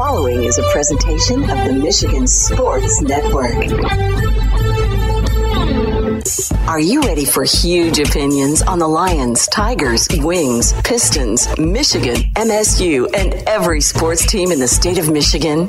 following is a presentation of the Michigan Sports Network. Are you ready for huge opinions on the Lions, Tigers, Wings, Pistons, Michigan, MSU, and every sports team in the state of Michigan?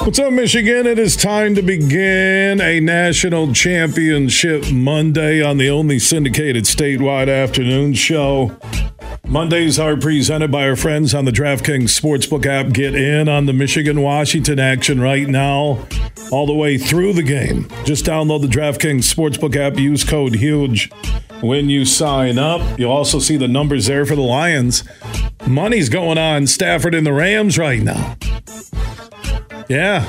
What's up, Michigan? It is time to begin a national championship Monday on the only syndicated statewide afternoon show. Mondays are presented by our friends on the DraftKings Sportsbook app. Get in on the Michigan Washington action right now, all the way through the game. Just download the DraftKings Sportsbook app, use code HUGE when you sign up. You'll also see the numbers there for the Lions. Money's going on Stafford and the Rams right now. Yeah,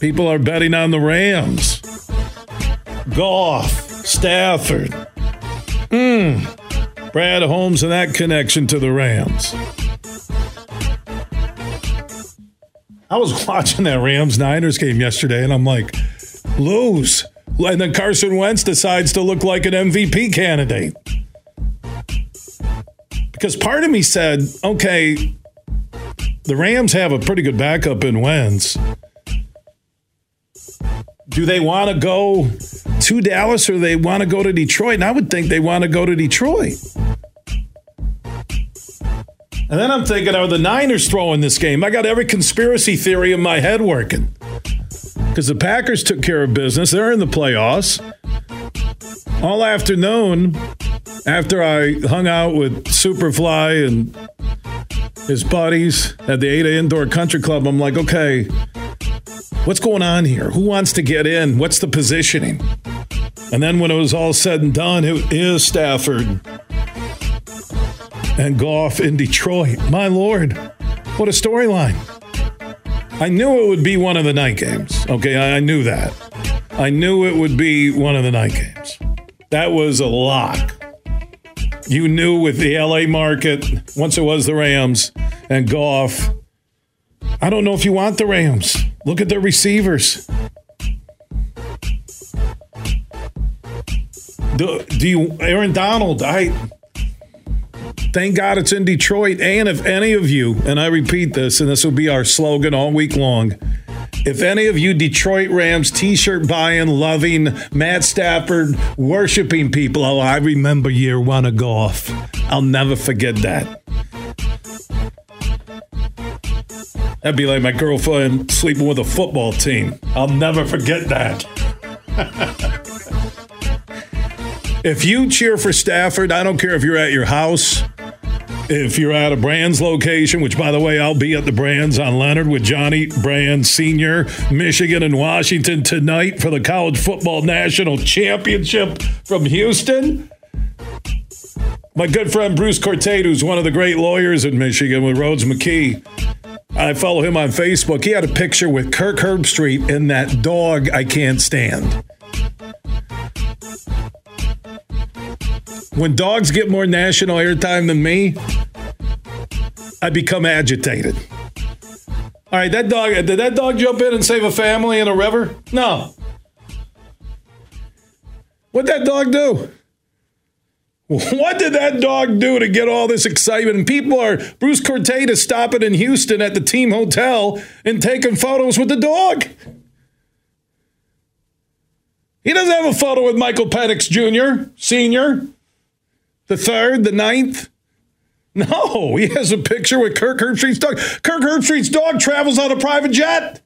people are betting on the Rams. Goff, Stafford. Hmm. Brad Holmes and that connection to the Rams. I was watching that Rams Niners game yesterday and I'm like, lose. And then Carson Wentz decides to look like an MVP candidate. Because part of me said, okay, the Rams have a pretty good backup in Wentz. Do they want to go to Dallas or they want to go to Detroit? And I would think they want to go to Detroit. And then I'm thinking, are the Niners throwing this game? I got every conspiracy theory in my head working. Because the Packers took care of business. They're in the playoffs. All afternoon, after I hung out with Superfly and his buddies at the Ada Indoor Country Club, I'm like, okay, what's going on here? Who wants to get in? What's the positioning? And then when it was all said and done, it is Stafford and Goff in Detroit. My Lord, what a storyline. I knew it would be one of the night games. Okay, I knew that. I knew it would be one of the night games. That was a lock. You knew with the LA market, once it was the Rams and Goff. I don't know if you want the Rams. Look at their receivers. Do, do you, Aaron Donald? I thank God it's in Detroit. And if any of you, and I repeat this, and this will be our slogan all week long, if any of you Detroit Rams t-shirt buying, loving, Matt Stafford, worshiping people, oh, I remember year one of Goff. I'll never forget that. That'd be like my girlfriend sleeping with a football team. I'll never forget that. if you cheer for Stafford, I don't care if you're at your house, if you're at a Brann's location, which by the way, I'll be at the Brann's on Leonard with Johnny Brands Sr., Michigan and Washington tonight for the College Football National Championship from Houston. My good friend Bruce Courtade, who's one of the great lawyers in Michigan with Rhoades McKee, I follow him on Facebook. He had a picture with Kirk Herbstreit and that dog I can't stand. When dogs get more national airtime than me, I become agitated. All right, that dog, did that dog jump in and save a family in a river? No. What'd that dog do? What did that dog do to get all this excitement? And people are, Bruce Courtade is stopping in Houston at the team hotel and taking photos with the dog. He doesn't have a photo with Michael Penix Jr., senior, the third, the ninth. No, he has a picture with Kirk Herbstreit's dog. Kirk Herbstreit's dog travels on a private jet.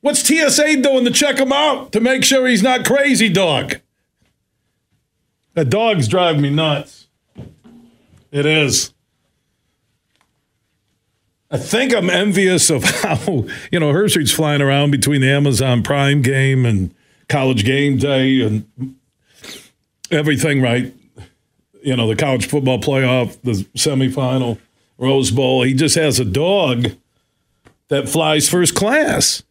What's TSA doing to check him out to make sure he's not crazy, dog? The dogs drive me nuts. It is. I think I'm envious of how, you know, Herbstreit's flying around between the Amazon Prime game and college game day and everything, right? You know, the college football playoff, the semifinal, Rose Bowl. He just has a dog that flies first class.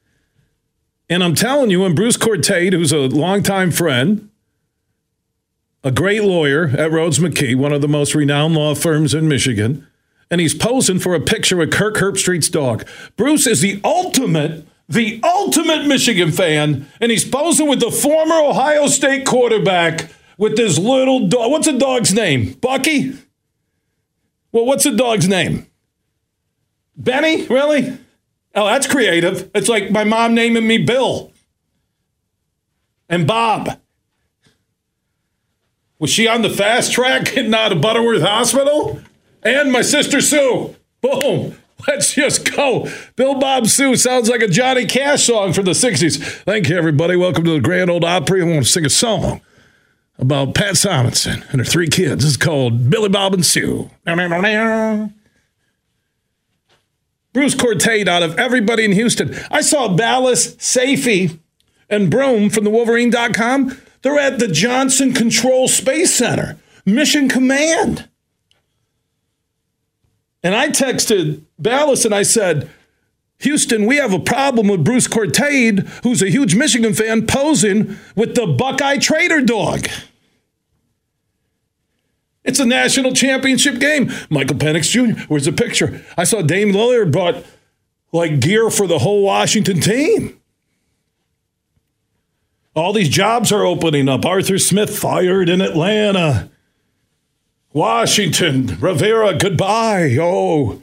And I'm telling you, when Bruce Courtade, who's a longtime friend, a great lawyer at Rhoades McKee, one of the most renowned law firms in Michigan, and he's posing for a picture with Kirk Herbstreit's dog. Bruce is the ultimate, the ultimate Michigan fan, and he's posing with the former Ohio State quarterback with this little dog. What's the dog's name? Bucky? Well, what's the dog's name? Benny? Really? Oh, that's creative. It's like my mom naming me Bill and Bob. Was she on the fast track getting out of Butterworth Hospital? And my sister Sue. Boom. Let's just go. Bill Bob Sue sounds like a Johnny Cash song from the 60s. Thank you, everybody. Welcome to the Grand Old Opry. I want to sing a song about Pat Simonson and her three kids. It's called Billy Bob and Sue. Bruce Courtade out of everybody in Houston. I saw Balas, Sayfie, and Broome from the Wolverine.com. They're at the Johnson Control Space Center, Mission Command. And I texted Balas and I said, Houston, we have a problem with Bruce Courtade, who's a huge Michigan fan, posing with the Buckeye Trader dog. It's a national championship game. Michael Penix Jr., where's the picture? I saw Dame Lillard brought like gear for the whole Washington team. All these jobs are opening up. Arthur Smith fired in Atlanta. Washington, Rivera, goodbye. Oh,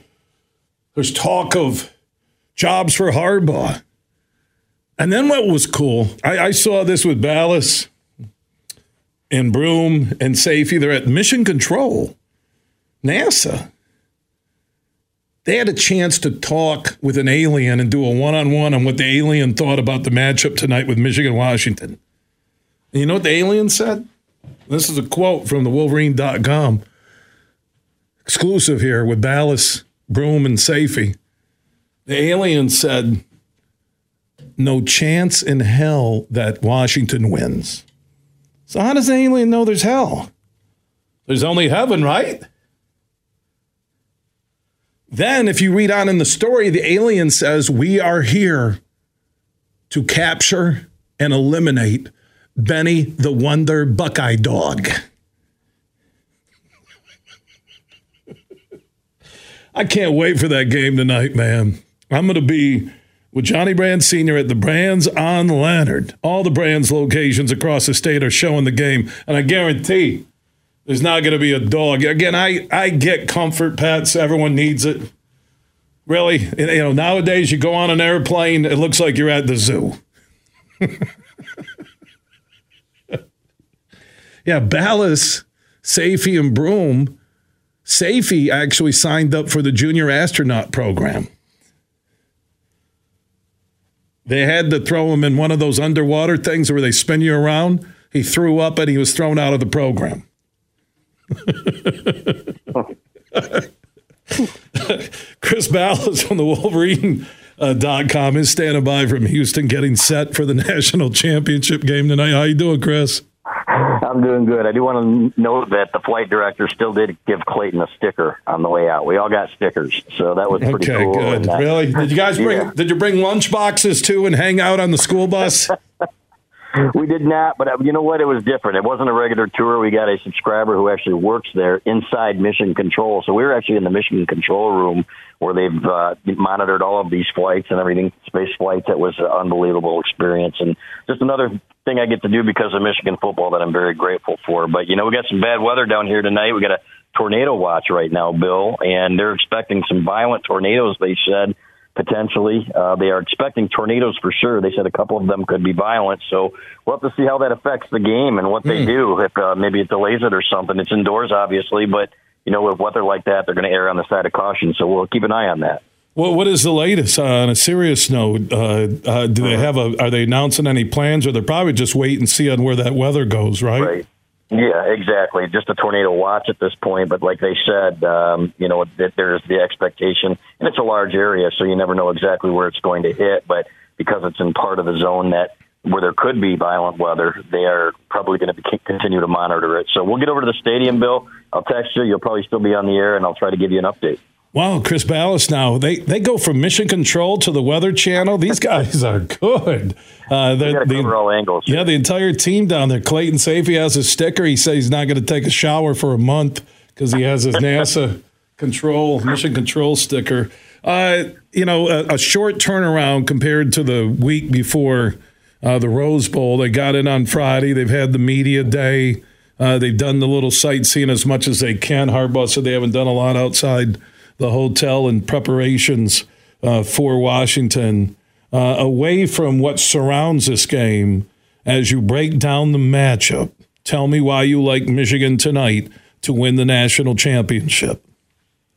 there's talk of jobs for Harbaugh. And then what was cool, I, I saw this with Balas and Broome and Sayfie. They're at Mission Control, NASA. They had a chance to talk with an alien and do a one on one on what the alien thought about the matchup tonight with Michigan Washington. And you know what the alien said? This is a quote from the Wolverine.com. Exclusive here with Balas, Broome, and Sayfie. The alien said, No chance in hell that Washington wins. So, how does the alien know there's hell? There's only heaven, right? Then, if you read on in the story, the alien says, We are here to capture and eliminate Benny the Wonder Buckeye Dog. I can't wait for that game tonight, man. I'm going to be with Johnny Brann Sr. at the Brann's on Leonard. All the Brann's locations across the state are showing the game, and I guarantee there's not going to be a dog. Again, I, I get comfort pets. Everyone needs it. Really, you know, nowadays you go on an airplane, it looks like you're at the zoo. yeah, Balas, Sayfie, and Broome. Sayfie actually signed up for the junior astronaut program. They had to throw him in one of those underwater things where they spin you around. He threw up and he was thrown out of the program. Chris Balas from the Wolverine. Uh, dot com is standing by from Houston, getting set for the national championship game tonight. How you doing, Chris? I'm doing good. I do want to note that the flight director still did give Clayton a sticker on the way out. We all got stickers, so that was pretty okay, cool. good. That, really? Did you guys bring? Yeah. Did you bring lunch boxes too and hang out on the school bus? We did not, but uh, you know what? It was different. It wasn't a regular tour. We got a subscriber who actually works there inside Mission Control. So we were actually in the Mission Control room where they've uh, monitored all of these flights and everything, space flights. That was an unbelievable experience, and just another thing I get to do because of Michigan football that I'm very grateful for. But you know, we got some bad weather down here tonight. We got a tornado watch right now, Bill, and they're expecting some violent tornadoes. They said potentially. Uh, they are expecting tornadoes for sure. They said a couple of them could be violent. So we'll have to see how that affects the game and what they Hmm. do. If uh, maybe it delays it or something. It's indoors, obviously, but you know, with weather like that, they're going to err on the side of caution. So we'll keep an eye on that. Well, what is the latest? Uh, on a serious note, uh, uh, do they have a? Are they announcing any plans, or they're probably just wait and see on where that weather goes, right? Right. Yeah, exactly. Just a tornado watch at this point, but like they said, um, you know, that there's the expectation, and it's a large area, so you never know exactly where it's going to hit. But because it's in part of the zone that where there could be violent weather, they are probably going to be, continue to monitor it. So we'll get over to the stadium, Bill. I'll text you. You'll probably still be on the air, and I'll try to give you an update. Wow, Chris Balas now. They they go from mission control to the weather channel. These guys are good. Uh, they got to cover all angles. Yeah, the entire team down there. Clayton Sayfie has a sticker. He says he's not going to take a shower for a month because he has his NASA control, mission control sticker. Uh, you know, a, a, short turnaround compared to the week before uh, the Rose Bowl. They got in on Friday. They've had the media day. Uh, they've done the little sightseeing as much as they can. Harbaugh said they haven't done a lot outside the hotel and preparations uh, for Washington. Uh, away from what surrounds this game, as you break down the matchup, tell me why you like Michigan tonight to win the national championship.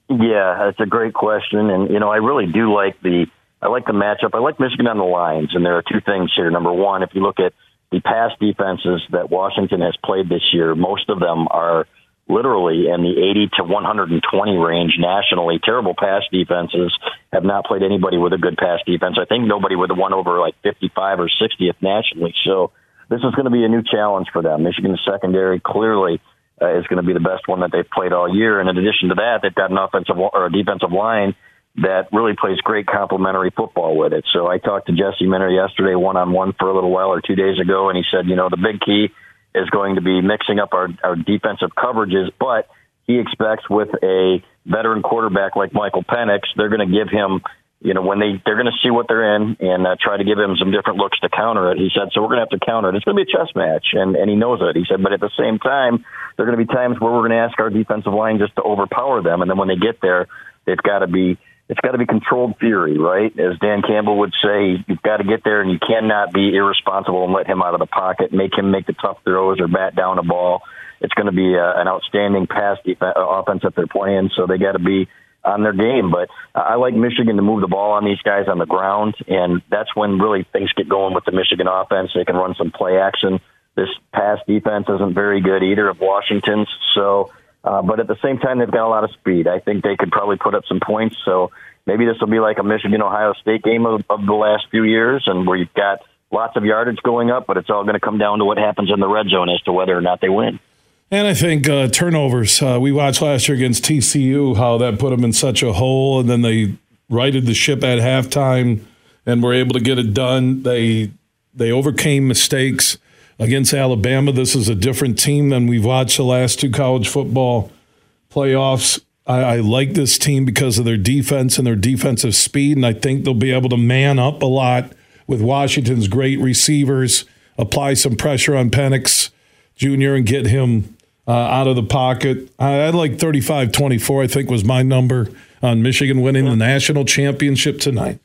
Yeah, that's a great question, and you know I really do like the I like the matchup. I like Michigan on the lines, and there are two things here. Number one, if you look at the pass defenses that Washington has played this year, most of them are literally in the 80 to 120 range nationally. Terrible pass defenses have not played anybody with a good pass defense. I think nobody with a one over like 55 or 60th nationally. So this is going to be a new challenge for them. Michigan's secondary clearly uh, is going to be the best one that they've played all year. And in addition to that, they've got an offensive or a defensive line that really plays great complementary football with it. So I talked to Jesse Minter yesterday one on one for a little while or two days ago, and he said, you know, the big key is going to be mixing up our, our defensive coverages, but he expects with a veteran quarterback like Michael Penix, they're going to give him, you know, when they they're going to see what they're in and uh, try to give him some different looks to counter it. He said, so we're going to have to counter it. It's going to be a chess match, and and he knows it. He said, but at the same time, there are going to be times where we're going to ask our defensive line just to overpower them, and then when they get there, they've got to be it's got to be controlled fury, right? As Dan Campbell would say, you've got to get there and you cannot be irresponsible and let him out of the pocket, make him make the tough throws or bat down a ball. It's going to be a, uh, an outstanding pass defense, uh, offense that they're playing, so they got to be on their game. But I like Michigan to move the ball on these guys on the ground, and that's when really things get going with the Michigan offense. They can run some play action. This pass defense isn't very good either of Washington's, so uh, but at the same time, they've got a lot of speed. I think they could probably put up some points. So maybe this will be like a Michigan Ohio State game of, of the last few years, and where you've got lots of yardage going up, but it's all going to come down to what happens in the red zone as to whether or not they win. And I think uh, turnovers. Uh, we watched last year against TCU how that put them in such a hole, and then they righted the ship at halftime and were able to get it done. They they overcame mistakes against Alabama. This is a different team than we've watched the last two college football playoffs. I, I, like this team because of their defense and their defensive speed, and I think they'll be able to man up a lot with Washington's great receivers, apply some pressure on Penix Jr. and get him uh, out of the pocket. I, I like 35 24, I think was my number on Michigan winning the national championship tonight.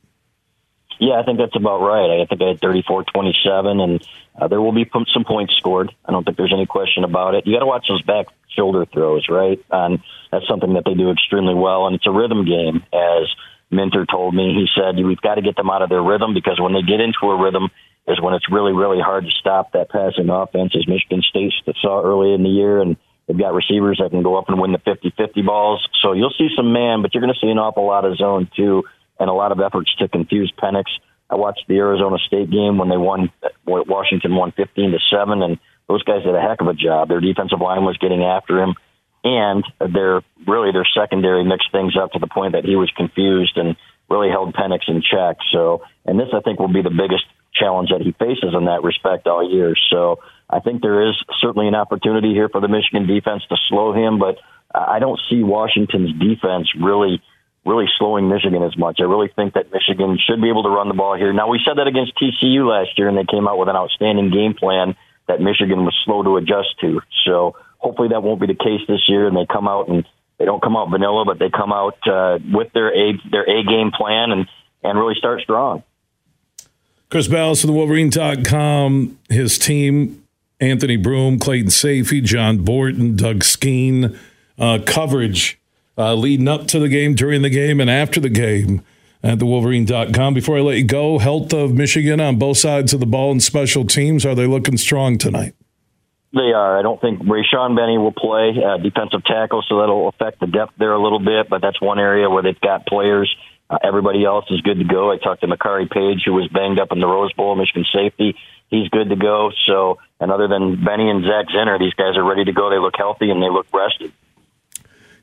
Yeah, I think that's about right. I think I had 34 27, and uh, there will be some points scored. I don't think there's any question about it. You got to watch those back shoulder throws, right? And that's something that they do extremely well, and it's a rhythm game, as Minter told me. He said, We've got to get them out of their rhythm because when they get into a rhythm, is when it's really, really hard to stop that passing offense, as Michigan State saw early in the year. And they've got receivers that can go up and win the 50 50 balls. So you'll see some man, but you're going to see an awful lot of zone, too and a lot of efforts to confuse Penix. I watched the Arizona State game when they won. Washington won 15 to seven, and those guys did a heck of a job. Their defensive line was getting after him, and their really their secondary mixed things up to the point that he was confused and really held Penix in check. So, and this I think will be the biggest challenge that he faces in that respect all year. So, I think there is certainly an opportunity here for the Michigan defense to slow him, but I don't see Washington's defense really really slowing Michigan as much. I really think that Michigan should be able to run the ball here. Now, we said that against TCU last year, and they came out with an outstanding game plan that Michigan was slow to adjust to. So hopefully that won't be the case this year, and they come out and they don't come out vanilla, but they come out uh, with their A their A game plan and and really start strong. Chris Balas of the Wolverine.com, his team, Anthony Broome, Clayton Sayfie, John Borton, Doug Skene, uh, coverage uh, leading up to the game, during the game, and after the game at the Wolverine.com. Before I let you go, health of Michigan on both sides of the ball and special teams. Are they looking strong tonight? They are. I don't think Rayshaun Benny will play uh, defensive tackle, so that'll affect the depth there a little bit. But that's one area where they've got players. Uh, everybody else is good to go. I talked to Makari Paige, who was banged up in the Rose Bowl, Michigan safety. He's good to go. So, and other than Benny and Zach Zinter, these guys are ready to go. They look healthy and they look rested.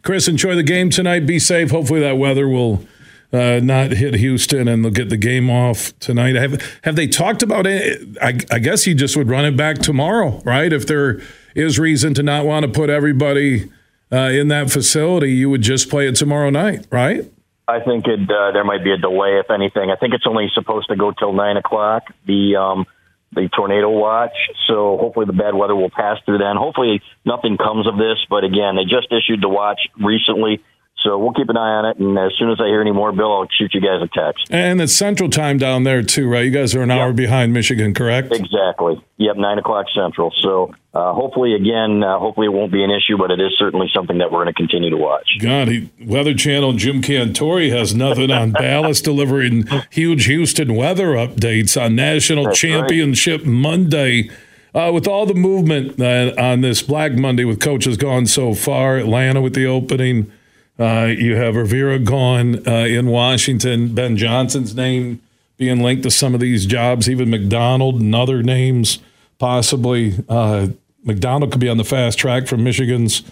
Chris, enjoy the game tonight. Be safe. Hopefully that weather will uh, not hit Houston and they'll get the game off tonight. Have have they talked about it? I, I guess he just would run it back tomorrow, right? If there is reason to not want to put everybody uh, in that facility, you would just play it tomorrow night, right? I think it, uh, there might be a delay, if anything. I think it's only supposed to go till nine o'clock. The um, the tornado watch. So hopefully the bad weather will pass through then. Hopefully nothing comes of this. But again, they just issued the watch recently. So we'll keep an eye on it, and as soon as I hear any more, Bill, I'll shoot you guys a text. And it's Central Time down there too, right? You guys are an yep. hour behind Michigan, correct? Exactly. Yep, nine o'clock Central. So uh, hopefully, again, uh, hopefully it won't be an issue, but it is certainly something that we're going to continue to watch. God, he, Weather Channel Jim Cantore has nothing on Balas delivering huge Houston weather updates on National That's Championship right. Monday. Uh, with all the movement uh, on this Black Monday with coaches gone so far, Atlanta with the opening. Uh, you have Rivera gone uh, in Washington. Ben Johnson's name being linked to some of these jobs, even Macdonald and other names possibly. Uh, Macdonald could be on the fast track from Michigan's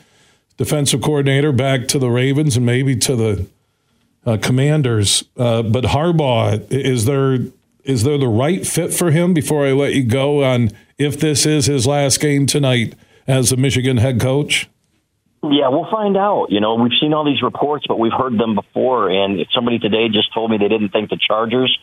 defensive coordinator back to the Ravens and maybe to the uh, Commanders. Uh, but Harbaugh, is there is there the right fit for him? Before I let you go on if this is his last game tonight as the Michigan head coach. Yeah, we'll find out. You know, we've seen all these reports, but we've heard them before. And somebody today just told me they didn't think the Chargers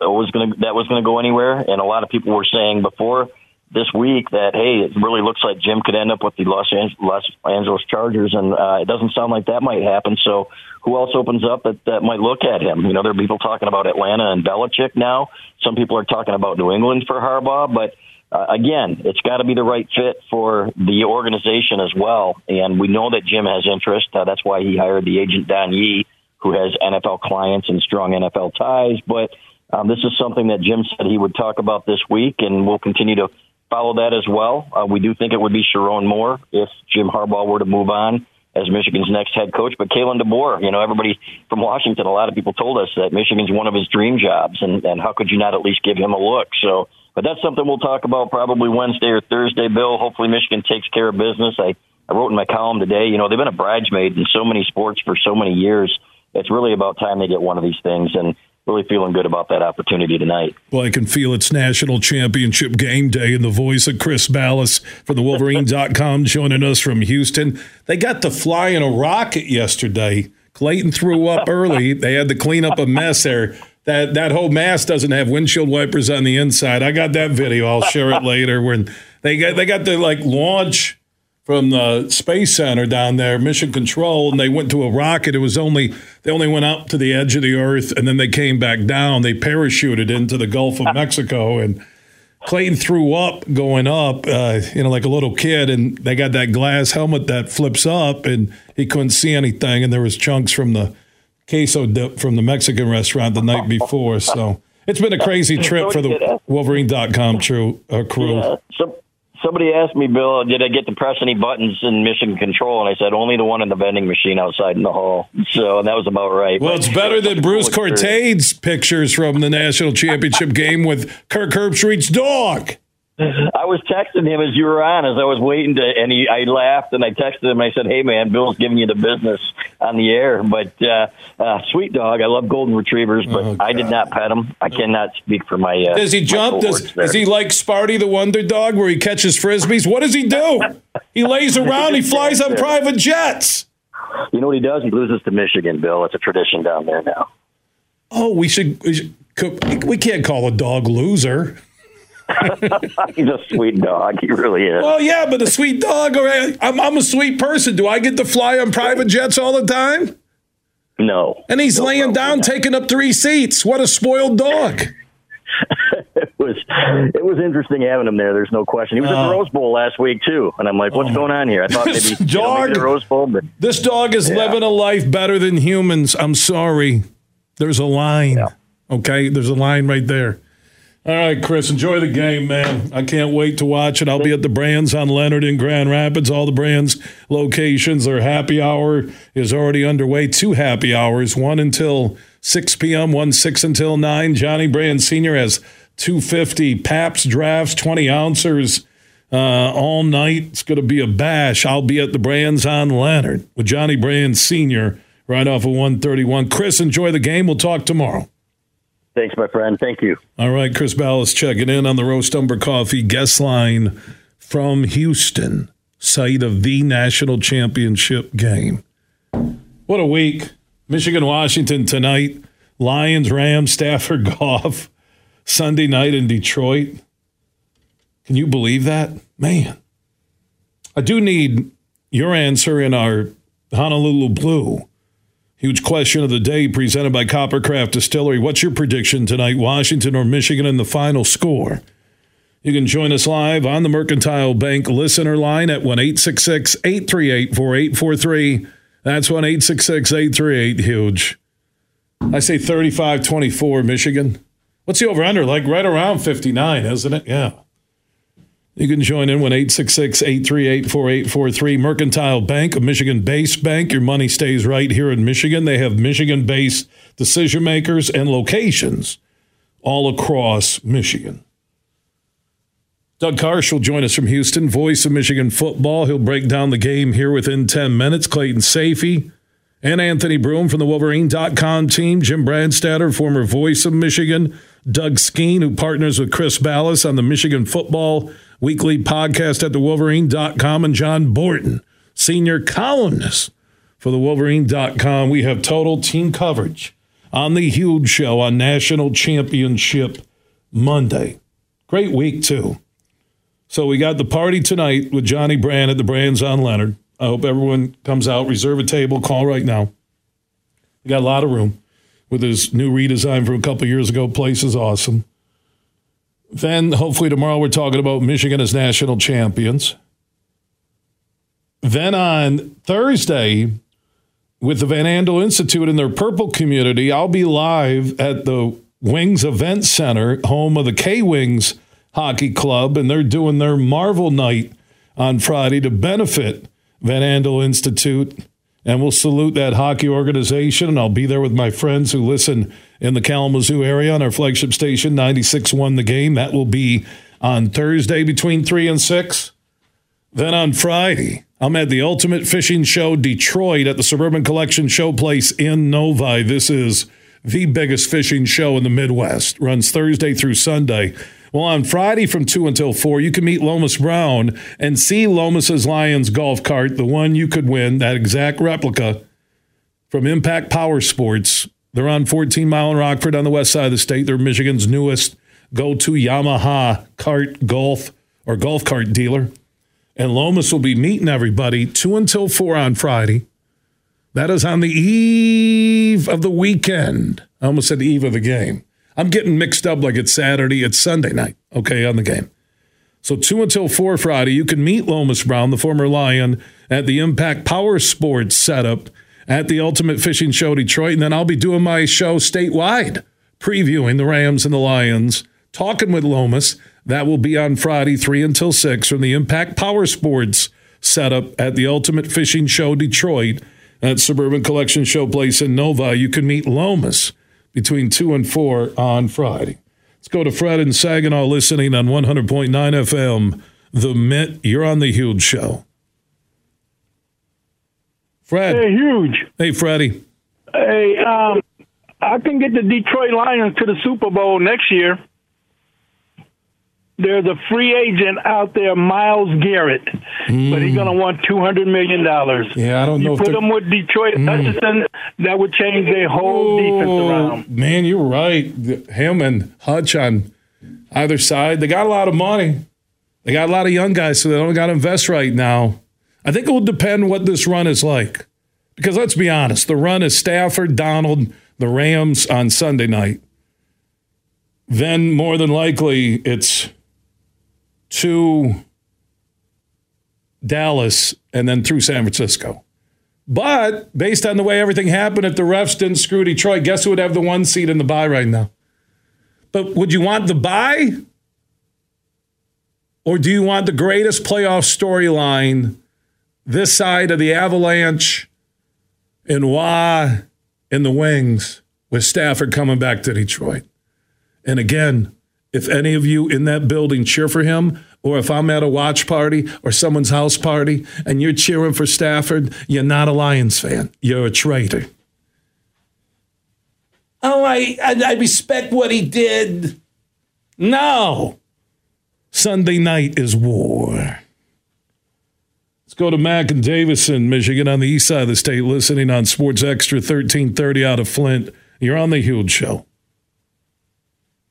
was going that was going to go anywhere. And a lot of people were saying before this week that hey, it really looks like Jim could end up with the Los Angeles, Los Angeles Chargers, and uh, it doesn't sound like that might happen. So, who else opens up that that might look at him? You know, there are people talking about Atlanta and Belichick now. Some people are talking about New England for Harbaugh, but uh, again, it's got to be the right fit for the organization as well. And we know that Jim has interest. Uh, that's why he hired the agent Don Yee, who has NFL clients and strong NFL ties. But um, this is something that Jim said he would talk about this week, and we'll continue to follow that as well. Uh, we do think it would be Sherrone Moore if Jim Harbaugh were to move on as Michigan's next head coach. But Kalen DeBoer, you know, everybody from Washington, a lot of people told us that Michigan's one of his dream jobs, and, and how could you not at least give him a look? So but that's something we'll talk about probably Wednesday or Thursday, Bill. Hopefully Michigan takes care of business. I, I wrote in my column today, you know, they've been a bridesmaid in so many sports for so many years. It's really about time they get one of these things. And really feeling good about that opportunity tonight. Well, I can feel it's national championship game day in the voice of Chris Balas from the Wolverine.com joining us from Houston. They got to fly in a rocket yesterday. Clayton threw up early. They had to clean up a mess there that that whole mask doesn't have windshield wipers on the inside. I got that video. I'll share it later. When they got they got the like launch from the space center down there, mission control, and they went to a rocket. It was only they only went up to the edge of the earth, and then they came back down. They parachuted into the Gulf of Mexico, and Clayton threw up going up, uh, you know, like a little kid, and they got that glass helmet that flips up, and he couldn't see anything, and there was chunks from the queso dip from the Mexican restaurant the night before. So it's been a crazy trip for the Wolverine.com true, uh, crew. Yeah. So, somebody asked me, Bill, did I get to press any buttons in mission control? And I said, only the one in the vending machine outside in the hall. So and that was about right. Well, but it's better than Bruce Courtade's pictures from the national championship game with Kirk Herbstreit's dog. I was texting him as you were on, as I was waiting to, and he, I laughed and I texted him. I said, "Hey, man, Bill's giving you the business on the air." But uh, uh, sweet dog, I love golden retrievers, but oh, I did not pet him. I cannot speak for my. Uh, does he jump? Does is he like Sparty the Wonder Dog, where he catches frisbees? What does he do? he lays around. He flies on private jets. You know what he does? He loses to Michigan, Bill. It's a tradition down there now. Oh, we should. We, should, we can't call a dog loser. He's a sweet dog. He really is. Well, yeah, but a sweet dog. I'm, I'm a sweet person. Do I get to fly on private jets all the time? No. And he's no laying down, taking up three seats. What a spoiled dog. it was it was interesting having him there. There's no question. He was at the oh. Rose Bowl last week too, and I'm like, what's oh. going on here? I thought maybe, dog, you know, maybe the Rose Bowl, but this dog is yeah. living a life better than humans. I'm sorry. There's a line. Yeah. Okay, there's a line right there. All right, Chris, enjoy the game, man. I can't wait to watch it. I'll be at the Brann's on Leonard in Grand Rapids. All the Brann's locations. Their happy hour is already underway. Two happy hours, one until 6 p.m., one 6 until 9. Johnny Brann Sr. has 250 Pabst drafts, 20 ounces uh, all night. It's going to be a bash. I'll be at the Brann's on Leonard with Johnny Brann Sr. right off of 131. Chris, enjoy the game. We'll talk tomorrow. Thanks, my friend. Thank you. All right, Chris Balas checking in on the Roast Umber Coffee guest line from Houston, site of the national championship game. What a week. Michigan, Washington tonight. Lions, Rams, Stafford, Goff. Sunday night in Detroit. Can you believe that? Man. I do need your answer in our Honolulu Blue. Huge question of the day presented by Coppercraft Distillery. What's your prediction tonight, Washington or Michigan in the final score? You can join us live on the Mercantile Bank listener line at 1 838 4843. That's 1 838 Huge. I say 35 24 Michigan. What's the over under? Like right around 59, isn't it? Yeah. You can join in when 866 838 4843. Mercantile Bank, a Michigan based bank. Your money stays right here in Michigan. They have Michigan based decision makers and locations all across Michigan. Doug Karsch will join us from Houston, voice of Michigan football. He'll break down the game here within 10 minutes. Clayton Sayfie and Anthony Broome from the Wolverine.com team. Jim Brandstatter, former voice of Michigan. Doug Skene, who partners with Chris Balas on the Michigan Football Weekly podcast at the Wolverine.com, and John Borton, senior columnist for the Wolverine.com. We have total team coverage on the huge show on National Championship Monday. Great week, too. So we got the party tonight with Johnny Brann at the Brann's on Leonard. I hope everyone comes out. Reserve a table. Call right now. We got a lot of room with his new redesign from a couple years ago. Place is awesome. Then hopefully tomorrow we're talking about Michigan as national champions. Then on Thursday, with the Van Andel Institute and their purple community, I'll be live at the Wings Event Center, home of the K Wings Hockey Club, and they're doing their Marvel Night on Friday to benefit Van Andel Institute and we'll salute that hockey organization. And I'll be there with my friends who listen in the Kalamazoo area on our flagship station, 96.1 The Game. That will be on Thursday between 3 and 6. Then on Friday, I'm at the Ultimate Fishing Show Detroit at the Suburban Collection Showplace in Novi. This is the biggest fishing show in the Midwest. Runs Thursday through Sunday. Well, on Friday from 2 until 4, you can meet Lomas Brown and see Lomas's Lions golf cart, the one you could win, that exact replica from Impact Power Sports. They're on 14 Mile and Rockford on the west side of the state. They're Michigan's newest go to Yamaha cart golf or golf cart dealer. And Lomas will be meeting everybody 2 until 4 on Friday. That is on the eve of the weekend. I almost said the eve of the game. I'm getting mixed up like it's Saturday, it's Sunday night, okay, on the game. So 2 until 4 Friday, you can meet Lomas Brown, the former Lion, at the Impact Power Sports setup at the Ultimate Fishing Show Detroit. And then I'll be doing my show statewide, previewing the Rams and the Lions, talking with Lomas. That will be on Friday, 3 until 6 from the Impact Power Sports setup at the Ultimate Fishing Show Detroit at Suburban Collection Showplace in Novi. You can meet Lomas between 2 and 4 on Friday. Let's go to Fred and Saginaw listening on 100.9 FM. The Mitt, you're on the Huge Show. Fred. Hey, Huge. Hey, Freddie. Hey, um, I can get the Detroit Lions to the Super Bowl next year. There's a free agent out there, Myles Garrett, mm. but he's going to want two hundred million dollars. Yeah, I don't know. you know. Put him with Detroit mm. Hutchinson, that would change their whole oh, defense around. Man, you're right. Him and Hutch on either side, they got a lot of money. They got a lot of young guys, so they don't got to invest right now. I think it will depend what this run is like, because let's be honest, the run is Stafford, Donald, the Rams on Sunday night. Then more than likely it's to Dallas and then through San Francisco. But based on the way everything happened, if the refs didn't screw Detroit, guess who would have the one seat in the bye right now? But would you want the bye? Or do you want the greatest playoff storyline this side of the Avalanche and Wah in the wings with Stafford coming back to Detroit? And again, if any of you in that building cheer for him, or if I'm at a watch party or someone's house party and you're cheering for Stafford, you're not a Lions fan. You're a traitor. Oh, I, I, I respect what he did. No. Sunday night is war. Let's go to Mac and Davison, Michigan, on the east side of the state, listening on Sports Extra 1330 out of Flint. You're on the Huge Show.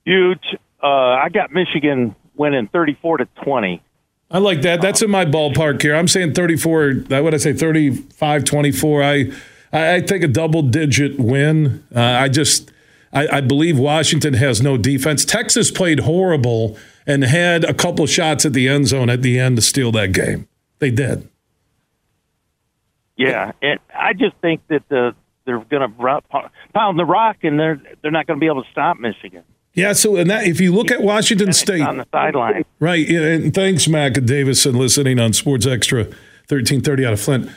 Huge. Uh, I got Michigan winning 34 to 20. I like that. That's in my ballpark here. I'm saying 34. What would I say? 35 24. I, I think a double digit win. Uh, I just, I, I believe Washington has no defense. Texas played horrible and had a couple shots at the end zone at the end to steal that game. They did. Yeah, and I just think that the they're going to pound the rock, and they're they're not going to be able to stop Michigan. Yeah, so and that if you look at Washington State on the sideline, right? And thanks, Mac Davison, listening on Sports Extra, thirteen thirty out of Flint.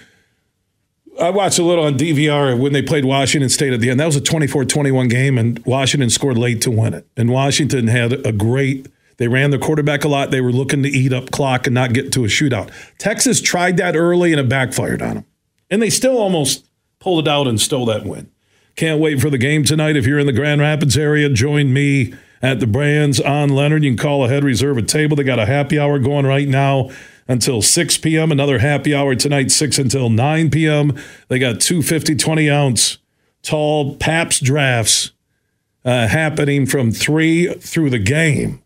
I watched a little on DVR when they played Washington State at the end. That was a 24-21 game, and Washington scored late to win it. And Washington had a great. They ran the quarterback a lot. They were looking to eat up clock and not get to a shootout. Texas tried that early, and it backfired on them. And they still almost pulled it out and stole that win. Can't wait for the game tonight. If you're in the Grand Rapids area, join me at the Brann's on Leonard. You can call ahead, reserve a table. They got a happy hour going right now until 6 p.m. Another happy hour tonight, 6 until 9 p.m. They got two 50, 20 ounce tall Pabst drafts uh, happening from 3 through the game.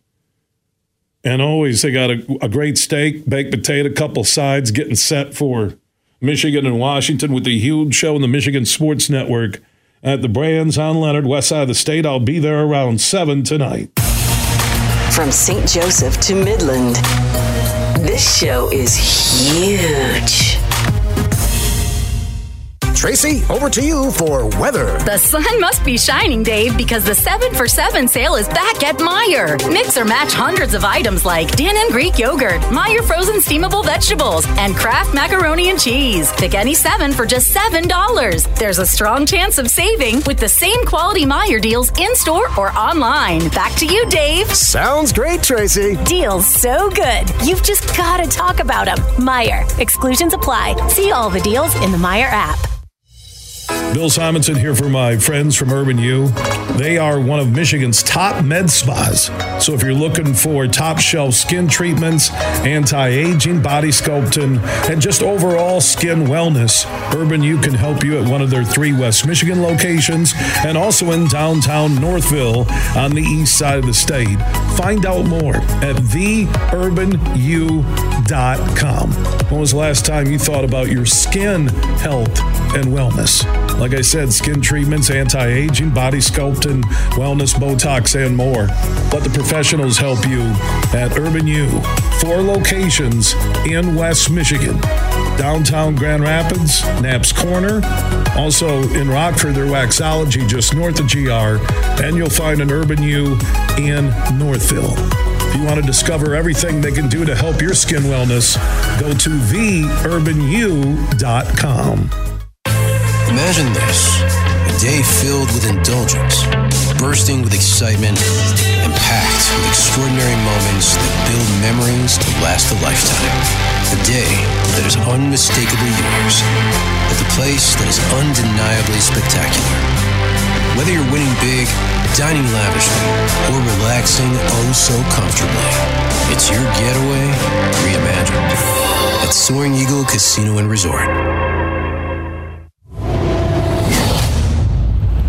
And always they got a, a great steak, baked potato, couple sides getting set for Michigan and Washington with the huge show in the Michigan Sports Network at the Brann's on Leonard, west side of the state. I'll be there around 7 tonight. From St. Joseph to Midland, this show is huge. Tracy, over to you for weather. The sun must be shining, Dave, because the 7 for 7 sale is back at Meijer. Mix or match hundreds of items like Dannon Greek yogurt, Meijer frozen steamable vegetables, and Kraft macaroni and cheese. Pick any seven for just $7. There's a strong chance of saving with the same quality Meijer deals in store or online. Back to you, Dave. Sounds great, Tracy. Deals so good. You've just got to talk about them. Meijer. Exclusions apply. See all the deals in the Meijer app. Bill Simonson here for my friends from Urban U. They are one of Michigan's top med spas. So if you're looking for top shelf skin treatments, anti aging, body sculpting, and just overall skin wellness, Urban U can help you at one of their three West Michigan locations and also in downtown Northville on the east side of the state. Find out more at theurbanu.com. When was the last time you thought about your skin health and wellness? Like I said, skin treatments, anti aging, body sculpting, wellness, Botox, and more. Let the professionals help you at Urban U. Four locations in West Michigan downtown Grand Rapids, Knapp's Corner. Also in Rockford, their Waxology just north of GR. And you'll find an Urban U in Northville. If you want to discover everything they can do to help your skin wellness, go to theurbanu.com. Imagine this a day filled with indulgence, bursting with excitement, and packed with extraordinary moments that build memories to last a lifetime. A day that is unmistakably yours, at the place that is undeniably spectacular. Whether you're winning big, dining lavishly, or relaxing oh so comfortably, it's your getaway reimagined at Soaring Eagle Casino and Resort.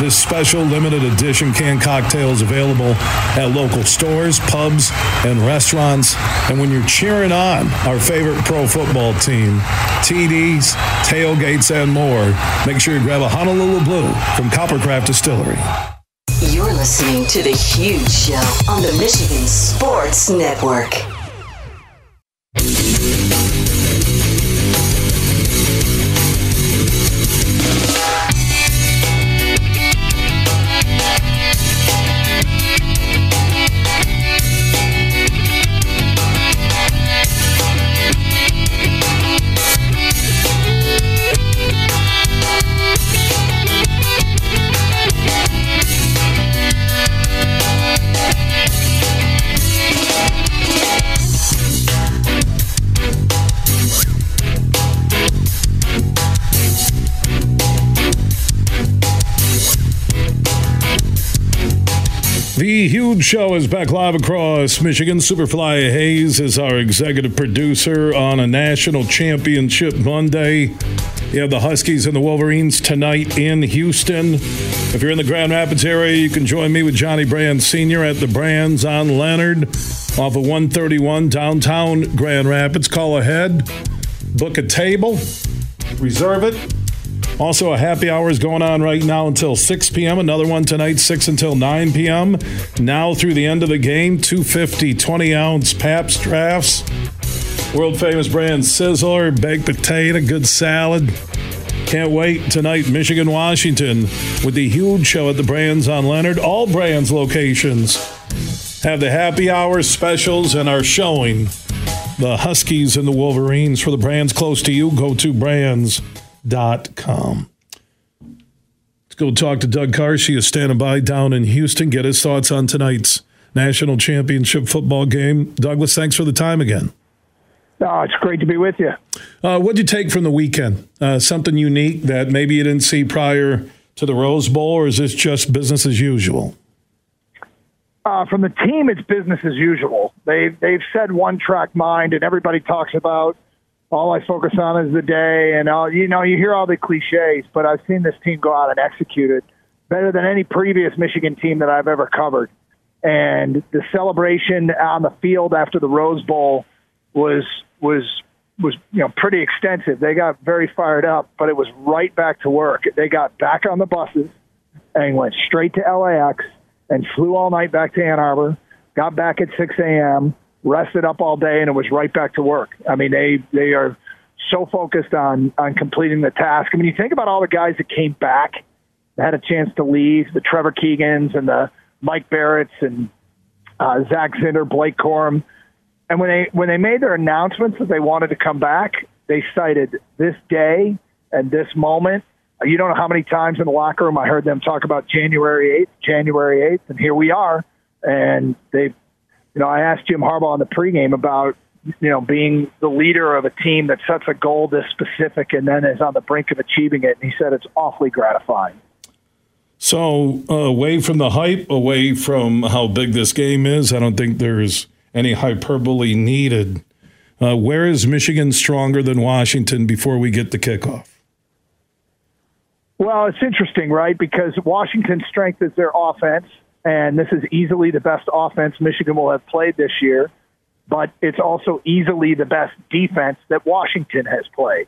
This special limited edition canned cocktail is available at local stores, pubs, and restaurants. And when you're cheering on our favorite pro football team, TDs, tailgates, and more, make sure you grab a Honolulu Blue from Coppercraft Distillery. You're listening to The Huge Show on the Michigan Sports Network. The huge show is back live across Michigan. Superfly Hayes is our executive producer on a national championship Monday. You have the Huskies and the Wolverines tonight in Houston. If you're in the Grand Rapids area, you can join me with Johnny Brand Sr. at the Brands on Leonard off of 131 downtown Grand Rapids. Call ahead, book a table, reserve it. Also, a happy hour is going on right now until 6 p.m. Another one tonight, 6 until 9 p.m. Now through the end of the game, 250 20 ounce Pabst drafts. World famous brand Sizzler, baked potato, good salad. Can't wait tonight, Michigan, Washington, with the huge show at the Brands on Leonard. All Brands locations have the happy hour specials and are showing the Huskies and the Wolverines. For the brands close to you, go to brands.com. Let's go talk to Doug Karsch is standing by down in Houston. Get his thoughts on tonight's national championship football game. Douglas, thanks for the time again. Oh, it's great to be with you. Uh, what'd you take from the weekend? Uh, something unique that maybe you didn't see prior to the Rose Bowl, or is this just business as usual? Uh, from the team, it's business as usual. They they've said one track mind, and everybody talks about all I focus on is the day, and all you know. You hear all the cliches, but I've seen this team go out and execute it better than any previous Michigan team that I've ever covered. And the celebration on the field after the Rose Bowl was was was you know pretty extensive. They got very fired up, but it was right back to work. They got back on the buses and went straight to LAX and flew all night back to Ann Arbor, got back at 6 a.m., rested up all day, and it was right back to work. I mean, they they are so focused on on completing the task. I mean, you think about all the guys that came back, had a chance to leave, the Trevor Keegans and the Mike Barrett's and uh, Zach Zinter, Blake Corum, and when they when they made their announcements that they wanted to come back, they cited this day and this moment you don't know how many times in the locker room I heard them talk about January 8th, January 8th, and here we are. And they, you know, I asked Jim Harbaugh in the pregame about, you know, being the leader of a team that sets a goal this specific and then is on the brink of achieving it. And he said it's awfully gratifying. So, uh, away from the hype, away from how big this game is, I don't think there's any hyperbole needed. Uh, where is Michigan stronger than Washington before we get the kickoff? Well, it's interesting, right? Because Washington's strength is their offense, and this is easily the best offense Michigan will have played this year, but it's also easily the best defense that Washington has played.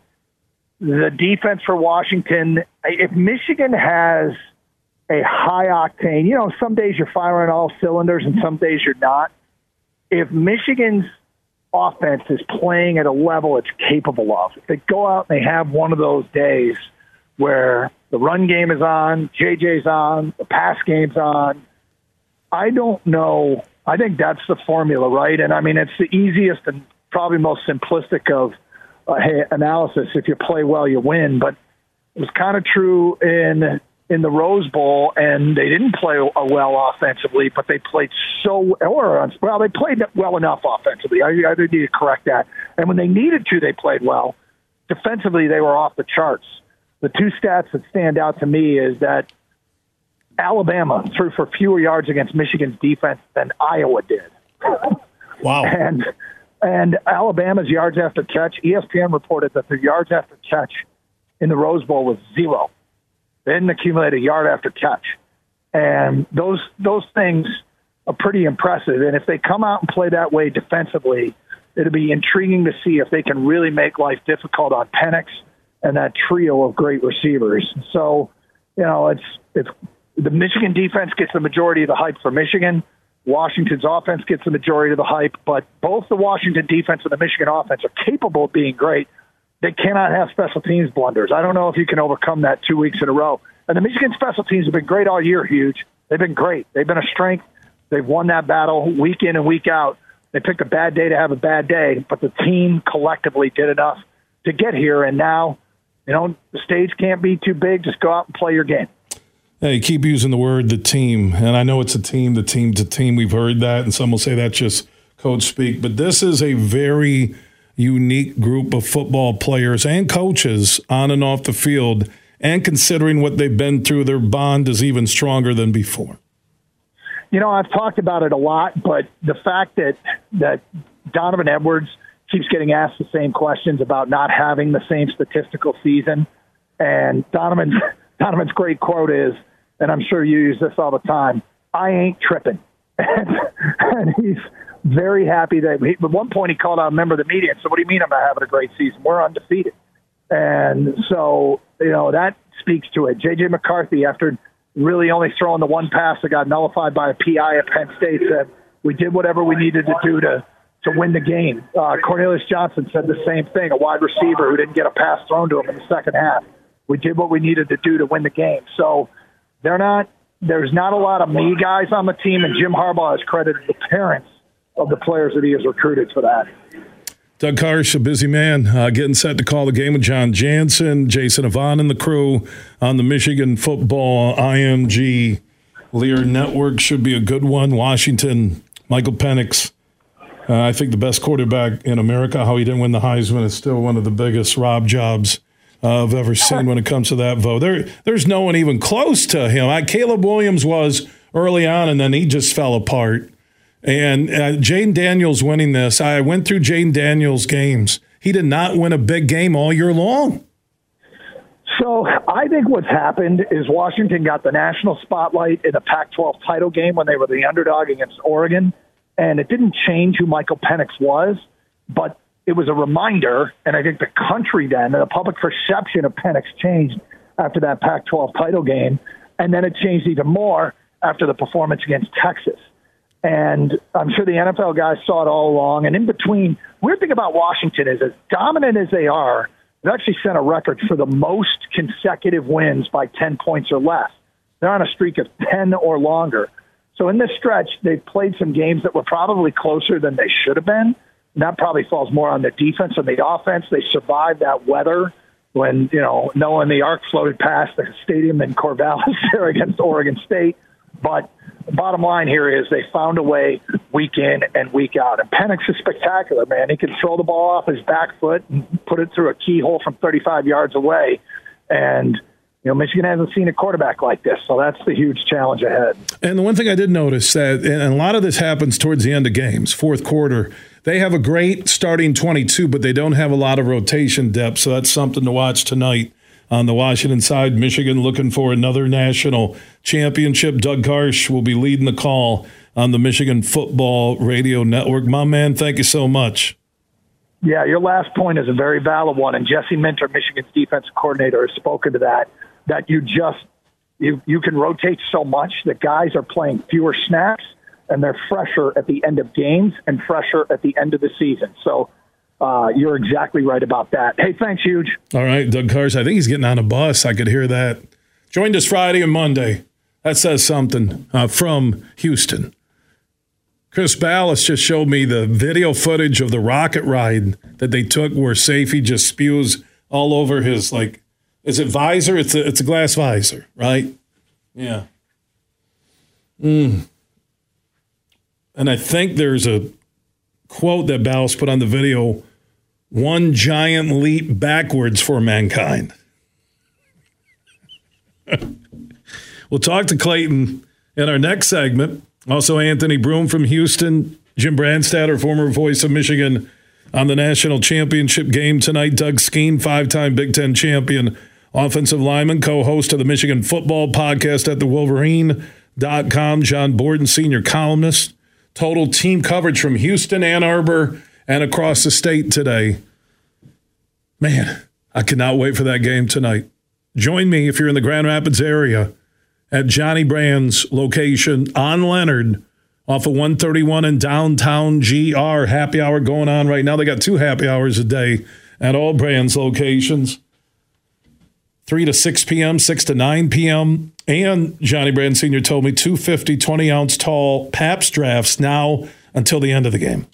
The defense for Washington, if Michigan has a high octane, you know, some days you're firing all cylinders and some days you're not. If Michigan's offense is playing at a level it's capable of, if they go out and they have one of those days where the run game is on, JJ's on, the pass game's on. I don't know. I think that's the formula, right? And I mean, it's the easiest and probably most simplistic of uh, analysis. If you play well, you win. But it was kind of true in in the Rose Bowl, and they didn't play well offensively, but they played so or well, they played well enough offensively. I, I need to correct that. And when they needed to, they played well. Defensively, they were off the charts the two stats that stand out to me is that Alabama threw for fewer yards against Michigan's defense than Iowa did. Wow. and and Alabama's yards after catch, ESPN reported that their yards after catch in the Rose Bowl was zero. They didn't accumulate a yard after catch. And those those things are pretty impressive. And if they come out and play that way defensively, it'll be intriguing to see if they can really make life difficult on Penix and that trio of great receivers. So, you know, it's it's the Michigan defense gets the majority of the hype for Michigan. Washington's offense gets the majority of the hype, but both the Washington defense and the Michigan offense are capable of being great. They cannot have special teams blunders. I don't know if you can overcome that two weeks in a row. And the Michigan special teams have been great all year, huge. They've been great. They've been a strength. They've won that battle week in and week out. They picked a bad day to have a bad day, but the team collectively did enough to get here. And now you know, the stage can't be too big. Just go out and play your game. Hey, keep using the word the team. And I know it's a team, the team a team. We've heard that, and some will say that's just coach speak. But this is a very unique group of football players and coaches on and off the field. And considering what they've been through, their bond is even stronger than before. you know, I've talked about it a lot, but the fact that that Donovan Edwards keeps getting asked the same questions about not having the same statistical season, and Donovan's Donovan's great quote is, and I'm sure you use this all the time: "I ain't tripping," and, and he's very happy that he, at one point he called out a member of the media and said, "What do you mean I'm not having a great season? We're undefeated." And so, you know, that speaks to it. J.J. McCarthy, after really only throwing the one pass that got nullified by a PI at Penn State, said, we did whatever we needed to do to, to win the game. Uh, Cornelius Johnson said the same thing, a wide receiver who didn't get a pass thrown to him in the second half. We did what we needed to do to win the game. So they're not, there's not a lot of me guys on the team, and Jim Harbaugh has credited the parents of the players that he has recruited for that. Doug Karsch, a busy man, uh, getting set to call the game with Jon Jansen, Jason Avant, and the crew on the Michigan Football IMG Lear Network. Should be a good one. Washington, Michael Penix. Uh, I think the best quarterback in America. How he didn't win the Heisman is still one of the biggest Rob jobs I've ever seen when it comes to that vote. There, there's no one even close to him. I, Caleb Williams was early on, and then he just fell apart. And uh, Jayden Daniels winning this, I went through Jayden Daniels' games. He did not win a big game all year long. So I think what's happened is Washington got the national spotlight in the Pac-12 title game when they were the underdog against Oregon, and it didn't change who Michael Penix was, but it was a reminder, and I think the country then, the public perception of Penix changed after that Pac-12 title game, and then it changed even more after the performance against Texas. And I'm sure the NFL guys saw it all along. And in between, weird thing about Washington is as dominant as they are, they've actually set a record for the most consecutive wins by 10 points or less. They're on a streak of 10 or longer. So in this stretch, they've played some games that were probably closer than they should have been. That probably falls more on the defense and the offense. They survived that weather when, you know, knowing the arc floated past the stadium in Corvallis there against Oregon State. But bottom line here is they found a way week in and week out. And Penix is spectacular, man. He can throw the ball off his back foot and put it through a keyhole from 35 yards away. And you know, Michigan hasn't seen a quarterback like this, so that's the huge challenge ahead. And the one thing I did notice that, and a lot of this happens towards the end of games, fourth quarter. They have a great starting 22, but they don't have a lot of rotation depth, so that's something to watch tonight on the Washington side. Michigan looking for another national championship. Doug Karsch will be leading the call on the Michigan Football Radio Network. My man, thank you so much. Yeah, your last point is a very valid one, and Jesse Minter, Michigan's defensive coordinator, has spoken to that. That you just you you can rotate so much that guys are playing fewer snaps and they're fresher at the end of games and fresher at the end of the season. So uh, you're exactly right about that. Hey, thanks, huge. All right, Doug Karsch. I think he's getting on a bus. I could hear that. Joined us Friday and Monday. That says something uh, from Houston. Chris Balas just showed me the video footage of the rocket ride that they took where Sayfie just spews all over his like is it visor? It's a it's a glass visor, right? Yeah. Mm. And I think there's a quote that Balas put on the video one giant leap backwards for mankind. we'll talk to Clayton in our next segment. Also, Anthony Broome from Houston, Jim Brandstatter, former voice of Michigan, on the national championship game tonight. Doug Skene, five time Big Ten champion, offensive lineman, co host of the Michigan football podcast at the Wolverine.com. John Borton, senior columnist. Total team coverage from Houston, Ann Arbor, and across the state today. Man, I cannot wait for that game tonight. Join me if you're in the Grand Rapids area at Johnny Brand's location on Leonard off of 131 in downtown GR. Happy hour going on right now. They got two happy hours a day at all Brand's locations 3 to 6 p.m., 6 to 9 p.m. And Johnny Brand Sr. told me 250 20 ounce tall Pabst drafts now until the end of the game.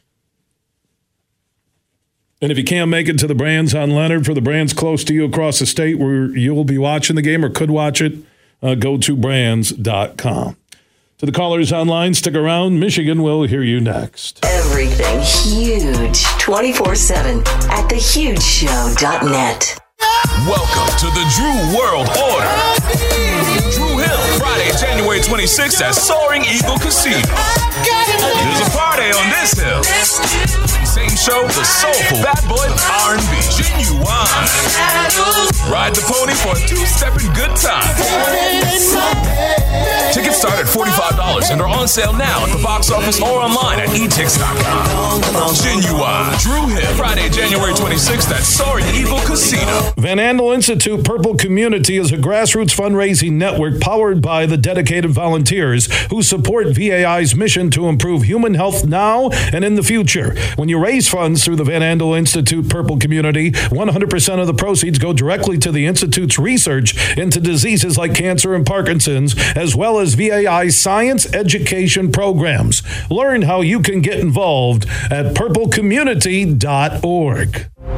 And if you can't make it to the brands on Leonard for the brands close to you across the state where you'll be watching the game or could watch it, uh, go to brands.com. To the callers online, stick around. Michigan will hear you next. Everything huge 24 7 at thehugeshow.net. Welcome to the Dru World Order. Dru Hill, Friday, January 26th at Soaring Eagle Casino. There's a party on this hill. Same show, the soulful bad boy R&B, Ginuwine. Ride the pony for a two-stepping good time. Tickets start at $45 and are on sale now at the box office or online at etix.com. Ginuwine, Dru Hill, Friday, January 26th at Soaring Eagle Casino. Van Andel Institute Purple Community is a grassroots fundraising network powered by the dedicated volunteers who support VAI's mission to improve human health now and in the future. When you raise funds through the Van Andel Institute Purple Community, 100% of the proceeds go directly to the Institute's research into diseases like cancer and Parkinson's, as well as VAI's science education programs. Learn how you can get involved at purplecommunity.org.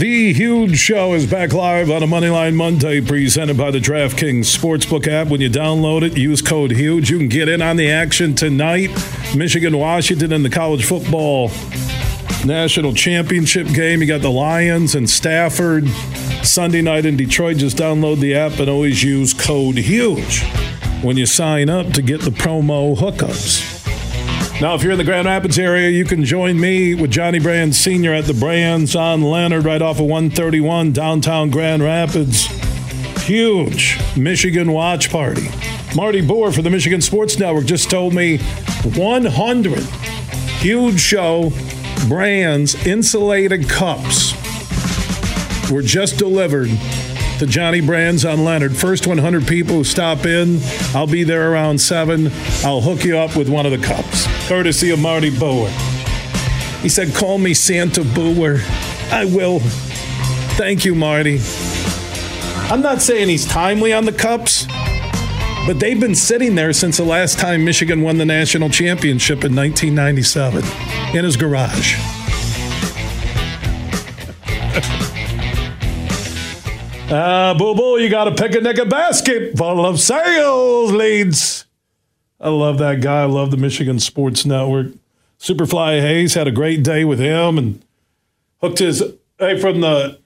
The Huge Show is back live on a Moneyline Monday presented by the DraftKings Sportsbook app. When you download it, use code HUGE. You can get in on the action tonight. Michigan, Washington, in the college football national championship game. You got the Lions and Stafford Sunday night in Detroit. Just download the app and always use code HUGE when you sign up to get the promo hookups. Now, if you're in the Grand Rapids area, you can join me with Johnny Brands Sr. at the Brands on Leonard, right off of 131, downtown Grand Rapids. Huge Michigan watch party. Marty Boer for the Michigan Sports Network just told me 100 huge show brands insulated cups were just delivered to Johnny Brands on Leonard. First 100 people who stop in, I'll be there around 7. I'll hook you up with one of the cups, courtesy of Marty Boer. He said, Call me Santa Boer. I will. Thank you, Marty. I'm not saying he's timely on the cups, but they've been sitting there since the last time Michigan won the national championship in 1997 in his garage. Uh, boo boo, you got to pick a nick a basket full of sales leads. I love that guy. I love the Michigan Sports Network. Superfly Hayes had a great day with him and hooked his hey from the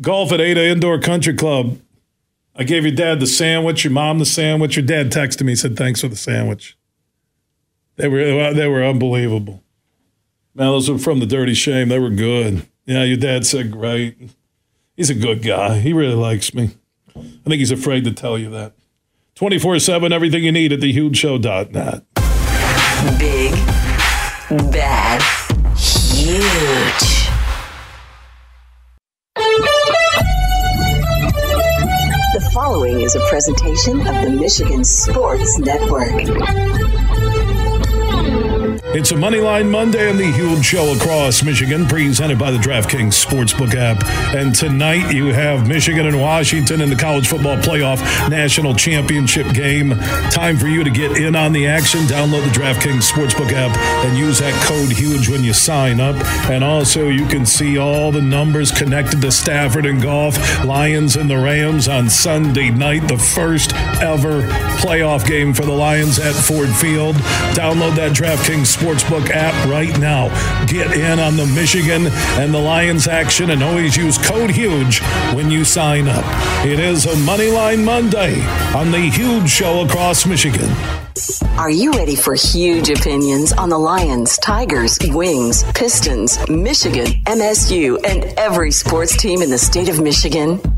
golf at Ada Indoor Country Club. I gave your dad the sandwich, your mom the sandwich. Your dad texted me said thanks for the sandwich. They were they were unbelievable. Man, those were from the Dirty Shame. They were good. Yeah, your dad said great. He's a good guy. He really likes me. I think he's afraid to tell you that. 24 7, everything you need at thehugeshow.net. Big, bad, huge. The following is a presentation of the Michigan Sports Network. It's a Moneyline Monday on the huge show across Michigan, presented by the DraftKings Sportsbook app. And tonight you have Michigan and Washington in the college football playoff national championship game. Time for you to get in on the action. Download the DraftKings Sportsbook app and use that code HUGE when you sign up. And also, you can see all the numbers connected to Stafford and Goff, Lions and the Rams on Sunday night, the first ever playoff game for the Lions at Ford Field. Download that DraftKings Sportsbook app right now. Get in on the Michigan and the Lions action and always use code HUGE when you sign up. It is a Moneyline Monday on the Huge Show across Michigan. Are you ready for huge opinions on the Lions, Tigers, Wings, Pistons, Michigan, MSU, and every sports team in the state of Michigan?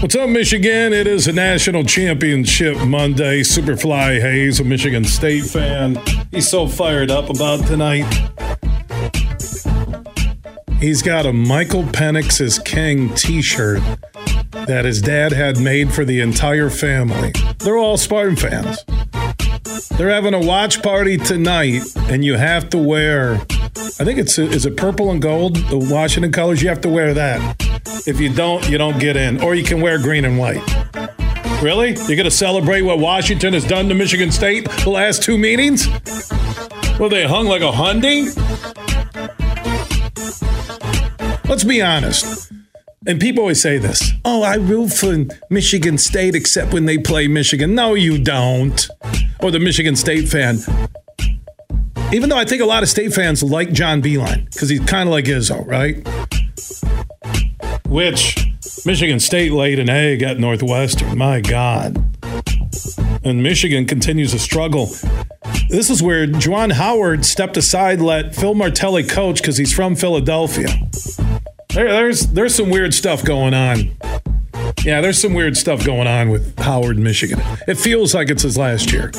What's up, Michigan? It is a national championship Monday. Superfly Hayes, a Michigan State fan. He's so fired up about tonight. He's got a Michael Penix is King t shirt that his dad had made for the entire family. They're all Spartan fans. They're having a watch party tonight, and you have to wear. I think it's is it purple and gold, the Washington colors. You have to wear that. If you don't, you don't get in, or you can wear green and white. Really? You're going to celebrate what Washington has done to Michigan State the last two meetings? Well, they hung like a hundy. Let's be honest. And people always say this Oh, I root for Michigan State except when they play Michigan. No, you don't. Or the Michigan State fan. Even though I think a lot of State fans like John Beilein because he's kind of like Izzo, right? Which Michigan State laid an egg at Northwestern. My God. And Michigan continues to struggle. This is where Juwan Howard stepped aside, let Phil Martelli coach because he's from Philadelphia. There, there's there's some weird stuff going on. Yeah, there's some weird stuff going on with Howard, Michigan. It feels like it's his last year.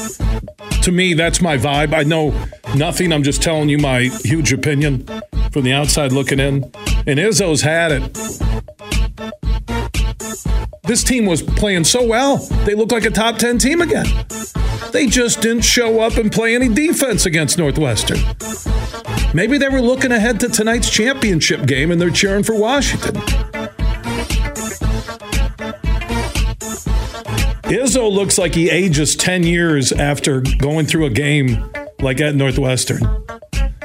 To me, that's my vibe. I know nothing. I'm just telling you my huge opinion from the outside looking in. And Izzo's had it. This team was playing so well. They look like a top 10 team again. They just didn't show up and play any defense against Northwestern. Maybe they were looking ahead to tonight's championship game and they're cheering for Washington. Izzo looks like he ages 10 years after going through a game like at Northwestern.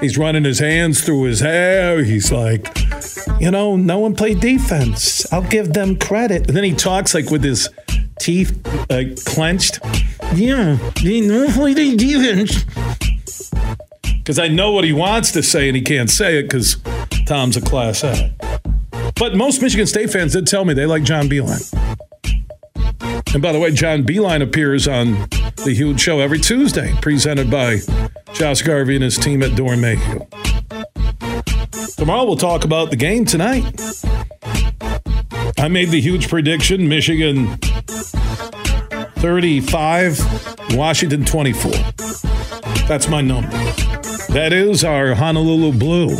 He's running his hands through his hair. He's like, you know, no one played defense. I'll give them credit. And then he talks like with his teeth uh, clenched. Yeah, they no play defense. Because I know what he wants to say and he can't say it because Tom's a class act. But most Michigan State fans did tell me they like John Beilein. And by the way, John Beilein appears on the Huge Show every Tuesday, presented by Josh Garvey and his team at Doeren Mayhew. Tomorrow we'll talk about the game tonight. I made the huge prediction Michigan 35, Washington 24. That's my number. That is our Honolulu Blue.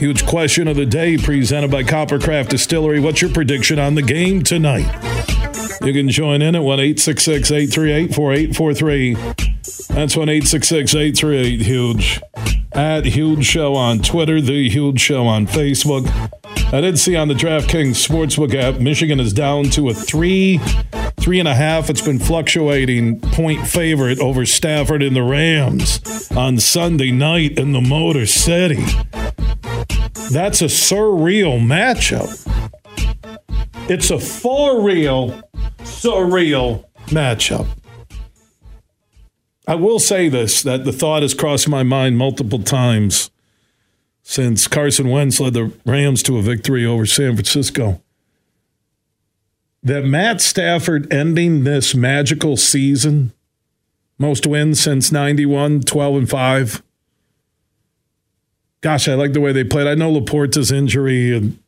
Huge question of the day presented by Coppercraft Distillery. What's your prediction on the game tonight? You can join in at 1 838 4843. That's 1 838 Huge. At Huge Show on Twitter, The Huge Show on Facebook. I did see on the DraftKings Sportsbook app, Michigan is down to a three, three and a half. It's been fluctuating point favorite over Stafford and the Rams on Sunday night in the Motor City. That's a surreal matchup. It's a for real, surreal matchup. I will say this that the thought has crossed my mind multiple times since Carson Wentz led the Rams to a victory over San Francisco. That Matt Stafford ending this magical season, most wins since 91, 12 and 5. gosh, I like the way they played. I know LaPorta's injury and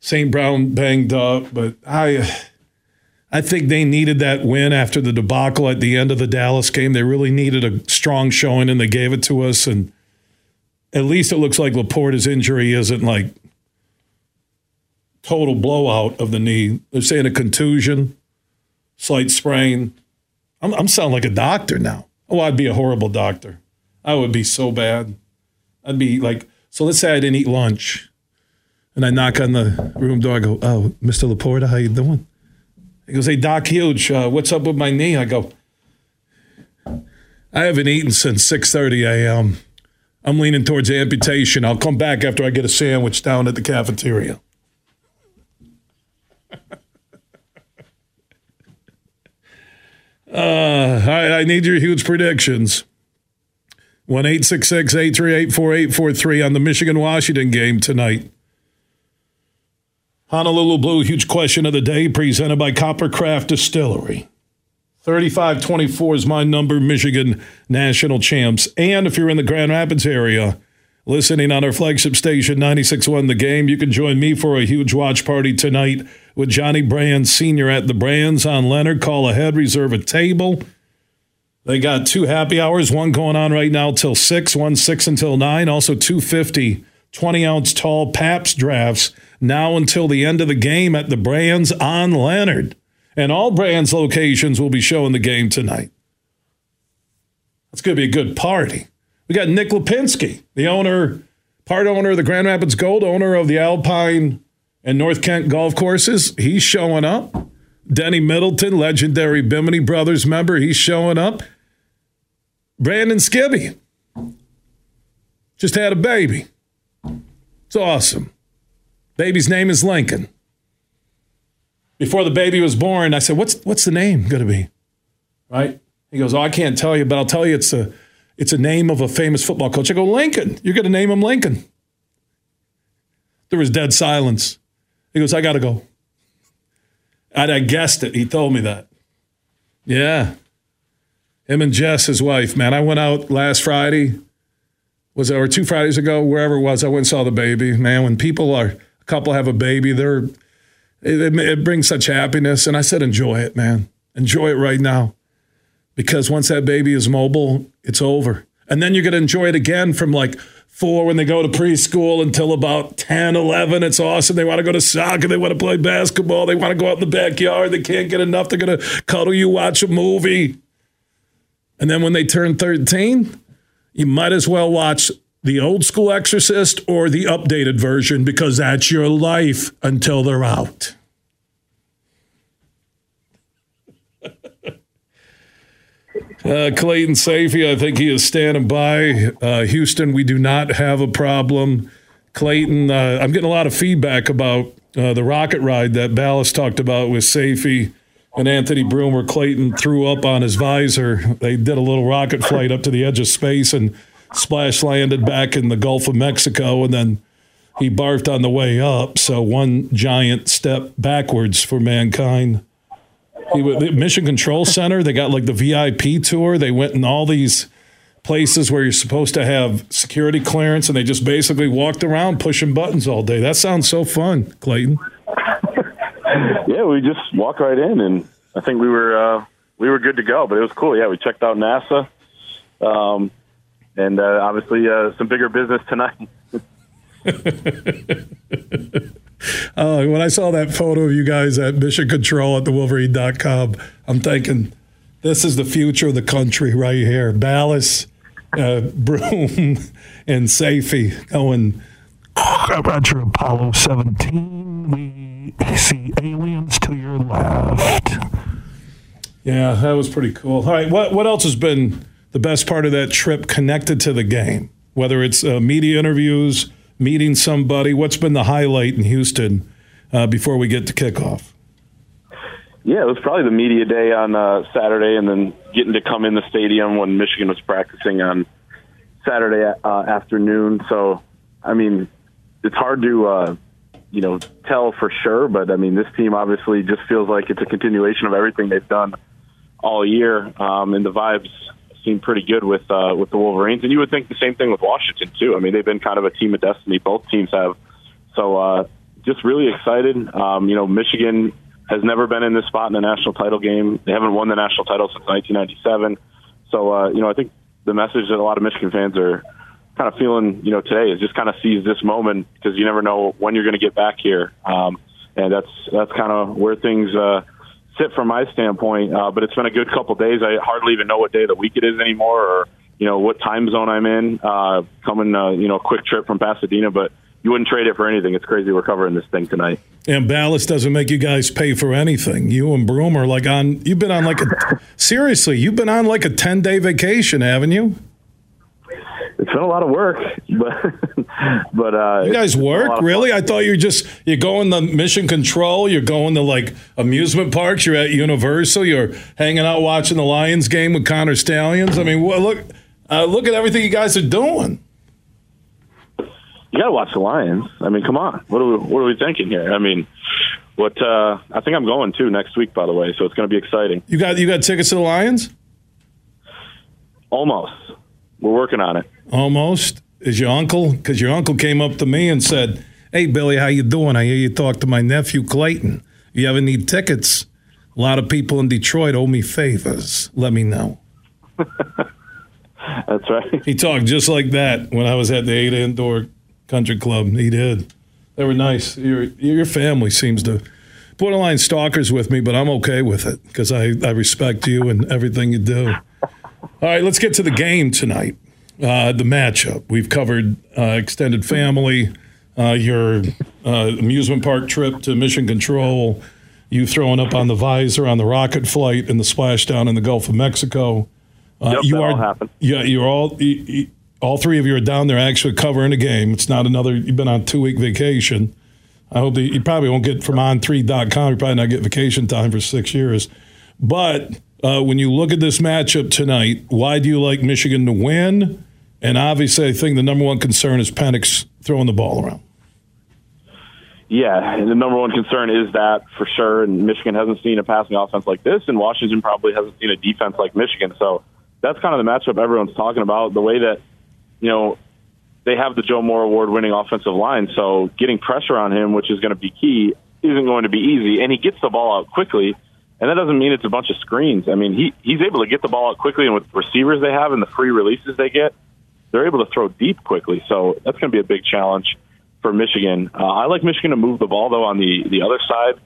St. Brown banged up, but I I think they needed that win after the debacle at the end of the Dallas game. They really needed a strong showing, and they gave it to us. And at least it looks like LaPorta's injury isn't like total blowout of the knee. They're saying a contusion, slight sprain. I'm, I'm sounding like a doctor now. Oh, I'd be a horrible doctor. I would be so bad. I'd be like, so let's say I didn't eat lunch, and I knock on the room door. I go, "Oh, Mr. Laporta, how you doing?" He goes, "Hey, Doc Huge, uh, what's up with my knee?" I go, "I haven't eaten since 6:30 a.m. I'm leaning towards amputation. I'll come back after I get a sandwich down at the cafeteria." Uh, I, I need your huge predictions. 1 838 4843 on the Michigan Washington game tonight. Honolulu Blue, huge question of the day, presented by Coppercraft Distillery. 3524 is my number, Michigan National Champs. And if you're in the Grand Rapids area, listening on our flagship station, 96.1 The Game, you can join me for a huge watch party tonight with Johnny Brand Sr. at the Brands on Leonard. Call ahead, reserve a table. They got two happy hours, one going on right now till 6, one 6 until 9. Also 250 20 ounce tall Pabst drafts now until the end of the game at the Brands on Leonard. And all Brands locations will be showing the game tonight. It's going to be a good party. We got Nick Lipinski, the owner, part owner of the Grand Rapids Gold, owner of the Alpine and North Kent golf courses. He's showing up. Denny Middleton, legendary Bimini Brothers member, he's showing up. Brandon Skibby just had a baby. It's awesome. Baby's name is Lincoln. Before the baby was born, I said, "What's what's the name going to be?" Right? He goes, "Oh, I can't tell you, but I'll tell you it's a it's a name of a famous football coach." I go, "Lincoln. You're going to name him Lincoln." There was dead silence. He goes, "I got to go." And I guessed it. He told me that. Yeah. Him and Jess, his wife, man. I went out last Friday. Was it or two Fridays ago, wherever it was, I went and saw the baby. Man, when people are a couple have a baby, they're it, it brings such happiness. And I said, enjoy it, man. Enjoy it right now. Because once that baby is mobile, it's over. And then you're going to enjoy it again from like four when they go to preschool until about 10, 11. It's awesome. They want to go to soccer. They want to play basketball. They want to go out in the backyard. They can't get enough. They're going to cuddle you, watch a movie. And then when they turn 13, you might as well watch the old school Exorcist or the updated version because that's your life until they're out. Uh, Clayton Sayfie, I think he is standing by. Uh, Houston, we do not have a problem. Clayton, uh, I'm getting a lot of feedback about uh, the rocket ride that Balas talked about with Sayfie and Anthony Broome, where Clayton threw up on his visor. They did a little rocket flight up to the edge of space and splash landed back in the Gulf of Mexico, and then he barfed on the way up. So one giant step backwards for mankind. He, the Mission Control Center, they got like the VIP tour. They went in all these places where you're supposed to have security clearance, and they just basically walked around pushing buttons all day. That sounds so fun, Clayton. Yeah, we just walked right in, and I think we were uh, we were good to go. But it was cool. Yeah, we checked out NASA, um, and uh, obviously uh, some bigger business tonight. Uh, when I saw that photo of you guys at Mission Control at the Wolverine.com, I'm thinking, this is the future of the country right here. Balas, uh, Broome, and Sayfie going, oh, Roger Apollo 17. We see aliens to your left. Yeah, that was pretty cool. All right, what, what else has been the best part of that trip connected to the game? Whether it's uh, media interviews, meeting somebody? What's been the highlight in Houston uh, before we get to kickoff? Yeah, it was probably the media day on uh, Saturday, and then getting to come in the stadium when Michigan was practicing on Saturday uh, afternoon. So, I mean, it's hard to uh, you know tell for sure, but I mean, this team obviously just feels like it's a continuation of everything they've done all year, um, and the vibes seem pretty good with uh, with the Wolverines, and you would think the same thing with Washington too. I mean, they've been kind of a team of destiny. Both teams have. So uh, just really excited. Um, you know, Michigan has never been in this spot in a national title game. They haven't won the national title since 1997. So uh, you know, I think the message that a lot of Michigan fans are kind of feeling, you know, today is just kind of seize this moment because you never know when you're going to get back here. Um, and that's that's kind of where things uh, sit from my standpoint. Uh, but it's been a good couple days. I hardly even know what day of the week it is anymore, or you know what time zone I'm in. Uh, coming, uh, you know, quick trip from Pasadena, but you wouldn't trade it for anything. It's crazy we're covering this thing tonight. And Balas doesn't make you guys pay for anything. You and Broome are like on. You've been on like a seriously. You've been on like a ten day vacation, haven't you? It's been a lot of work, but but uh, you guys work really? I thought you were just you're going to Mission Control. You're going to like amusement parks. You're at Universal. You're hanging out watching the Lions game with Connor Stalions. I mean, look uh, look at everything you guys are doing you got to watch the Lions. I mean, come on. What are we, what are we thinking here? I mean, what? Uh, I think I'm going to next week, by the way. So it's going to be exciting. You got you got tickets to the Lions? Almost. We're working on it. Almost. Is your uncle? Because your uncle came up to me and said, "Hey, Billy, how you doing? I hear you talk to my nephew Clayton. You ever need tickets? A lot of people in Detroit owe me favors. Let me know." That's right. He talked just like that when I was at the eight indoor country club. He did. They were nice. Your your family seems to borderline stalkers with me, but I'm okay with it because I, I respect you and everything you do. All right, let's get to the game tonight. Uh, the matchup. We've covered uh, extended family, uh, your uh, amusement park trip to Mission Control, you throwing up on the visor on the rocket flight and the splashdown in the Gulf of Mexico. Uh, yep, you are, Yeah, you're all. You, all three of you are down there actually covering a game. It's not another, you've been on two week vacation. I hope that you probably won't get from on3.com. You probably not get vacation time for six years. But uh, when you look at this matchup tonight, why do you like Michigan to win? And obviously, I think the number one concern is Penix throwing the ball around. Yeah, the number one concern is that for sure. And Michigan hasn't seen a passing offense like this, and Washington probably hasn't seen a defense like Michigan. So that's kind of the matchup everyone's talking about. The way that you know, they have the Joe Moore award winning offensive line. So getting pressure on him, which is going to be key, isn't going to be easy. And he gets the ball out quickly. And that doesn't mean it's a bunch of screens. I mean, he, he's able to get the ball out quickly, and with the receivers they have and the free releases they get, they're able to throw deep quickly. So that's going to be a big challenge for Michigan. Uh, I like Michigan to move the ball, though, on the, the other side.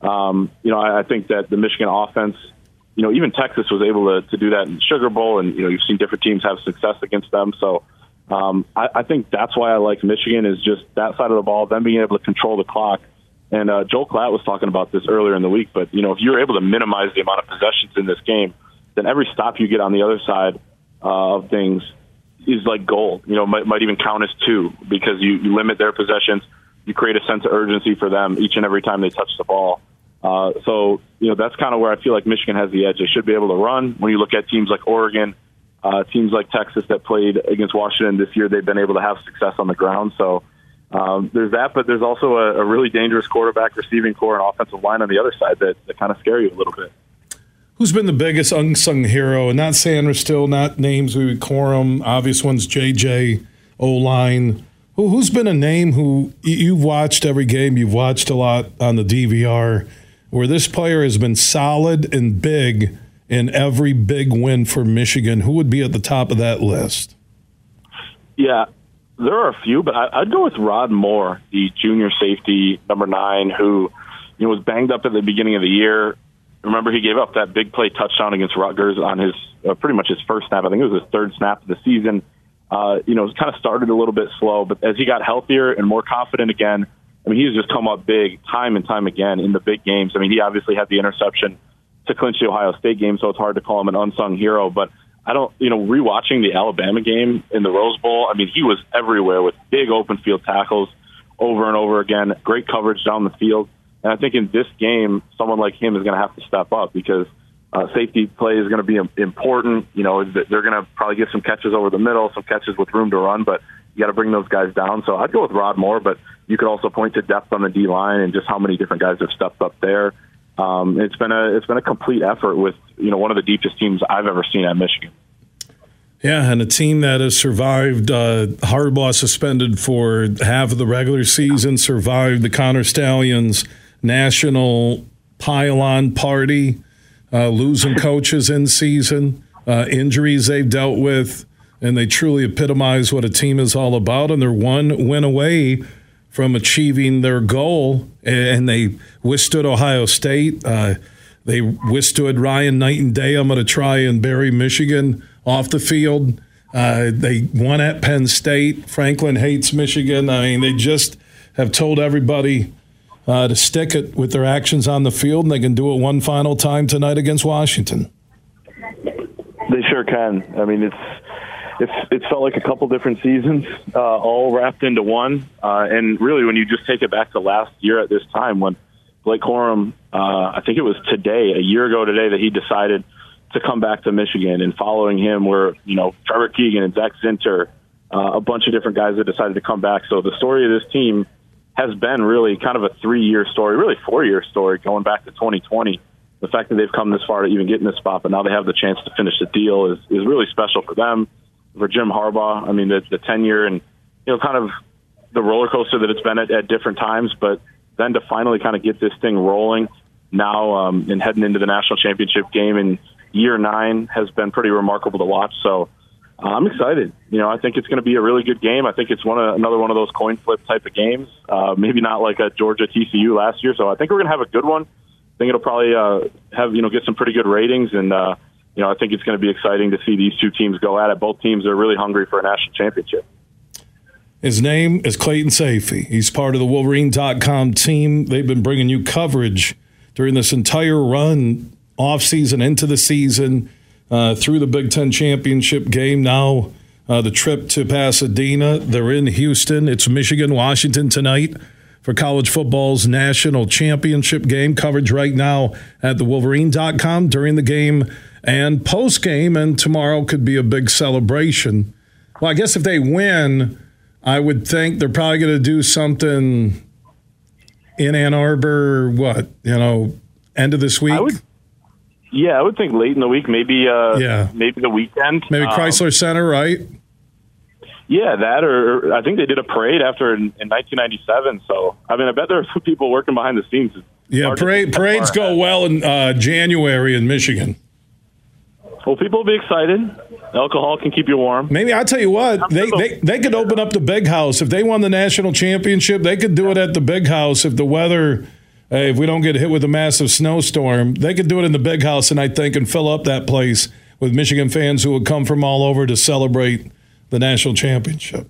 Um, you know, I, I think that the Michigan offense, you know, even Texas was able to, to do that in Sugar Bowl, and, you know, you've seen different teams have success against them. So um, I, I think that's why I like Michigan is just that side of the ball, them being able to control the clock. And uh, Joel Klatt was talking about this earlier in the week, but you know, if you're able to minimize the amount of possessions in this game, then every stop you get on the other side uh, of things is like gold. You know, might, might even count as two because you, you limit their possessions. You create a sense of urgency for them each and every time they touch the ball. Uh, so, you know, that's kind of where I feel like Michigan has the edge. They should be able to run. When you look at teams like Oregon, uh, teams like Texas that played against Washington this year, they've been able to have success on the ground. So um, there's that, but there's also a, a really dangerous quarterback, receiving corps, and offensive line on the other side that, that kind of scare you a little bit. Who's been the biggest unsung hero? And not Sainristil, not names we would Corum. Obvious ones, JJ, O line. Who, who's been a name who you've watched every game, you've watched a lot on the DVR, where this player has been solid and big in every big win for Michigan, who would be at the top of that list? Yeah, there are a few, but I, would go with Rod Moore, the junior safety number nine, who you know was banged up at the beginning of the year. Remember, he gave up that big play touchdown against Rutgers on his uh, pretty much his first snap. I think it was his third snap of the season. Uh, you know, was kind of started a little bit slow, but as he got healthier and more confident again, I mean, he's just come up big time and time again in the big games. I mean, he obviously had the interception to clinch the Ohio State game, so it's hard to call him an unsung hero. But I don't, you know, rewatching the Alabama game in the Rose Bowl, I mean, he was everywhere with big open field tackles over and over again, great coverage down the field. And I think in this game, someone like him is going to have to step up because uh, safety play is going to be important. You know, they're going to probably get some catches over the middle, some catches with room to run, but you got to bring those guys down. So I'd go with Rod Moore, but you could also point to depth on the D line and just how many different guys have stepped up there um, it's been a it's been a complete effort with you know one of the deepest teams I've ever seen at Michigan. Yeah, and a team that has survived uh, Harbaugh suspended for half of the regular season, survived the Connor Stalions national pylon party, uh, losing coaches in season, uh, injuries they've dealt with, and they truly epitomize what a team is all about. And they're one win away from achieving their goal, and they withstood Ohio State. Uh, they withstood Ryan night and day. I'm going to try and bury Michigan off the field. Uh, they won at Penn State. Franklin hates Michigan. I mean, they just have told everybody uh, to stick it with their actions on the field, and they can do it one final time tonight against Washington. They sure can. I mean, it's it's it's felt like a couple different seasons, uh, all wrapped into one. Uh, and really, when you just take it back to last year at this time, when Blake Corum, uh, I think it was today, a year ago today, that he decided to come back to Michigan. And following him were, you know, Trevor Keegan and Zach Zinter, uh, a bunch of different guys that decided to come back. So the story of this team has been really kind of a three year story, really four year story going back to 2020. The fact that they've come this far to even get in this spot, but now they have the chance to finish the deal is, is really special for them. For Jim Harbaugh, I mean, the, the tenure and, you know, kind of the roller coaster that it's been at, at different times, but then to finally kind of get this thing rolling now um, and heading into the national championship game in year nine has been pretty remarkable to watch. So uh, I'm excited. You know, I think it's going to be a really good game. I think it's one of, another one of those coin flip type of games. Uh, maybe not like a Georgia TCU last year. So I think we're going to have a good one. I think it'll probably uh, have you know get some pretty good ratings, and uh, you know I think it's going to be exciting to see these two teams go at it. Both teams are really hungry for a national championship. His name is Clayton Sayfie. He's part of the Wolverine.com team. They've been bringing you coverage during this entire run, off season into the season, uh, through the Big Ten championship game. Now, uh, the trip to Pasadena. They're in Houston. It's Michigan, Washington tonight for college football's national championship game. Coverage right now at the Wolverine.com during the game and post game. And tomorrow could be a big celebration. Well, I guess if they win, I would think they're probably going to do something in Ann Arbor. What you know, end of this week. I would, yeah, I would think late in the week, maybe. Uh, Yeah. maybe the weekend. Maybe Um, Crisler Center, right? Yeah, that or, or I think they did a parade after in, in 1997. So I mean, I bet there are some people working behind the scenes. It's Yeah, parade, parades go well in uh, January in Michigan. Well, people will be excited. Alcohol can keep you warm. Maybe I'll tell you what they, they they could open up the big house if they won the national championship. They could do it at the big house if the weather. Hey, if we don't get hit with a massive snowstorm, they could do it in the big house, and I think and fill up that place with Michigan fans who would come from all over to celebrate the national championship.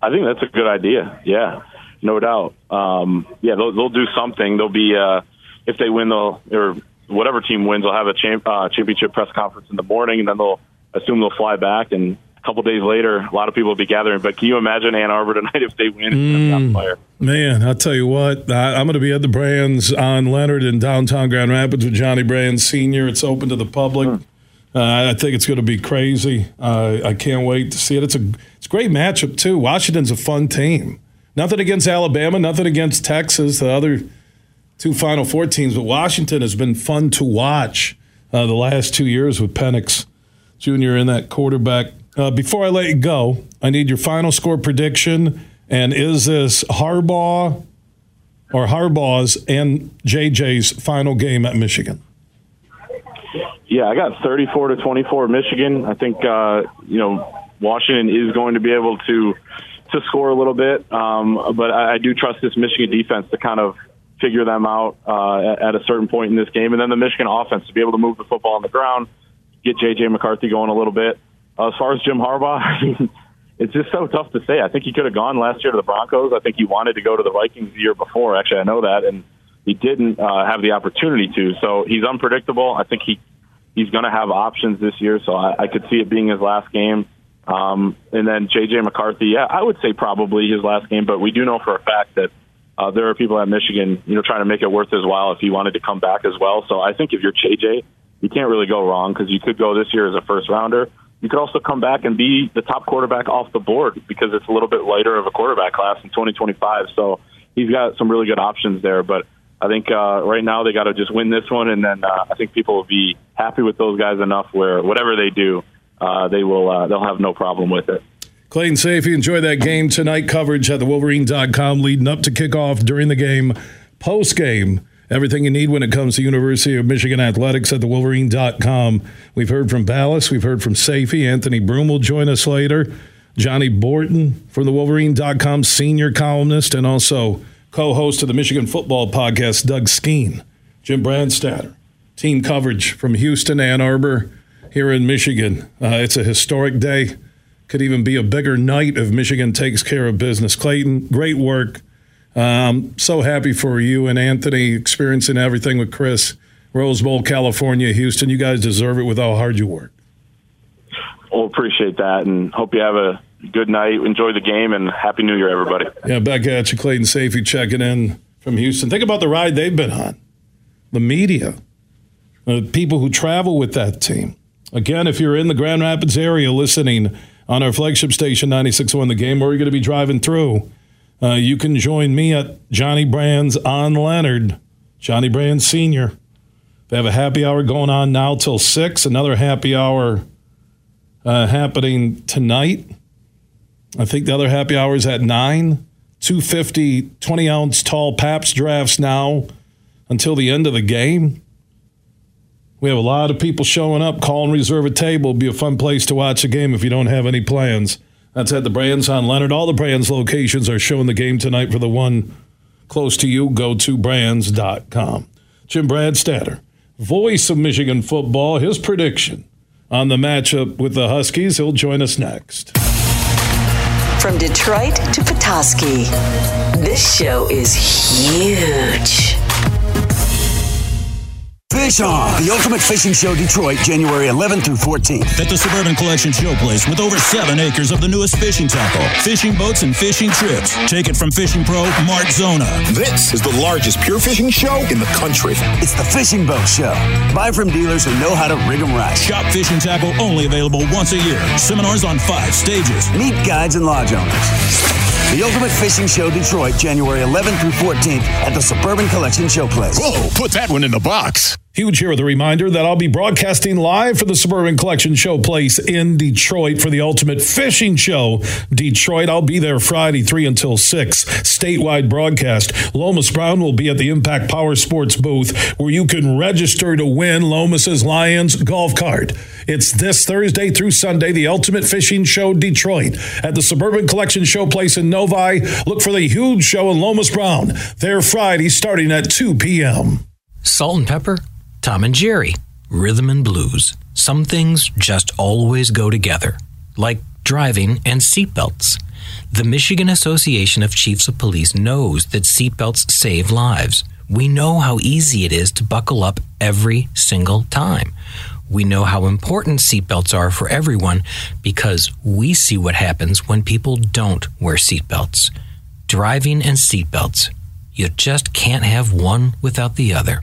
I think that's a good idea. Yeah, no doubt. Um, yeah, they'll, they'll do something. They'll be uh, if they win, they'll or whatever team wins, they'll have a champ, uh, championship press conference in the morning, and then they'll assume they'll fly back. And a couple days later, a lot of people will be gathering. But can you imagine Ann Arbor tonight if they win? It's gonna be on fire. Man, I'll tell you what, I, I'm going to be at the Brann's on Leonard in downtown Grand Rapids with Johnny Brands Sr. It's open to the public. Uh, I think it's going to be crazy. Uh, I can't wait to see it. It's a it's a great matchup too. Washington's a fun team. Nothing against Alabama, nothing against Texas, the other two Final Four teams, but Washington has been fun to watch uh, the last two years with Penix Jr. in that quarterback. Uh, before I let you go, I need your final score prediction. And is this Harbaugh or Harbaugh's and JJ's final game at Michigan? Yeah, I got 34 to 24 Michigan. I think uh, you know Washington is going to be able to to score a little bit, um, but I, I do trust this Michigan defense to kind of figure them out uh, at, a certain point in this game, and then the Michigan offense to be able to move the football on the ground, get JJ McCarthy going a little bit. As far as Jim Harbaugh, it's just so tough to say. I think he could have gone last year to the Broncos. I think he wanted to go to the Vikings the year before. Actually, I know that, and he didn't uh, have the opportunity to. So he's unpredictable. I think he he's going to have options this year, so I, I could see it being his last game. Um, and then J.J. McCarthy, yeah, I would say probably his last game, but we do know for a fact that uh, there are people at Michigan, you know, trying to make it worth his while if he wanted to come back as well. So I think if you're J.J., you can't really go wrong because you could go this year as a first rounder. You could also come back and be the top quarterback off the board because it's a little bit lighter of a quarterback class in 2025. So he's got some really good options there, but I think uh, right now they got to just win this one, and then uh, I think people will be happy with those guys enough where whatever they do, uh, they will uh, they'll have no problem with it. Clayton Sayfie, enjoy that game tonight. Coverage at the Wolverine.com leading up to kickoff during the game, post game. Everything you need when it comes to University of Michigan athletics at the Wolverine.com. We've heard from Balas, we've heard from Sayfie. Anthony Broome will join us later. Johnny Borton from the Wolverine.com, senior columnist, and also co host of the Michigan Football Podcast, Doug Skene, Jim Brandstatter, team coverage from Houston, Ann Arbor, here in Michigan. Uh, it's a historic day. Could even be a bigger night if Michigan takes care of business. Clayton, great work. Um, so happy for you and Anthony experiencing everything with Chris. Rose Bowl, California, Houston. You guys deserve it with how hard you work. Well, appreciate that and hope you have a good night. Enjoy the game and Happy New Year, everybody. Yeah, back at you, Clayton Sayfie checking in from Houston. Think about the ride they've been on. The media, the people who travel with that team. Again, if you're in the Grand Rapids area listening on our flagship station 96.1 The Game, or you're going to be driving through, uh, you can join me at Johnny Brann's on Leonard, Johnny Brand Sr. They have a happy hour going on now till 6, another happy hour uh, happening tonight. I think the other happy hour is at 9. 250 20 ounce tall Pabst drafts now until the end of the game. We have a lot of people showing up. Call and reserve a table. It'll be a fun place to watch a game if you don't have any plans. That's at the Brann's on Leonard. All the Brann's locations are showing the game tonight for the one close to you. Go to branns.com. Jim Brandstatter, voice of Michigan football, his prediction on the matchup with the Huskies. He'll join us next. From Detroit to Petoskey, this show is huge. Fish On, the Ultimate Fishing Show Detroit, January 11th through 14th. At the Suburban Collection Showplace with over seven acres of the newest fishing tackle, fishing boats, and fishing trips. Take it from Fishing Pro Mark Zona. This is the largest pure fishing show in the country. It's the Fishing Boat Show. Buy from dealers who know how to rig them right. Shop fishing tackle only available once a year. Seminars on five stages. Meet guides and lodge owners. The Ultimate Fishing Show Detroit, January 11th through 14th at the Suburban Collection Showplace. Whoa, put that one in the box. Huge here with a reminder that I'll be broadcasting live for the Suburban Collection Showplace in Detroit for the Ultimate Fishing Show. Detroit, I'll be there Friday, 3 until 6. Statewide broadcast. Lomas Brown will be at the Impact Power Sports booth where you can register to win Lomas's Lions golf cart. It's this Thursday through Sunday, the Ultimate Fishing Show Detroit at the Suburban Collection Showplace in Novi. Look for the huge show in Lomas Brown there Friday starting at 2 p.m. Salt and pepper? Tom and Jerry, rhythm and blues. Some things just always go together, like driving and seatbelts. The Michigan Association of Chiefs of Police knows that seatbelts save lives. We know how easy it is to buckle up every single time. We know how important seatbelts are for everyone because we see what happens when people don't wear seatbelts. Driving and seatbelts. You just can't have one without the other.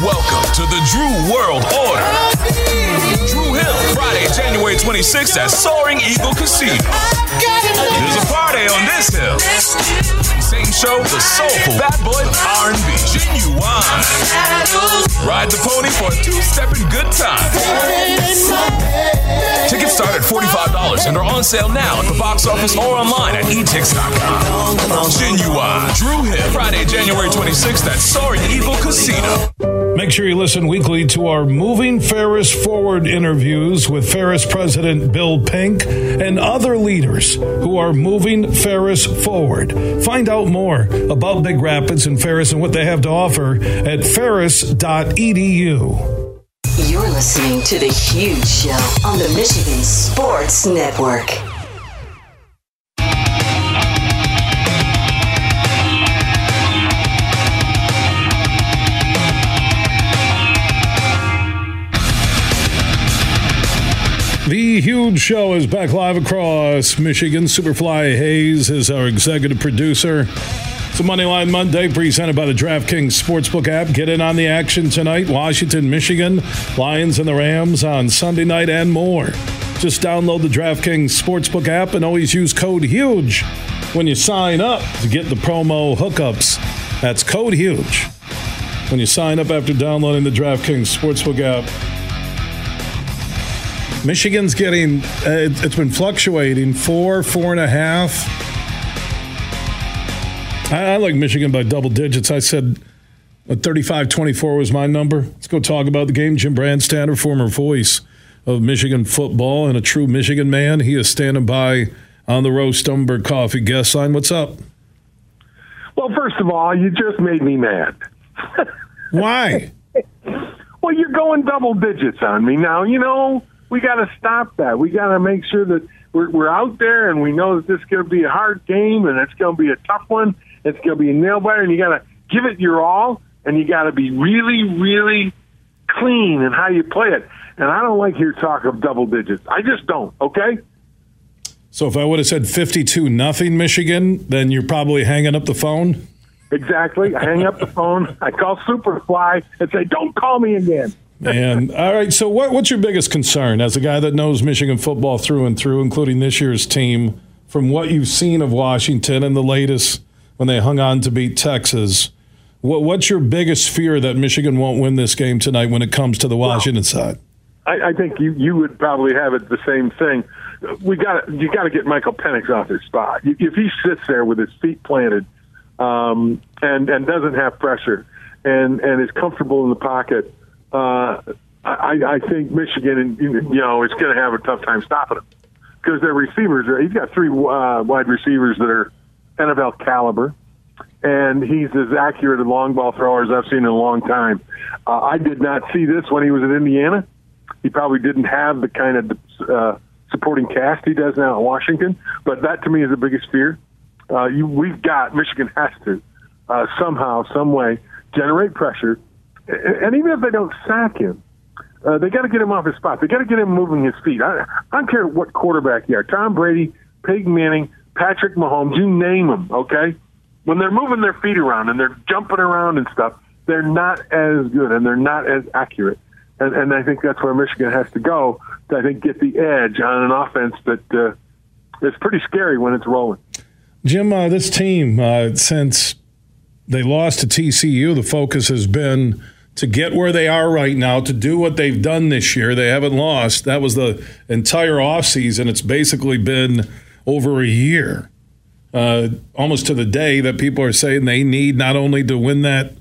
Welcome to the Dru World Order. Dru Hill, Friday, January 26th at Soaring Eagle Casino. There's a party on this hill. Same show, the soulful bad boy R&B, Ginuwine. Ride the pony for a two-stepping good time. Tickets start at $45 and are on sale now at the box office or online at etix.com. Ginuwine, Dru Hill, Friday, January 26th at Soaring Eagle Casino. Make sure you listen weekly to our Moving Ferris Forward interviews with Ferris President Bill Pink and other leaders who are moving Ferris forward. Find out more about Big Rapids and Ferris and what they have to offer at ferris.edu. You're listening to The Huge Show on the Michigan Sports Network. The huge show is back live across Michigan. Superfly Hayes is our executive producer. It's a Moneyline Monday presented by the DraftKings Sportsbook app. Get in on the action tonight. Washington, Michigan, Lions and the Rams on Sunday night and more. Just download the DraftKings Sportsbook app and always use code HUGE when you sign up to get the promo hookups. That's code HUGE when you sign up after downloading the DraftKings Sportsbook app. Michigan's getting, uh, it's been fluctuating four, four and a half. I, I like Michigan by double digits. I said 35 24 was my number. Let's go talk about the game. Jim Brandstatter, former voice of Michigan football and a true Michigan man. He is standing by on the Roast Umber Coffee guest line. What's up? Well, first of all, you just made me mad. Why? well, you're going double digits on me now. You know, we got to stop that. We got to make sure that we're, we're out there and we know that this is going to be a hard game and it's going to be a tough one. It's going to be a nail biter, and you got to give it your all, and you got to be really, really clean in how you play it. And I don't like your talk of double digits. I just don't. Okay. So if I would have said fifty-two nothing Michigan, then you're probably hanging up the phone. Exactly. I hang up the phone. I call Superfly and say, "Don't call me again." And all right, so what, what's your biggest concern as a guy that knows Michigan football through and through, including this year's team, from what you've seen of Washington and the latest when they hung on to beat Texas? What, what's your biggest fear that Michigan won't win this game tonight when it comes to the Washington well, side? I, I think you you would probably have it the same thing. We got you got to get Michael Penix off his spot. If he sits there with his feet planted um, and and doesn't have pressure and and is comfortable in the pocket uh, I, I think Michigan, you know, is going to have a tough time stopping him because their receivers are. He's got three uh, wide receivers that are NFL caliber, and he's as accurate a long ball thrower as I've seen in a long time. Uh, I did not see this when he was at Indiana. He probably didn't have the kind of uh, supporting cast he does now at Washington, but that to me is the biggest fear. Uh, you, we've got Michigan has to uh, somehow, some way, generate pressure and even if they don't sack him, uh, they got to get him off his spot. They got to get him moving his feet. I, I don't care what quarterback you are. Tom Brady, Peyton Manning, Patrick Mahomes, you name them, okay? When they're moving their feet around and they're jumping around and stuff, they're not as good and they're not as accurate. And, and I think that's where Michigan has to go to, I think, get the edge on an offense that uh, is pretty scary when it's rolling. Jim, uh, this team, uh, since they lost to TCU, the focus has been to get where they are right now, to do what they've done this year. They haven't lost. That was the entire offseason. It's basically been over a year, uh, almost to the day that people are saying they need not only to win that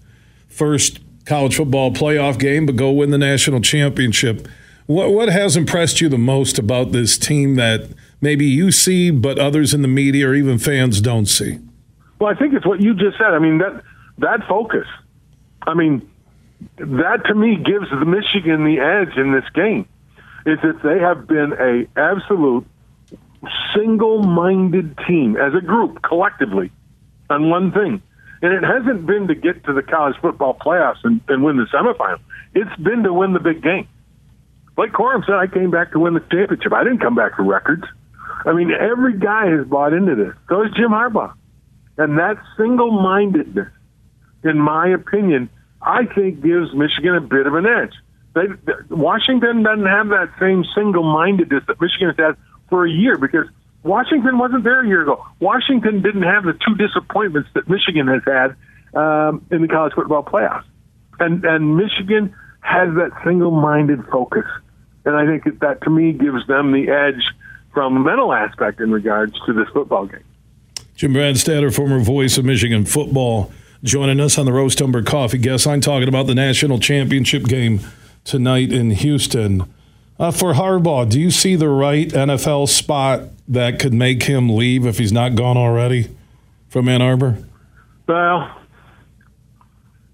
first college football playoff game, but go win the national championship. What, what has impressed you the most about this team that maybe you see, but others in the media or even fans don't see? Well, I think it's what you just said. I mean, that that focus. I mean, that to me gives the Michigan the edge in this game. Is that they have been a absolute single-minded team as a group collectively on one thing, and it hasn't been to get to the college football playoffs and, and win the semifinal. It's been to win the big game. Like Corum said, I came back to win the championship. I didn't come back for records. I mean, every guy has bought into this. So has Jim Harbaugh. And that single mindedness, in my opinion, I think gives Michigan a bit of an edge. They, Washington doesn't have that same single-mindedness that Michigan has for a year because Washington wasn't there a year ago. Washington didn't have the two disappointments that Michigan has had um, in the college football playoffs, and and Michigan has that single-minded focus, and I think that, that to me gives them the edge from a mental aspect in regards to this football game. Jim Brandstatter, former voice of Michigan football joining us on the Roast Umber Coffee guest. I'm talking about the national championship game tonight in Houston. Uh, for Harbaugh, do you see the right NFL spot that could make him leave if he's not gone already from Ann Arbor? Well,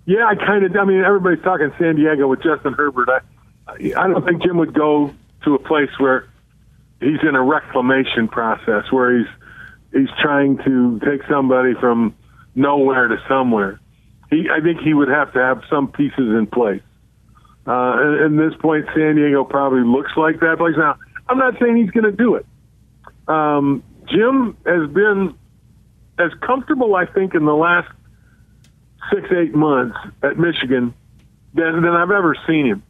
yeah, I kind of. I mean, everybody's talking San Diego with Justin Herbert. I, I don't think Jim would go to a place where he's in a reclamation process, where he's he's trying to take somebody from nowhere to somewhere. He, I think he would have to have some pieces in place. Uh, and this point, San Diego probably looks like that place. Now, I'm not saying he's going to do it. Um, Jim has been as comfortable, I think, in the last six, eight months at Michigan than, than I've ever seen him.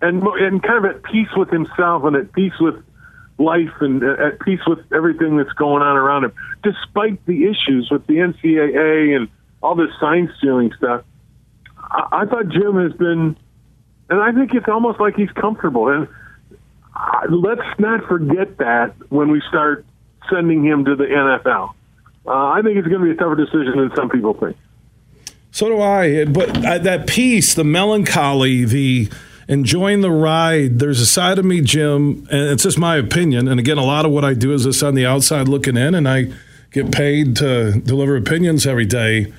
And, and kind of at peace with himself and at peace with life and at peace with everything that's going on around him, despite the issues with the NCAA and all this sign stealing stuff. I, I thought Jim has been, and I think it's almost like he's comfortable. And let's not forget that when we start sending him to the NFL. Uh, I think it's going to be a tougher decision than some people think. So do I. But uh, that peace, the melancholy, the enjoying the ride. There's a side of me, Jim, and it's just my opinion. And again, a lot of what I do is this on the outside looking in, and I get paid to deliver opinions every day.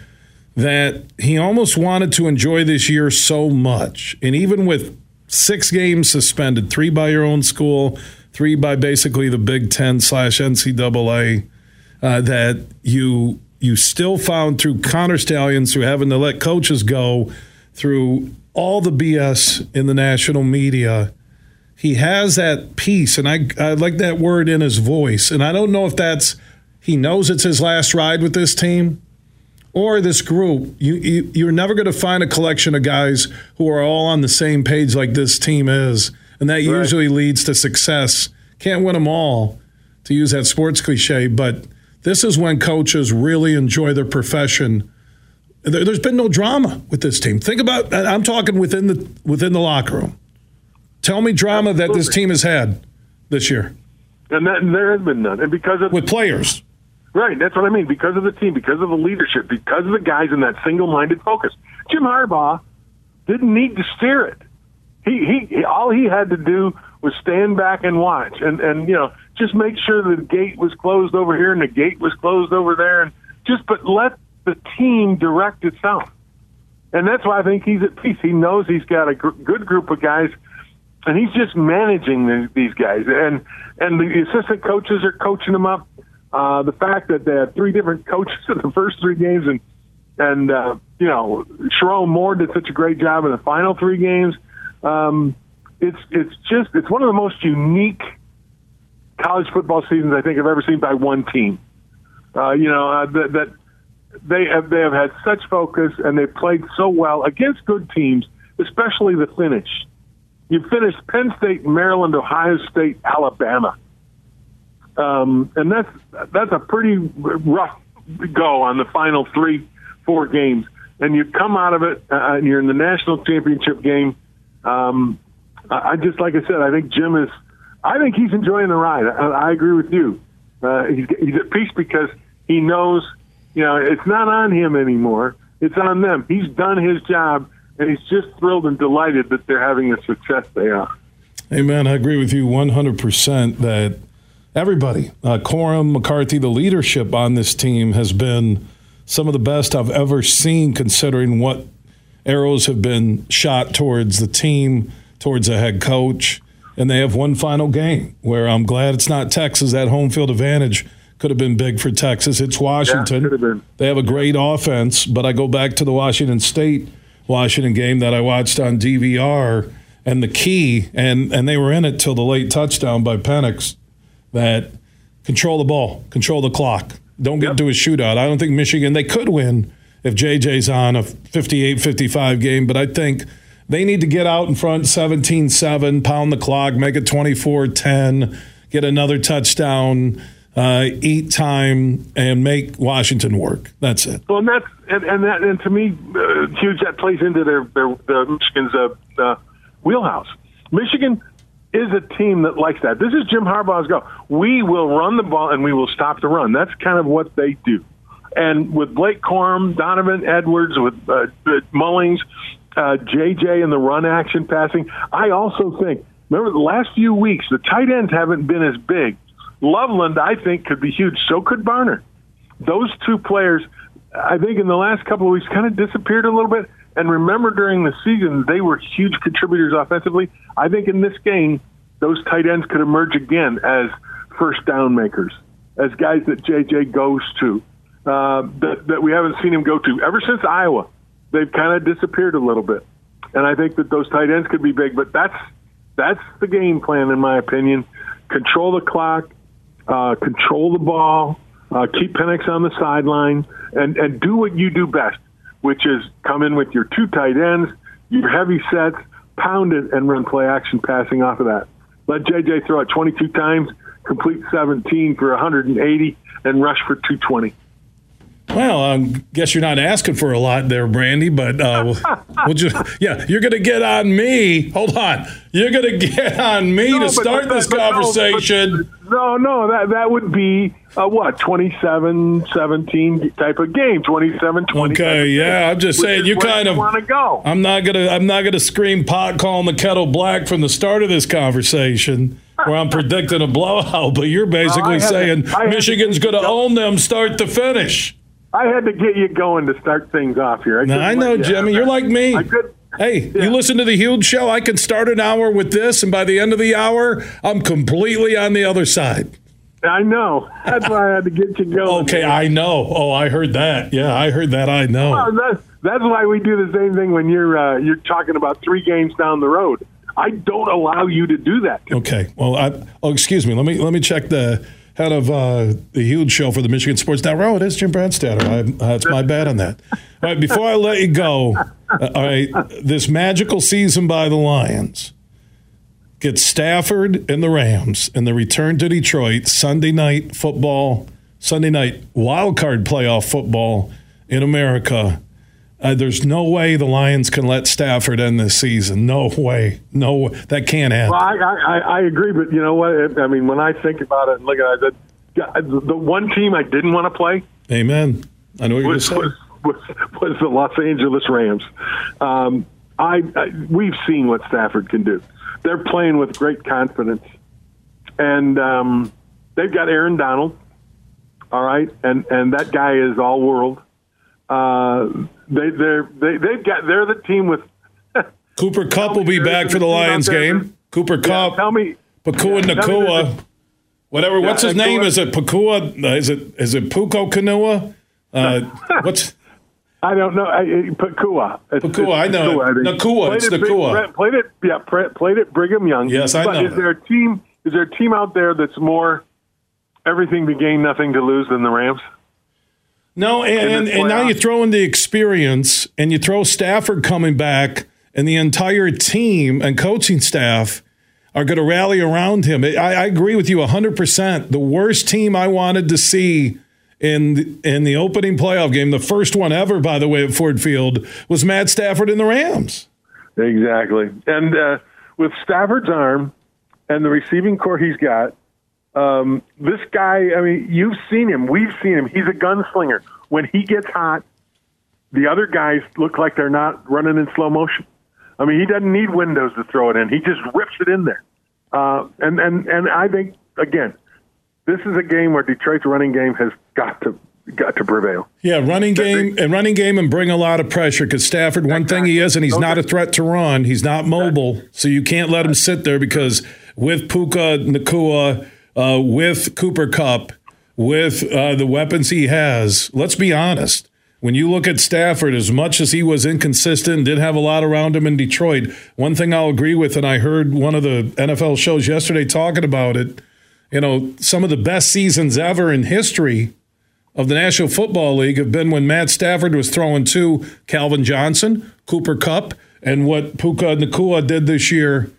That he almost wanted to enjoy this year so much. And even with six games suspended, three by your own school, three by basically the Big Ten slash NCAA, uh, that you you still found through Connor Stalions, through having to let coaches go, through all the BS in the national media. He has that peace, and I, I like that word in his voice. And I don't know if that's he knows it's his last ride with this team or this group. You, you you're never going to find a collection of guys who are all on the same page like this team is, and that right. usually leads to success. Can't win them all, to use that sports cliche, but this is when coaches really enjoy their profession. There's been no drama with this team. Think about I'm talking within the within the locker room. Tell me drama Absolutely. that this team has had this year. And, that, there has been none. And because of with players. Right, that's what I mean. Because of the team, because of the leadership, because of the guys in that single-minded focus. Jim Harbaugh didn't need to steer it. He he all he had to do was stand back and watch and and you know just make sure the gate was closed over here and the gate was closed over there, and just but let the team direct itself. And that's why I think he's at peace. He knows he's got a gr- good group of guys, and he's just managing the, these guys. And and the assistant coaches are coaching them up. Uh, the fact that they had three different coaches in the first three games, and and uh, you know Sherrone Moore did such a great job in the final three games. Um, it's it's just it's one of the most unique college football seasons I think I've ever seen by one team. Uh, you know uh, that, that they have they have had such focus and they've played so well against good teams, especially the finish. You finished Penn State, Maryland, Ohio State, Alabama, um, and that's that's a pretty rough go on the final three, four games. And you come out of it, uh, and you're in the national championship game. Um, I just like I said, I think Jim is I think he's enjoying the ride. I, I agree with you. Uh, he's, he's at peace because he knows, you know, it's not on him anymore. It's on them. He's done his job, and he's just thrilled and delighted that they're having the success they are. Hey, Amen. I agree with you 100% that everybody, uh, Corum, McCarthy, the leadership on this team has been some of the best I've ever seen, considering what arrows have been shot towards the team, towards the head coach and they have one final game where I'm glad it's not Texas. That home field advantage could have been big for Texas. It's Washington. Yeah, they have a great offense, but I go back to the Washington State Washington game that I watched on DVR, and the key, and and they were in it till the late touchdown by Penix, that control the ball, control the clock, don't get yep. into a shootout. I don't think Michigan they could win if JJ's on a 58-55 game, but I think they need to get out in front 17 7, pound the clock, make it 24 10, get another touchdown, uh, eat time, and make Washington work. That's it. Well, and that's and, and that and to me, uh, huge that plays into their their, their Michigan's uh, uh, wheelhouse. Michigan is a team that likes that. This is Jim Harbaugh's go. We will run the ball and we will stop the run. That's kind of what they do. And with Blake Corum, Donovan Edwards, with uh, Mullings, uh, JJ and the run action passing. I also think, remember the last few weeks, the tight ends haven't been as big. Loveland, I think, could be huge. So could Barner. Those two players, I think, in the last couple of weeks, kind of disappeared a little bit. And remember, during the season, they were huge contributors offensively. I think in this game, those tight ends could emerge again as first down makers, as guys that JJ goes to, uh, that, that we haven't seen him go to ever since Iowa they've kind of disappeared a little bit. And I think that those tight ends could be big, but that's that's the game plan in my opinion. control the clock, uh, control the ball, uh, keep Penix on the sideline, and, and do what you do best, which is come in with your two tight ends, your heavy sets, pound it, and run play action passing off of that. Let JJ throw it 22 times, complete 17 for 180, and rush for 220. Well, I guess you're not asking for a lot there, Brandy, but uh, we'll, we'll just, yeah, you're going to get on me. Hold on. You're going to get on me no, to start but, this but, conversation. No, no, that that would be a what, 27 17 type of game, 27 20. Okay, yeah, I'm just saying you kind of want to go. I'm not going to I'm not going to scream pot calling the kettle black from the start of this conversation where I'm predicting a blowout, but you're basically saying to, Michigan's going to own them start to finish. I had to get you going to start things off here. I, I know, Jimmy. You're like me. Hey, yeah. you listen to the huge show. I can start an hour with this, and by the end of the hour, I'm completely on the other side. I know. That's why I had to get you going. Okay, I know. Oh, I heard that. Yeah, I heard that. I know. Well, that's, that's why we do the same thing when you're uh, you're talking about three games down the road. I don't allow you to do that. Okay. Well, I, oh, excuse me. Let me let me check the head of uh, the huge show for the Michigan Sports Network. Oh, it is Jim Brandstatter. I, uh, my bad on that. All right, before I let you go, uh, all right, this magical season by the Lions gets Stafford and the Rams and the return to Detroit Sunday night football, Sunday night wild card playoff football in America. Uh, there's no way the Lions can let Stafford end this season. No way. No, that can't happen. Well, I, I, I agree, but you know what? I mean, when I think about it and look at it, the, the one team I didn't want to play. Amen. I know what you're was, was, was, was, the Los Angeles Rams. Um, I, I we've seen what Stafford can do. They're playing with great confidence, and um, they've got Aaron Donald. All right, and and that guy is all world. Uh, they they're they they've got they're the team with Cooper Kupp will be back for the Lions game. Cooper Kupp. Yeah, tell me Pakua yeah, Nacua. Whatever. Yeah, what's his name? Is it Pakua? Uh, is it is it Puko Kanua? Uh, what's I don't know. I, Pakua. It's, Pakua. I know. Nakua. It's Nakua. Played it. Yeah. Played it. Brigham Young. Yes, I but know. Is there a team? Is there a team out there that's more everything to gain, nothing to lose than the Rams? No, and, and, and now you throw in the experience and you throw Stafford coming back and the entire team and coaching staff are going to rally around him. I, I, agree with you 100%. The worst team I wanted to see in the, in the opening playoff game, the first one ever, by the way, at Ford Field, was Matt Stafford and the Rams. Exactly. And uh, with Stafford's arm and the receiving corps he's got, um, this guy, I mean, you've seen him. We've seen him. He's a gunslinger. When he gets hot, the other guys look like they're not running in slow motion. I mean, he doesn't need windows to throw it in. He just rips it in there. Uh, and and and I think again, this is a game where Detroit's running game has got to got to prevail. Yeah, running game and running game and bring a lot of pressure because Stafford. One thing he is, and he's not a threat to run. He's not mobile, so you can't let him sit there because with Puka Nacua uh, with Cooper Kupp, with uh, the weapons he has, let's be honest. When you look at Stafford, as much as he was inconsistent, did have a lot around him in Detroit, one thing I'll agree with, and I heard one of the NFL shows yesterday talking about it, you know, some of the best seasons ever in history of the National Football League have been when Matt Stafford was throwing to Calvin Johnson, Cooper Kupp, and what Puka Nacua did this year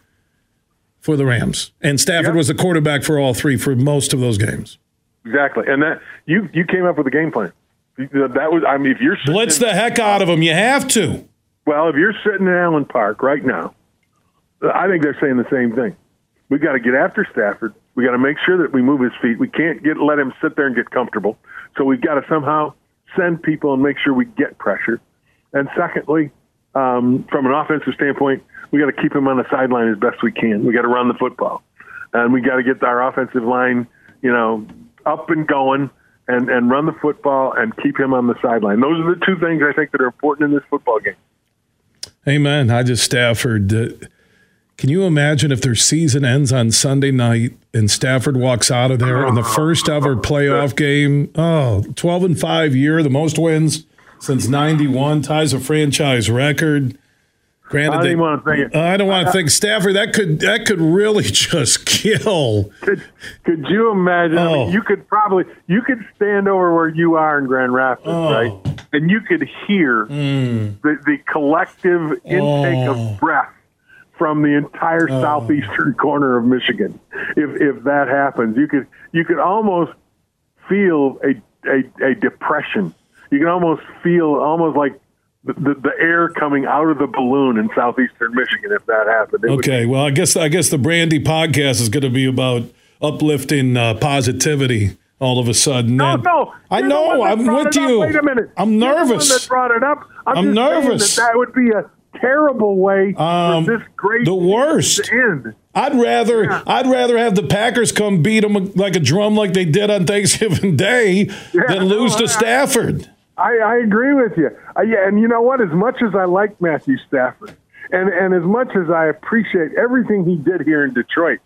for the Rams, and Stafford was the quarterback for all three for most of those games. Exactly, and that you you came up with a game plan. That was I mean, if you're blitz the heck out of them, you have to. Well, if you're sitting in Allen Park right now, I think they're saying the same thing. We've got to get after Stafford. We got to make sure that we move his feet. We can't get let him sit there and get comfortable. So we've got to somehow send people and make sure we get pressure. And secondly, um, from an offensive standpoint, we got to keep him on the sideline as best we can. We got to run the football, and we got to get our offensive line, you know, up and going, and and run the football and keep him on the sideline. Those are the two things I think that are important in this football game. Amen. I just Stafford. Uh, can you imagine if their season ends on Sunday night and Stafford walks out of there in the first ever playoff game? Oh, 12 and 5 year, the most wins since 91, ties a franchise record. Granted, I don't they- want to think it. I don't want to think Stafford. That could that could really just kill. Could could you imagine? I Oh. mean, you could probably you could stand over where you are in Grand Rapids, Oh. right? And you could hear Hmm. the the collective intake Oh. of breath from the entire southeastern corner of Michigan. If if that happens, you could you could almost feel a a, a depression. You can almost feel almost like the, the, air coming out of the balloon in southeastern Michigan if that happened. It would Okay, well, I guess I guess the Brandy podcast is going to be about uplifting uh, positivity. All of a sudden, No, And- no. I know. I'm with you. Wait a minute. I'm You're the one nervous. that brought it up. I'm, I'm nervous. That, that would be a terrible way Um, for this great the worst. to end. I'd rather I'd rather have the Packers come beat them like a drum like they did on Thanksgiving Day than lose no, to I- Stafford. I, I agree with you. Uh, yeah, and you know what? As much as I like Matthew Stafford, and and as much as I appreciate everything he did here in Detroit,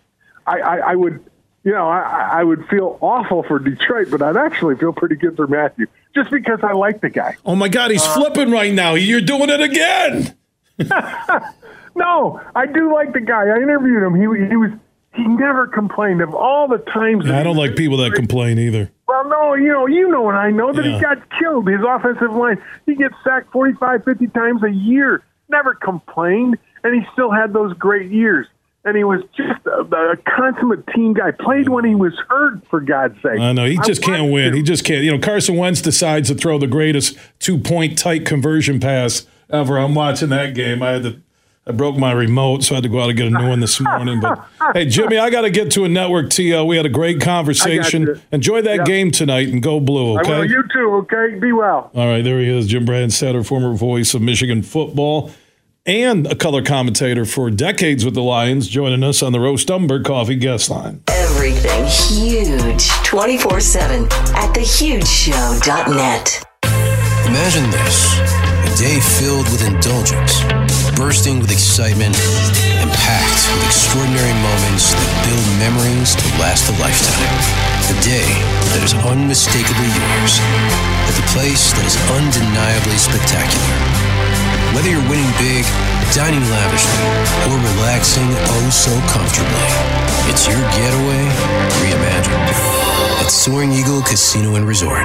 I, I, I would, you know, I, I would feel awful for Detroit, but I'd actually feel pretty good for Matthew, just because I like the guy. Oh my God, he's Uh, flipping right now. You're doing it again. No, I do like the guy. I interviewed him. He he was he never complained of all the times. that I don't like people that complain either. Well, no, you know, you know, and I know that Yeah. he got killed. His offensive line, he gets sacked 45, 50 times a year. Never complained, and he still had those great years. And he was just a, a consummate team guy. Played when he was hurt, for God's sake. I know he just can't win. him. He just can't. You know, Carson Wentz decides to throw the greatest two point tight conversion pass ever. I'm watching that game. I had to. I broke my remote, so I had to go out and get a new one this morning. But hey, Jimmy, I got to get to a network TL. We had a great conversation. Enjoy that Yep. game tonight and go blue. I Okay. will. You too. Okay. Be well. All right, there he is, Jim Brandstatter, former voice of Michigan football and a color commentator for decades with the Lions, joining us on the Roast Umber Coffee guest line. Everything huge 24 7 at thehugeshow.net. Imagine this a day filled with indulgence, bursting with excitement, and packed with extraordinary moments that build memories to last a lifetime. A day that is unmistakably yours, at the place that is undeniably spectacular. Whether you're winning big, dining lavishly, or relaxing oh so comfortably, it's your getaway reimagined at Soaring Eagle Casino and Resort.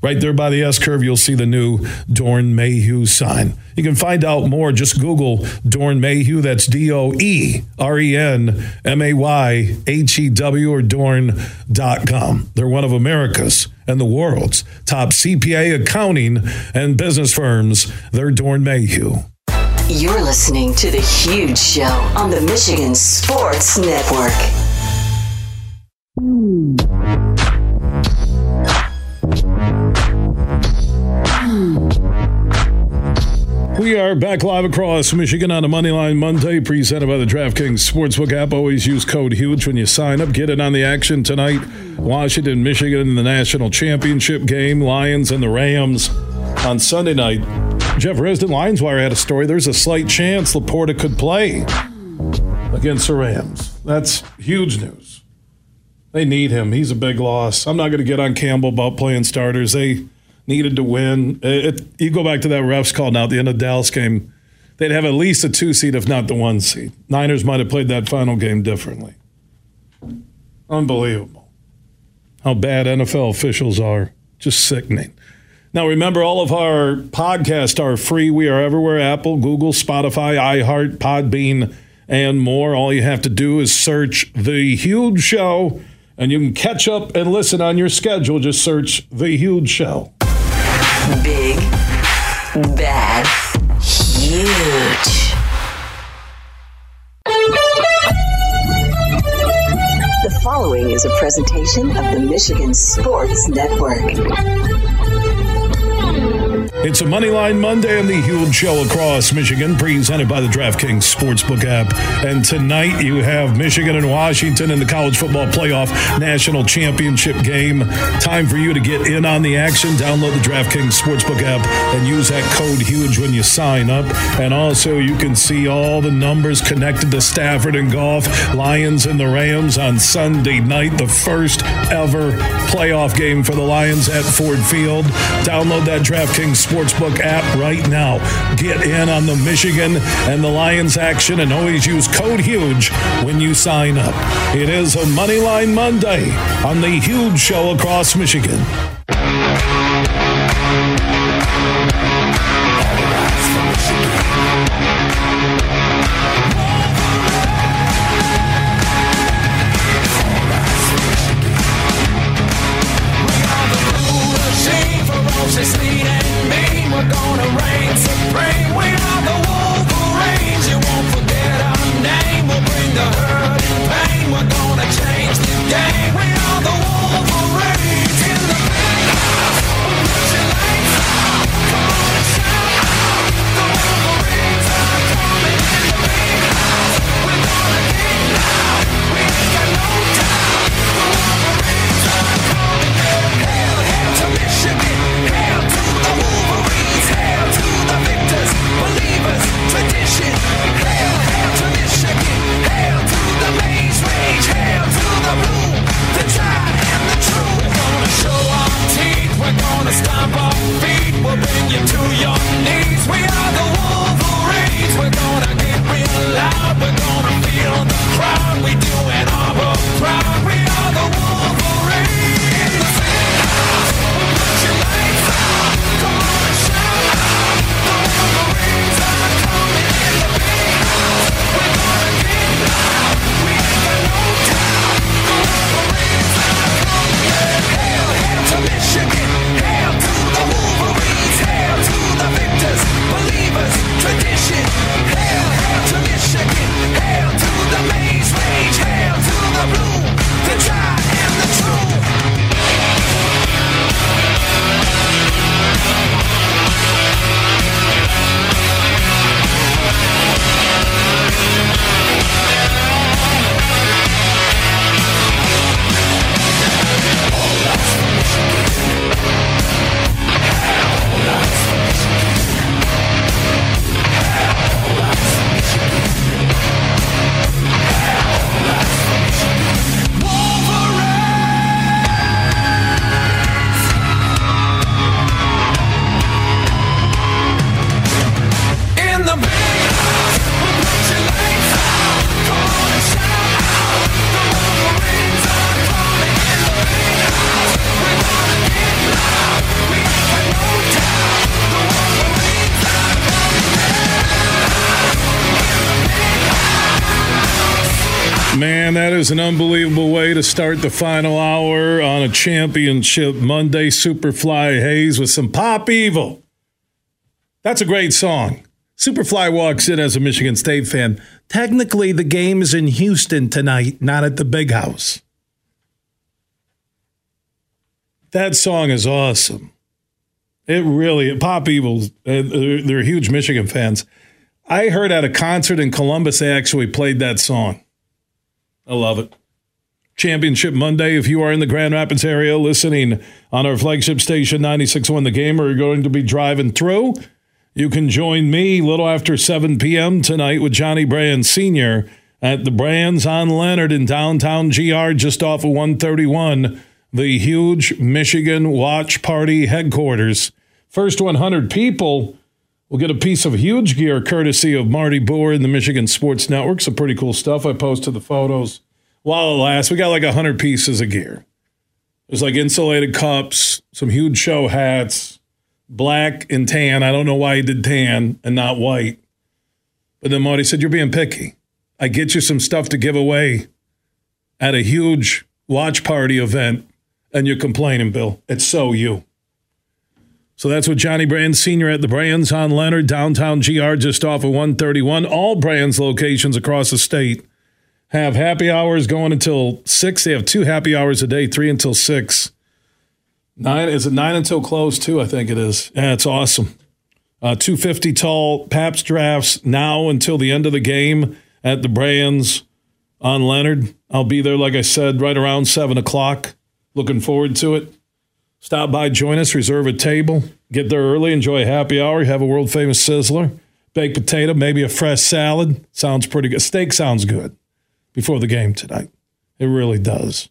Right there by the S curve, you'll see the new Doeren Mayhew sign. You can find out more. Just Google Doeren Mayhew. That's D O E R E N M A Y H E W or Doeren.com. They're one of America's and the world's top CPA accounting and business firms. They're Doeren Mayhew. You're listening to The Huge Show on the Michigan Sports Network. We are back live across Michigan on a Moneyline Monday, presented by the DraftKings Sportsbook app. Always use code HUGE when you sign up. Get in on the action tonight. Washington, Michigan in the national championship game. Lions and the Rams on Sunday night. Jeff Risdon, Lions Wire had a story. There's a slight chance LaPorta could play against the Rams. That's huge news. They need him. He's a big loss. I'm not going to get on Campbell about playing starters. They needed to win. It, you go back to that refs call now at the end of Dallas game. They'd have at least a two seed, if not the one seed. Niners might have played that final game differently. Unbelievable. How bad NFL officials are. Just sickening. Now, remember, all of our podcasts are free. We are everywhere Apple, Google, Spotify, iHeart, Podbean, and more. All you have to do is search The Huge Show, and you can catch up and listen on your schedule. Just search The Huge Show. Big, bad, huge. The following is a presentation of the Michigan Sports Network. It's a Moneyline Monday on the huge show across Michigan, presented by the DraftKings Sportsbook app. And tonight you have Michigan and Washington in the college football playoff national championship game. Time for you to get in on the action. Download the DraftKings Sportsbook app and use that code HUGE when you sign up. And also, you can see all the numbers connected to Stafford and Goff, Lions and the Rams on Sunday night, the first ever playoff game for the Lions at Ford Field. Download that DraftKings Sportsbook app right now. Get in on the Michigan and the Lions action and always use code HUGE when you sign up. It is a Moneyline Monday on the Huge Show across Michigan brains, we. Man, that is an unbelievable way to start the final hour on a championship Monday. Superfly Hayes with some Pop Evil. That's a great song. Superfly walks in as a Michigan State fan. Technically, the game is in Houston tonight, not at the big house. That song is awesome. It really, Pop Evil, uh, they're huge Michigan fans. I heard at a concert in Columbus, they actually played that song. I love it. Championship Monday. If you are in the Grand Rapids area listening on our flagship station 96.1 The Game, or you're going to be driving through, you can join me a little after 7 p.m. tonight with Johnny Brann Sr. at the Brann's on Leonard in downtown GR, just off of 131, the huge Michigan Watch Party headquarters. First 100 people will get a piece of huge gear courtesy of Marty Boer and the Michigan Sports Network. Some pretty cool stuff. I posted the photos while it lasts. We got like 100 pieces of gear. There's like insulated cups, some huge show hats, black and tan. I don't know why he did tan and not white. But then Marty said, You're being picky. I get you some stuff to give away at a huge watch party event, and you're complaining, Bill. It's so you. So that's what Johnny Brann Sr. at the Brann's on Leonard, downtown GR, just off of 131. All Brann's locations across the state have happy hours going until six. They have two happy hours a day, three until six. Nine is it nine until close too? I think it is. Yeah, it's awesome. Uh, 250 tall Pabst drafts now until the end of the game at the Brands on Leonard. I'll be there, like I said, right around seven o'clock. Looking forward to it. Stop by, join us, reserve a table, get there early, enjoy a happy hour, have a world famous sizzler, baked potato, maybe a fresh salad. Sounds pretty good. Steak sounds good before the game tonight. It really does.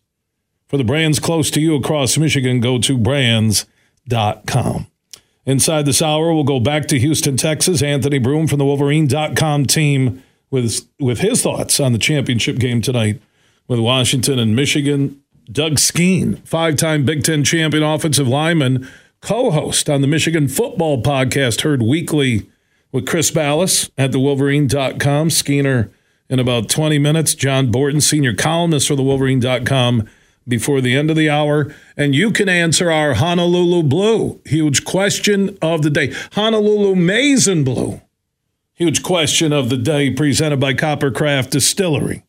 For the Brann's close to you across Michigan, go to branns.com. Inside this hour, we'll go back to Houston, Texas. Anthony Broome from the Wolverine.com team with, with his thoughts on the championship game tonight with Washington and Michigan. Doug Skene, five time Big Ten champion offensive lineman, co host on the Michigan Football Podcast, heard weekly with Chris Balas at the Wolverine.com. Skeener in about 20 minutes. John Borton, senior columnist for the Wolverine.com before the end of the hour. And you can answer our Honolulu Blue huge question of the day. Honolulu and Blue huge question of the day presented by Coppercraft Distillery.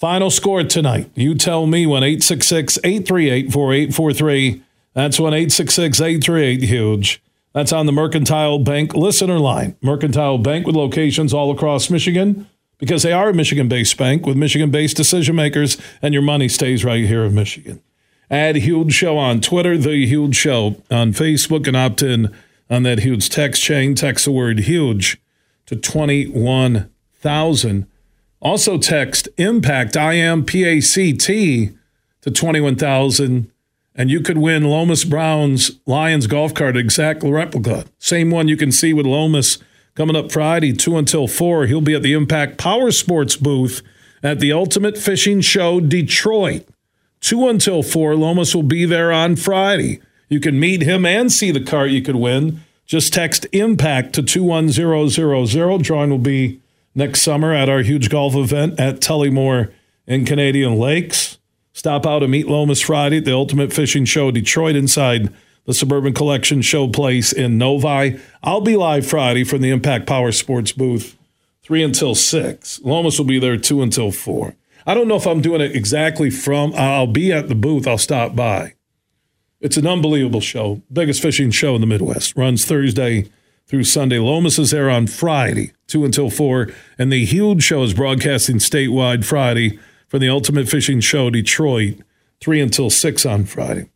Final score tonight. You tell me when 866 838 4843. That's when 866 838 huge. That's on the Mercantile Bank listener line. Mercantile Bank with locations all across Michigan because they are a Michigan based bank with Michigan based decision makers, and your money stays right here in Michigan. Add Huge Show on Twitter, The Huge Show on Facebook, and opt in on that huge text chain. Text the word huge to 21,000. Also, text impact, I M P A C T, to 21,000. And you could win Lomas Brown's Lions golf cart, exact replica. Same one you can see with Lomas coming up Friday, 2 until 4. He'll be at the Impact Power Sports booth at the Ultimate Fishing Show Detroit. 2 until 4. Lomas will be there on Friday. You can meet him and see the cart you could win. Just text IMPACT to 21000. Drawing will be next summer at our huge golf event at Tullymore in Canadian Lakes. Stop out and meet Lomas Friday at the Ultimate Fishing Show Detroit inside the Suburban Collection Show Place in Novi. I'll be live Friday from the Impact Power Sports booth, 3 until 6. Lomas will be there 2 until 4. I don't know if I'm doing it exactly from, I'll be at the booth, I'll stop by. It's an unbelievable show. Biggest fishing show in the Midwest. Runs Thursday through Sunday. Lomas is there on Friday, 2 until 4. And the huge show is broadcasting statewide Friday for the Ultimate Fishing Show Detroit, 3 until 6 on Friday.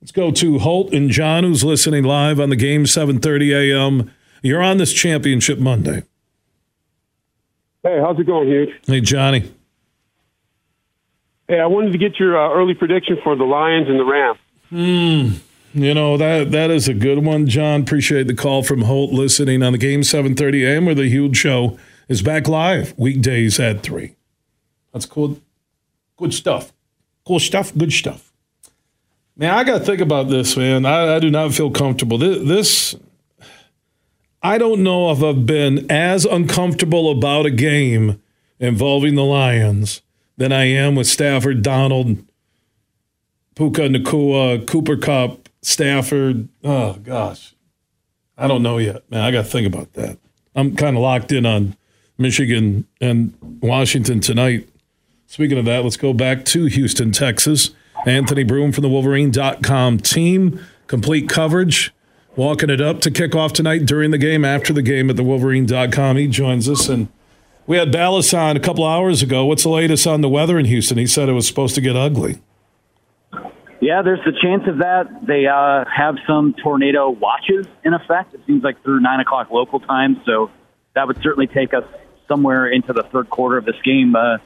Let's go to Holt and John, who's listening live on the game, 7.30 a.m. You're on this championship Monday. Hey, how's it going, Huge? Hey, Johnny. Hey, I wanted to get your uh, early prediction for the Lions and the Rams. Hmm. You know that that is a good one, John. Appreciate the call from Holt listening on the game 7:30 a.m. where the huge show is back live weekdays at three. That's cool. Good stuff. Cool stuff. Good stuff. Man, I got to think about this, man. I, I do not feel comfortable. This, this, I don't know if I've been as uncomfortable about a game involving the Lions than I am with Stafford, Donald, Puka Nacua, Cooper Kupp, Stafford. Oh gosh, I don't know yet, man. I got to think about that. I'm kind of locked in on Michigan and Washington tonight. Speaking of that, let's go back to Houston, Texas. Anthony Broome from the Wolverine.com team. Complete coverage. Walking it up to kick off tonight during the game, after the game at the Wolverine.com. He joins us. And we had Balas on a couple hours ago. What's the latest on the weather in Houston? He said it was supposed to get ugly. Yeah, there's the chance of that. They uh, have some tornado watches in effect. It seems like through 9 o'clock local time. So that would certainly take us somewhere into the third quarter of this game. Uh,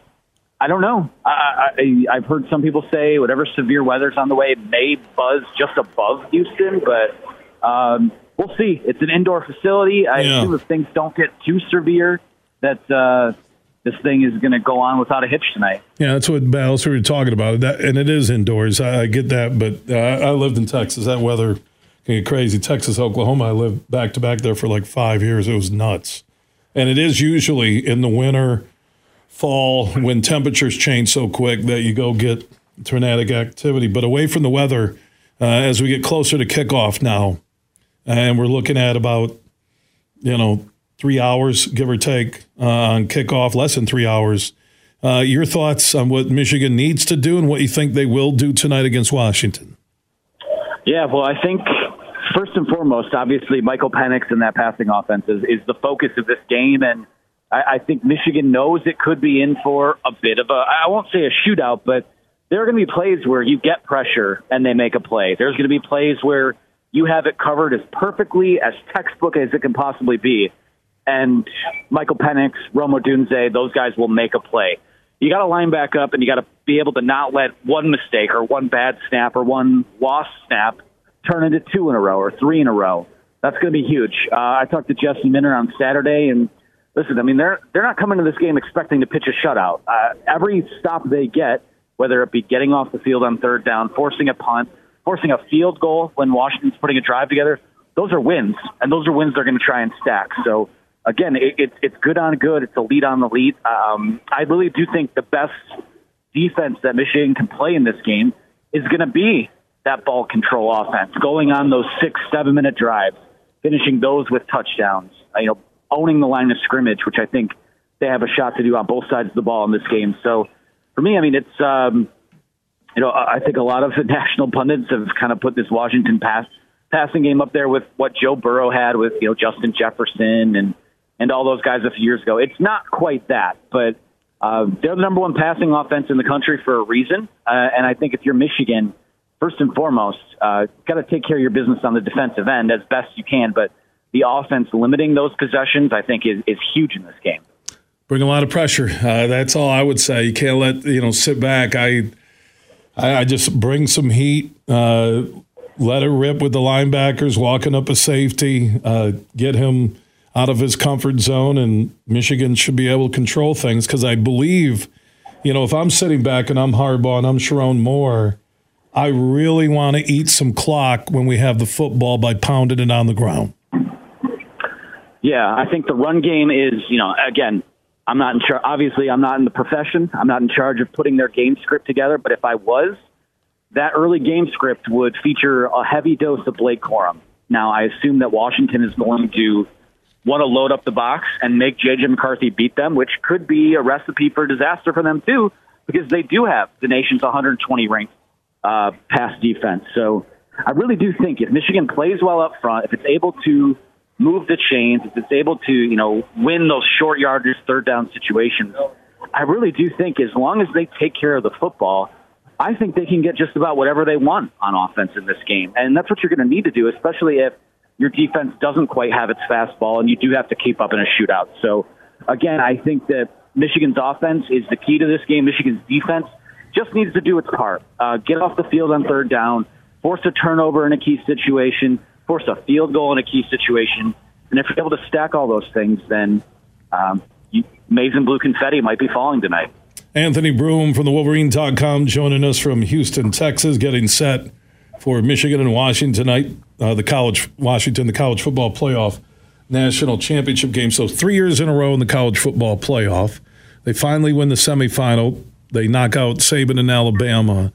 I don't know. I, I, I've heard some people say whatever severe weather's on the way may buzz just above Houston, but um, we'll see. It's an indoor facility. I Yeah. assume if things don't get too severe, that uh, this thing is going to go on without a hitch tonight. Yeah, that's what Balas we were talking about. That, and it is indoors. I, I get that, but uh, I lived in Texas. That weather can get crazy. Texas, Oklahoma. I lived back to back there for like five years. It was nuts. And it is usually in the winter, fall, when temperatures change so quick that you go get tornadic activity. But away from the weather, uh, as we get closer to kickoff now, and we're looking at about, you know, three hours, give or take, uh, on kickoff, less than three hours Uh, your thoughts on what Michigan needs to do and what you think they will do tonight against Washington? Yeah, well, I think first and foremost, obviously, Michael Penix and that passing offense is, is the focus of this game. And I, I think Michigan knows it could be in for a bit of a, I won't say a shootout, but there are going to be plays where you get pressure and they make a play. There's going to be plays where you have it covered as perfectly, as textbook as it can possibly be. And Michael Penix, Rome Odunze, those guys will make a play. You got to line back up and you got to be able to not let one mistake or one bad snap or one lost snap turn into two in a row or three in a row. That's going to be huge. Uh, I talked to Jesse Minter on Saturday, and listen, I mean they're they're not coming to this game expecting to pitch a shutout. Uh, every stop they get, whether it be getting off the field on third down, forcing a punt, forcing a field goal when Washington's putting a drive together, those are wins, and those are wins they're going to try and stack. So again, it, it, it's good on good. It's a lead on the lead. Um, I really do think the best defense that Michigan can play in this game is going to be that ball control offense, going on those six, seven minute drives, finishing those with touchdowns. You know, owning the line of scrimmage, which I think they have a shot to do on both sides of the ball in this game. So for me, I mean, it's um, you know, I think a lot of the national pundits have kind of put this Washington pass passing game up there with what Joe Burrow had with you know Justin Jefferson and and all those guys a few years ago. It's not quite that, but uh, they're the number one passing offense in the country for a reason. Uh, and I think if you're Michigan, first and foremost, uh, got to take care of your business on the defensive end as best you can. But the offense limiting those possessions, I think, is, is huge in this game. Bring a lot of pressure. Uh, that's all I would say. You can't let you know sit back. I I, I just bring some heat. Uh, let it rip with the linebackers walking up a safety. Uh, get him out of his comfort zone, and Michigan should be able to control things because I believe, you know, if I'm sitting back and I'm Harbaugh and I'm Sherrone Moore, I really want to eat some clock when we have the football by pounding it on the ground. Yeah, I think the run game is, you know, again, I'm not in charge. Obviously, I'm not in the profession. I'm not in charge of putting their game script together. But if I was, that early game script would feature a heavy dose of Blake Corum. Now, I assume that Washington is going to want to load up the box and make J.J. McCarthy beat them, which could be a recipe for disaster for them, too, because they do have the nation's 120 ranked uh, pass defense. So I really do think if Michigan plays well up front, if it's able to move the chains, if it's able to, you know, win those short yardage third down situations, I really do think as long as they take care of the football, I think they can get just about whatever they want on offense in this game. And that's what you're going to need to do, especially if your defense doesn't quite have its fastball and you do have to keep up in a shootout. So, again, I think that Michigan's offense is the key to this game. Michigan's defense just needs to do its part. Uh, get off the field on third down, force a turnover in a key situation, force a field goal in a key situation. And if you're able to stack all those things, then um, you, maize and blue confetti might be falling tonight. Anthony Broome from the Wolverine.com joining us from Houston, Texas, getting set for Michigan and Washington tonight, uh, the college Washington, the college football playoff national championship game. So three years in a row in the college football playoff. They finally win the semifinal. They knock out Saban and Alabama.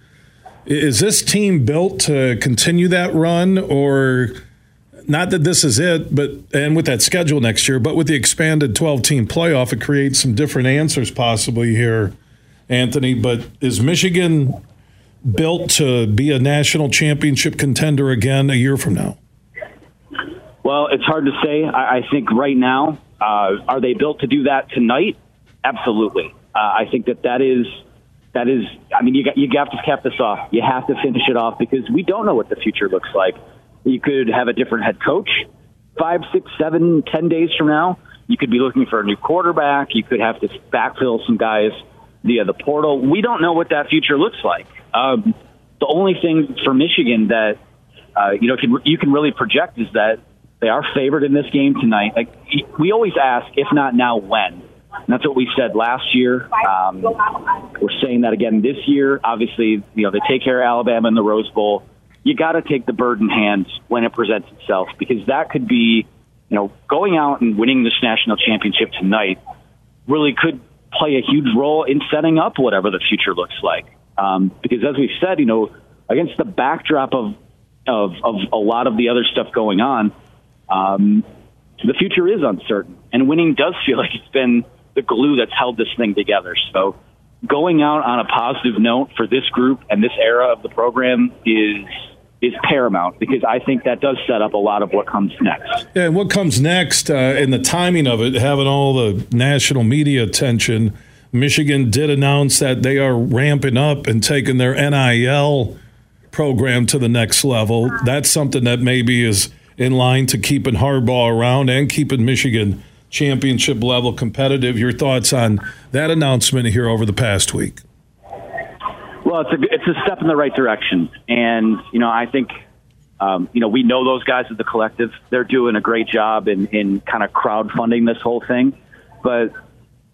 Is this team built to continue that run, or not that this is it, but and with that schedule next year, but with the expanded 12 team playoff, it creates some different answers possibly here, Anthony. But is Michigan built to be a national championship contender again a year from now? Well, it's hard to say. I, I think right now, uh, are they built to do that tonight? Absolutely. Uh, I think that that is that is. I mean, you got, you have to cap this off. You have to finish it off because we don't know what the future looks like. You could have a different head coach five, six, seven, ten days from now. You could be looking for a new quarterback. You could have to backfill some guys via the portal. We don't know what that future looks like. Um, the only thing for Michigan that uh, you know can, you can really project is that they are favored in this game tonight. Like we always ask, if not now, when. And that's what we said last year. Um, we're saying that again this year. Obviously, you know they take care of Alabama in the Rose Bowl. You got to take the bird in hand when it presents itself because that could be, you know, going out and winning this national championship tonight really could play a huge role in setting up whatever the future looks like. Um, because as we've said, you know, against the backdrop of, of, of a lot of the other stuff going on, um, the future is uncertain. And winning does feel like it's been the glue that's held this thing together. So going out on a positive note for this group and this era of the program is is paramount because I think that does set up a lot of what comes next. Yeah, and what comes next uh, and the timing of it, having all the national media attention. Michigan did announce that they are ramping up and taking their NIL program to the next level. That's something that maybe is in line to keeping Harbaugh around and keeping Michigan championship level competitive. Your thoughts on that announcement here over the past week? Well, it's a it's a step in the right direction, and you know I think um, you know we know those guys at the collective. They're doing a great job in in kind of crowdfunding this whole thing, but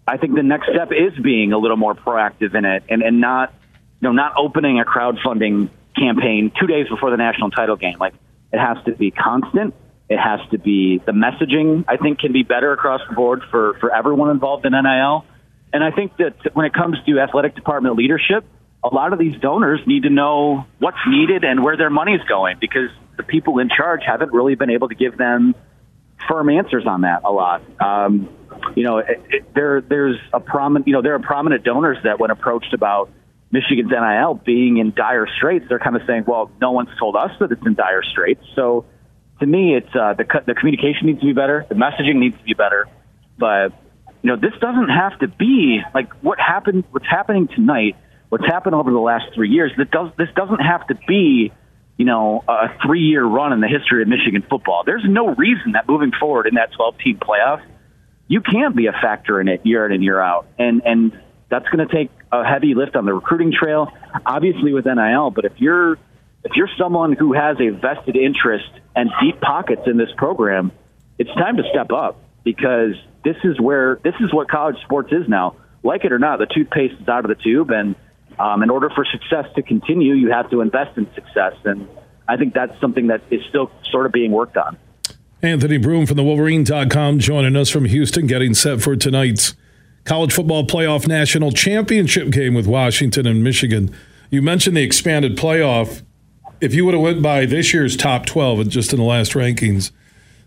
I think the next step is being a little more proactive in it, and and not you know not opening a crowdfunding campaign two days before the national title game. Like it has to be constant. It has to be the messaging. I think can be better across the board for for everyone involved in NIL. And I think that when it comes to athletic department leadership, a lot of these donors need to know what's needed and where their money is going because the people in charge haven't really been able to give them firm answers on that a lot. Um, you know, it, it, there there's a prominent you know there are prominent donors that when approached about Michigan's NIL being in dire straits, they're kind of saying, well, no one's told us that it's in dire straits. So to me, it's uh, the the communication needs to be better, the messaging needs to be better, but you know this doesn't have to be like what happened. What's happening tonight? What's happened over the last three years? That does this doesn't have to be you know, a three year run in the history of Michigan football. There's no reason that moving forward in that 12 team playoff, you can't be a factor in it year in and year out. And, and that's going to take a heavy lift on the recruiting trail, obviously with NIL. But if you're if you're someone who has a vested interest and deep pockets in this program, it's time to step up because this is where this is what college sports is now. Like it or not, the toothpaste is out of the tube, and um, in order for success to continue, you have to invest in success, and I think that's something that is still sort of being worked on. Anthony Broome from the Wolverine.com joining us from Houston, getting set for tonight's college football playoff national championship game with Washington and Michigan. You mentioned the expanded playoff. If you would have went by this year's top 12 just in the last rankings,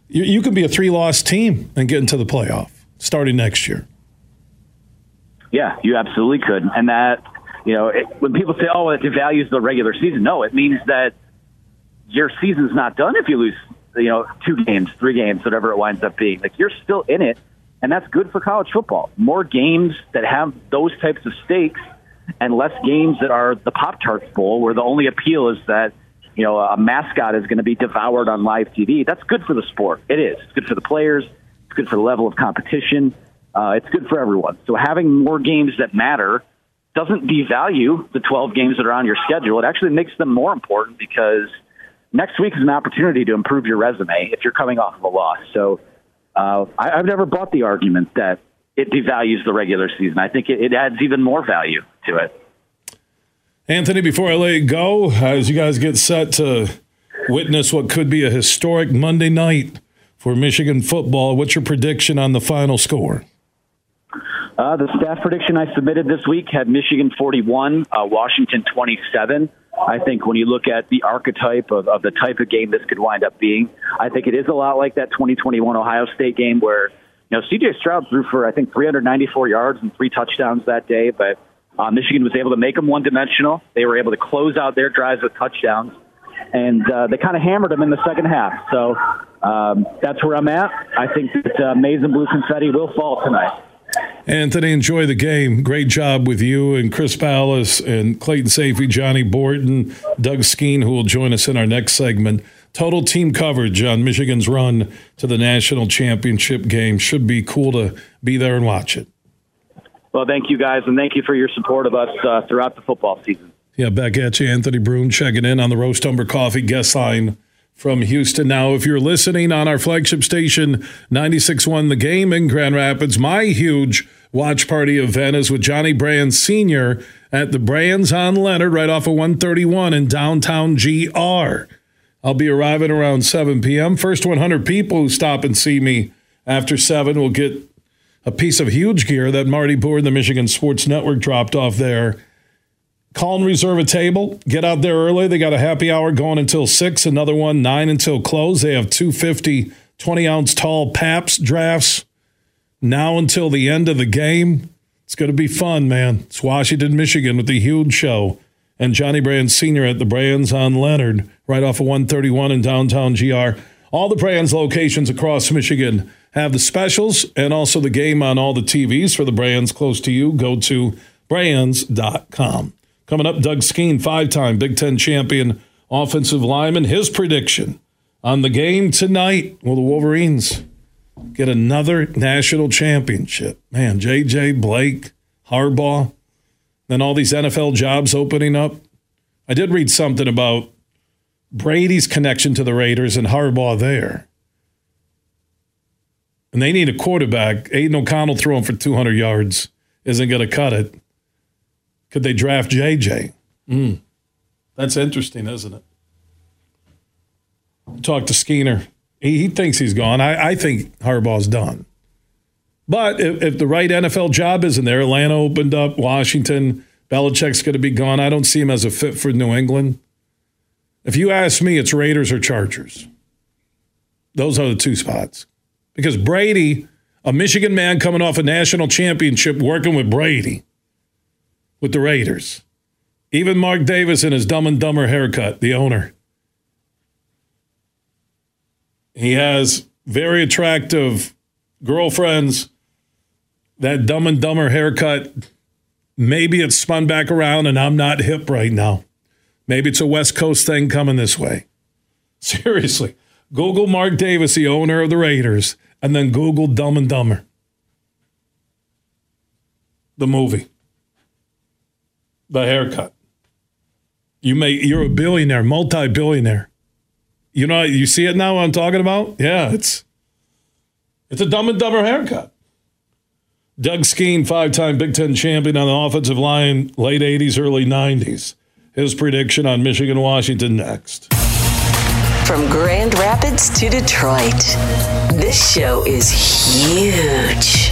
you, you could be a three-loss team and get into the playoff starting next year. Yeah, you absolutely could. And that, you know, it, when people say, oh, it devalues the regular season, no, it means that your season's not done if you lose, you know, two games, three games, whatever it winds up being. Like, you're still in it and that's good for college football. More games that have those types of stakes, and less games that are the Pop Tarts Bowl, where the only appeal is that you know a mascot is going to be devoured on live TV. That's good for the sport. It is. It's good for the players. It's good for the level of competition. Uh, it's good for everyone. So having more games that matter doesn't devalue the 12 games that are on your schedule. It actually makes them more important because next week is an opportunity to improve your resume if you're coming off of a loss. So uh, I, I've never bought the argument that it devalues the regular season. I think it, it adds even more value to it. Anthony, before I let you go, as you guys get set to witness what could be a historic Monday night for Michigan football, what's your prediction on the final score? Uh, the staff prediction I submitted this week had Michigan 41, uh, Washington 27. I think when you look at the archetype of, of the type of game this could wind up being, I think it is a lot like that 2021 Ohio State game where, you know, CJ Stroud threw for, I think, 394 yards and three touchdowns that day, but uh, Michigan was able to make them one dimensional. They were able to close out their drives with touchdowns, and uh, they kind of hammered them in the second half. So um, that's where I'm at. I think that uh, maize and blue confetti will fall tonight. Anthony, enjoy the game. Great job with you and Chris Balas and Clayton Sayfie, Johnny Borton, Doug Skene, who will join us in our next segment. Total team coverage on Michigan's run to the national championship game. Should be cool to be there and watch it. Well, thank you guys, and thank you for your support of us uh, throughout the football season. Yeah, back at you, Anthony Broome, checking in on the Roast Umber Coffee guest line from Houston. Now, if you're listening on our flagship station, 96.1 The Game in Grand Rapids, my huge watch party event is with Johnny Brann Sr. at the Brann's on Leonard, right off of 131 in downtown GR. I'll be arriving around 7 p.m. First 100 people who stop and see me after 7 will get a piece of huge gear that Marty Boer and the Michigan Sports Network dropped off there Call and reserve a table. Get out there early. They got a happy hour going until 6, another one 9 until close. They have 250 20 ounce tall Pabst drafts now until the end of the game. It's going to be fun, man. It's Washington, Michigan with the huge show. And Johnny Brands Sr. at the Brann's on Leonard, right off of 131 in downtown GR. All the Brann's locations across Michigan have the specials and also the game on all the TVs for the Brann's close to you. Go to branns.com. Coming up, Doug Skene, five time Big Ten champion offensive lineman. His prediction on the game tonight will the Wolverines get another national championship? Man, JJ, Blake, Harbaugh, then all these NFL jobs opening up. I did read something about Brady's connection to the Raiders and Harbaugh there. And they need a quarterback. Aidan O'Connell throwing for 200 yards isn't going to cut it. Could they draft JJ? Mm. That's interesting, isn't it? Talk to Skeener. He, he thinks he's gone. I, I think Harbaugh's done. But if, if, the right NFL job isn't there, Atlanta opened up, Washington, Belichick's going to be gone. I don't see him as a fit for New England. If you ask me, it's Raiders or Chargers. Those are the two spots. Because Brady, a Michigan man coming off a national championship, working with Brady, with the Raiders. Even Mark Davis in his dumb and dumber haircut, the owner. He has very attractive girlfriends. That dumb and dumber haircut, maybe it's spun back around and I'm not hip right now. Maybe it's a West Coast thing coming this way. Seriously. Google Mark Davis, the owner of the Raiders, and then Google Dumb and Dumber. The movie. The haircut. You may you're a billionaire, multi-billionaire. You know, you see it now. What I'm talking about? Yeah, it's it's a Dumb and Dumber haircut. Doug Skene, five-time Big Ten champion on the offensive line, late '80s, early '90s. His prediction on Michigan, Washington next. From Grand Rapids to Detroit, this show is huge.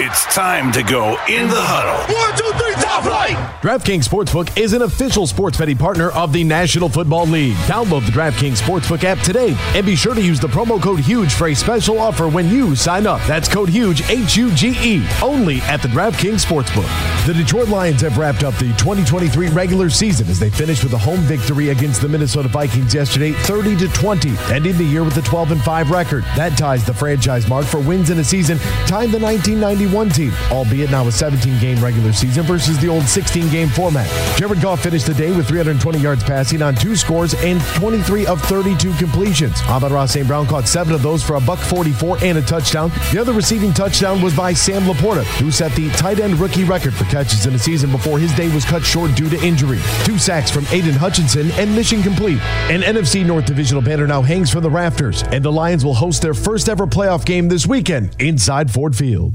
It's time to go in the huddle. One, two, three, top flight. DraftKings Sportsbook is an official sports betting partner of the National Football League. Download the DraftKings Sportsbook app today and be sure to use the promo code HUGE for a special offer when you sign up. That's code HUGE, H U G E, only at the DraftKings Sportsbook. The Detroit Lions have wrapped up the 2023 regular season as they finished with a home victory against the Minnesota Vikings yesterday, 30 to 20, ending the year with a 12 and 5 record. That ties the franchise mark for wins in a season, tying the 1991 team, albeit now a 17 game regular season versus the old 16 game format. Jared Goff finished the day with 320 yards passing on two scores and 23 of 32 completions. Amon-Ra St. Brown caught seven of those for a buck 44 and a touchdown. The other receiving touchdown was by Sam LaPorta, who set the tight end rookie record for catches in a season before his day was cut short due to injury. Two sacks from Aidan Hutchinson and mission complete. An NFC North Divisional banner now hangs from the rafters, and the Lions will host their first ever playoff game this weekend inside Ford Field.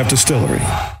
Distillery.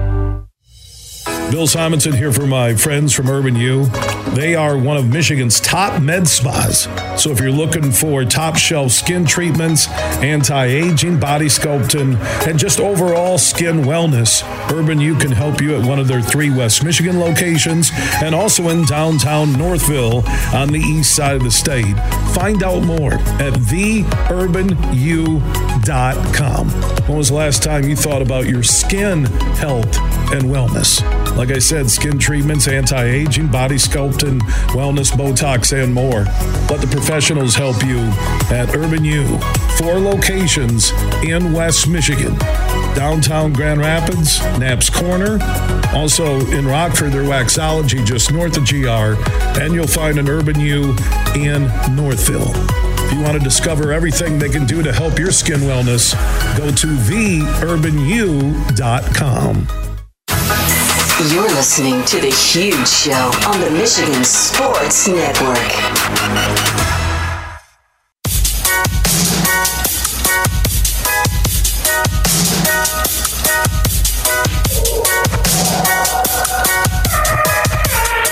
Bill Simonson here for my friends from Urban U. They are one of Michigan's top med spas. So if you're looking for top shelf skin treatments, anti aging, body sculpting, and just overall skin wellness, Urban U can help you at one of their three West Michigan locations and also in downtown Northville on the east side of the state. Find out more at theurbanu.com. When was the last time you thought about your skin health and wellness? Like I said, skin treatments, anti aging, body sculpting, wellness, Botox, and more. Let the professionals help you at Urban U. Four locations in West Michigan downtown Grand Rapids, Knapp's Corner. Also in Rockford, they're Waxology just north of GR. And you'll find an Urban U in Northville. If you want to discover everything they can do to help your skin wellness, go to theurbanu.com. You're listening to The Huge Show on the Michigan Sports Network.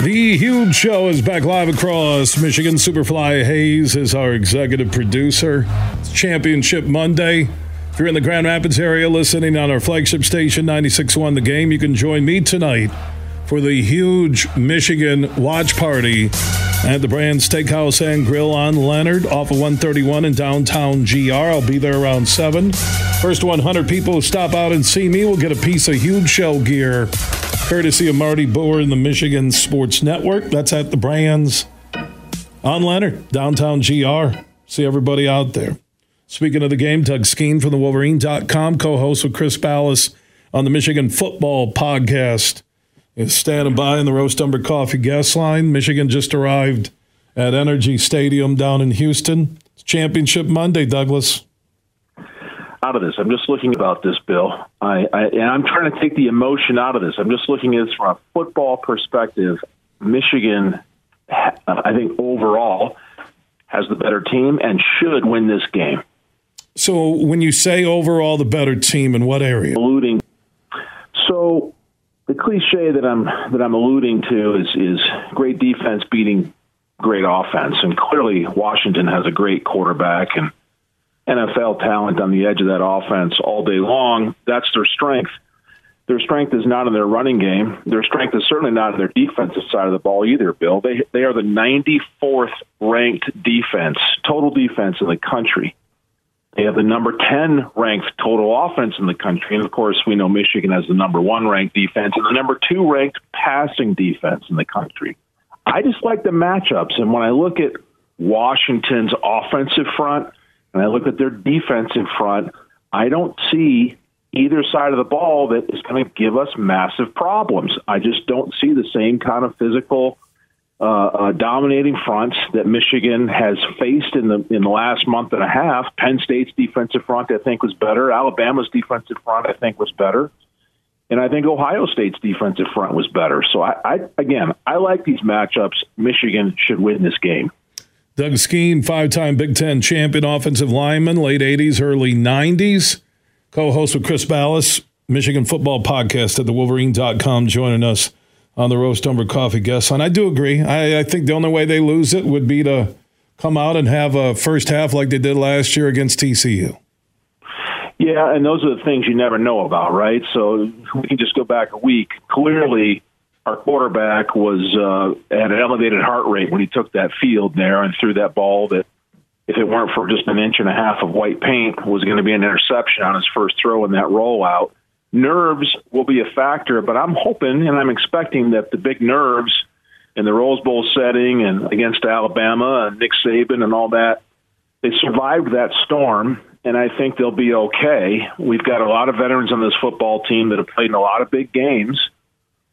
The Huge Show is back live across Michigan. Superfly Hayes is our executive producer. It's Championship Monday. If you're in the Grand Rapids area listening on our flagship station, 96.1 The Game, you can join me tonight for the huge Michigan watch party at the Brand Steakhouse and Grill on Leonard off of 131 in downtown GR. I'll be there around 7. First 100 people who stop out and see me will get a piece of huge show gear courtesy of Marty Boer and the Michigan Sports Network. That's at the Brann's on Leonard, downtown GR. See everybody out there. Speaking of the game, Doug Skene from the Wolverine.com, co host with Chris Balas on the Michigan Football Podcast, is standing by in the Roast Umber Coffee guest line. Michigan just arrived at NRG Stadium down in Houston. It's Championship Monday, Douglas out of this. I'm just looking about this, Bill. I, I and I'm trying to take the emotion out of this. I'm just looking at this from a football perspective. Michigan, I think overall, has the better team and should win this game. So, when you say overall the better team, in what area? Alluding. So, the cliche that I'm that I'm alluding to is is great defense beating great offense, and clearly Washington has a great quarterback and NFL talent on the edge of that offense all day long. That's their strength. Their strength is not in their running game. Their strength is certainly not in their defensive side of the ball either, Bill. They they are the 94th ranked defense, total defense in the country. They have the number 10 ranked total offense in the country. And of course, we know Michigan has the number one ranked defense and the number two ranked passing defense in the country. I just like the matchups. And when I look at Washington's offensive front, and I look at their defensive front, I don't see either side of the ball that is going to give us massive problems. I just don't see the same kind of physical uh, uh, dominating fronts that Michigan has faced in the in the last month and a half. Penn State's defensive front, I think, was better. Alabama's defensive front, I think, was better. And I think Ohio State's defensive front was better. So I, I again, I like these matchups. Michigan should win this game. Doug Skene, five time Big Ten champion offensive lineman, late 80s, early 90s. Co host with Chris Balas, Michigan football podcast at the Wolverine.com, joining us on the Roast Umber Coffee guest line. I do agree. I, I think the only way they lose it would be to come out and have a first half like they did last year against TCU. Yeah, and those are the things you never know about, right? So we can just go back a week. Clearly, our quarterback was uh, at an elevated heart rate when he took that field there and threw that ball that, if it weren't for just an inch and a half of white paint, was going to be an interception on his first throw in that rollout. Nerves will be a factor, but I'm hoping and I'm expecting that the big nerves in the Rose Bowl setting and against Alabama and Nick Saban and all that, they survived that storm, and I think they'll be okay. We've got a lot of veterans on this football team that have played in a lot of big games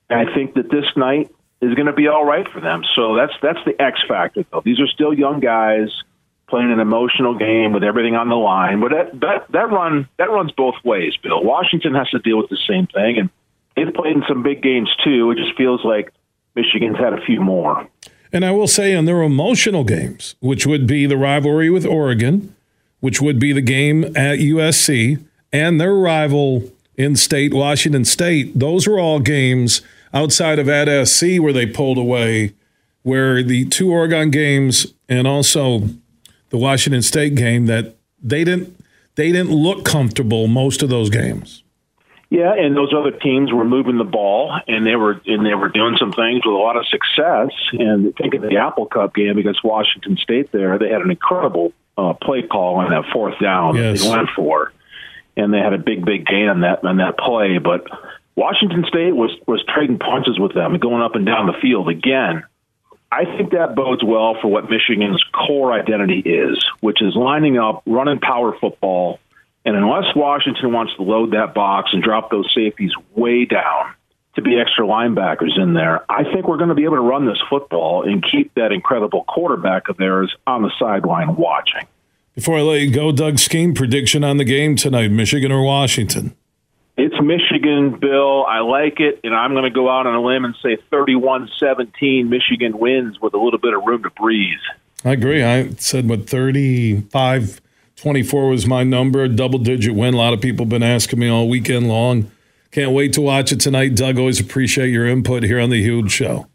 and I think that this night is going to be all right for them. So that's that's the X factor. Though these are still young guys playing an emotional game with everything on the line. But that that that run that runs both ways. Bill Washington has to deal with the same thing, and they've played in some big games too. It just feels like Michigan's had a few more. And I will say, on their emotional games, which would be the rivalry with Oregon, which would be the game at USC, and their rival in state, Washington State, those were all games outside of at SC where they pulled away, where the two Oregon games and also the Washington State game that they didn't they didn't look comfortable most of those games. Yeah, and those other teams were moving the ball, and they were and they were doing some things with a lot of success. And think of the Apple Cup game against Washington State. There, they had an incredible uh, play call on that fourth down yes. that they went for, and they had a big, big gain on that on that play. But Washington State was was trading punches with them and going up and down the field again. I think that bodes well for what Michigan's core identity is, which is lining up, running power football. And unless Washington wants to load that box and drop those safeties way down to be extra linebackers in there, I think we're going to be able to run this football and keep that incredible quarterback of theirs on the sideline watching. Before I let you go, Doug Skene prediction on the game tonight, Michigan or Washington? It's Michigan, Bill. I like it, and I'm going to go out on a limb and say 31 17. Michigan wins with a little bit of room to breathe. I agree. I said, what, 35 24 was my number, double digit win. A lot of people have been asking me all weekend long. Can't wait to watch it tonight. Doug, always appreciate your input here on the Huge Show.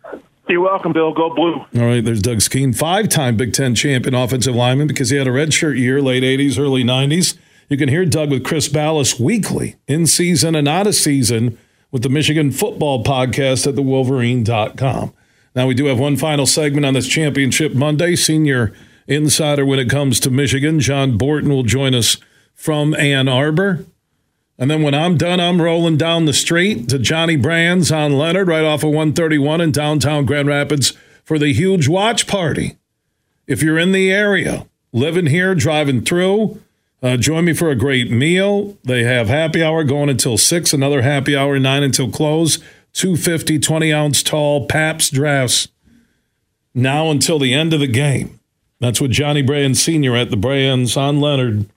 You're welcome, Bill. Go blue. All right, there's Doug Skene, five time Big Ten champion offensive lineman because he had a redshirt year, late 80s, early 90s. You can hear Doug with Chris Balas weekly, in season and out of season, with the Michigan Football Podcast at thewolverine.com. Now, we do have one final segment on this Championship Monday. Senior insider when it comes to Michigan, John Borton, will join us from Ann Arbor. And then when I'm done, I'm rolling down the street to Johnny Brann's on Leonard, right off of 131 in downtown Grand Rapids for the huge watch party. If you're in the area, living here, driving through, uh, join me for a great meal. They have happy hour going until 6, another happy hour, 9 until close. 250, 20 ounce tall Pabst drafts now until the end of the game. That's what Johnny Brann Sr. at the Brann's on Leonard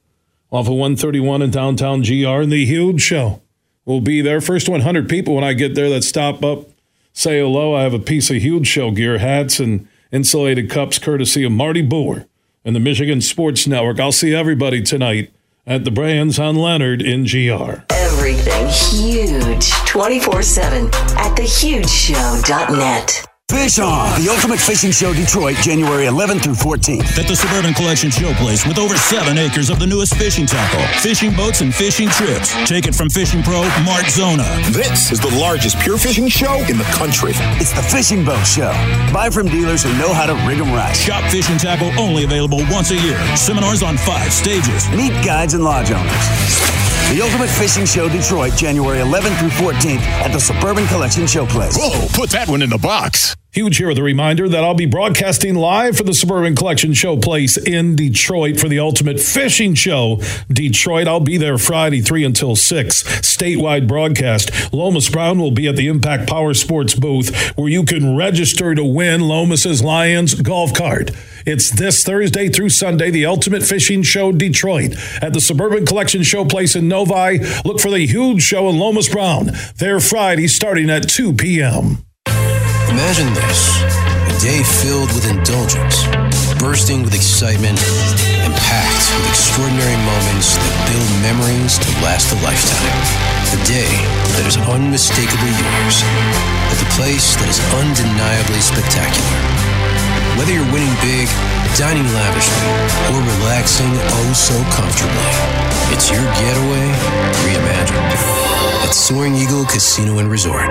off of 131 in downtown GR. And the huge show will be there. First 100 people when I get there that stop up, say hello. I have a piece of huge show gear, hats, and insulated cups courtesy of Marty Boer and the Michigan Sports Network. I'll see everybody tonight at the Brann's on Leonard in GR. Everything huge 24 7 at thehugeshow.net. Fish On, the Ultimate Fishing Show Detroit, January 11th through 14th. At the Suburban Collection Showplace with over seven acres of the newest fishing tackle, fishing boats, and fishing trips. Take it from fishing pro Mark Zona. This is the largest pure fishing show in the country. It's the Fishing Boat Show. Buy from dealers who know how to rig them right. Shop fishing tackle only available once a year. Seminars on five stages. Meet guides and lodge owners. The Ultimate Fishing Show Detroit, January 11th through 14th at the Suburban Collection Showplace. Whoa, put that one in the box. Huge here with a reminder that I'll be broadcasting live for the Suburban Collection Showplace in Detroit for the Ultimate Fishing Show. Detroit, I'll be there Friday, 3 until 6. Statewide broadcast. Lomas Brown will be at the Impact Power Sports booth where you can register to win Lomas's Lions golf cart. It's this Thursday through Sunday, the Ultimate Fishing Show Detroit at the Suburban Collection Showplace in Novi. Look for the huge show in Lomas Brown. There Friday starting at 2 p.m. Imagine this a day filled with indulgence, bursting with excitement, and packed with extraordinary moments that build memories to last a lifetime. A day that is unmistakably yours, at the place that is undeniably spectacular. Whether you're winning big, dining lavishly, or relaxing oh so comfortably, it's your getaway reimagined at Soaring Eagle Casino and Resort.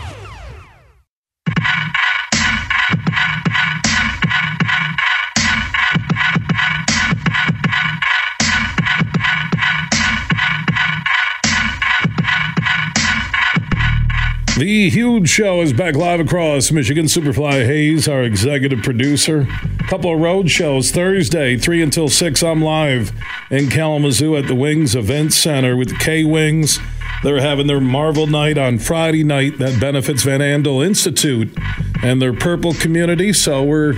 The huge show is back live across Michigan. Superfly Hayes, our executive producer, couple of road shows. Thursday, 3 until 6, I'm live in Kalamazoo at the Wings Event Center with K Wings. They're having their Marvel Night on Friday night that benefits Van Andel Institute and their Purple community. So we're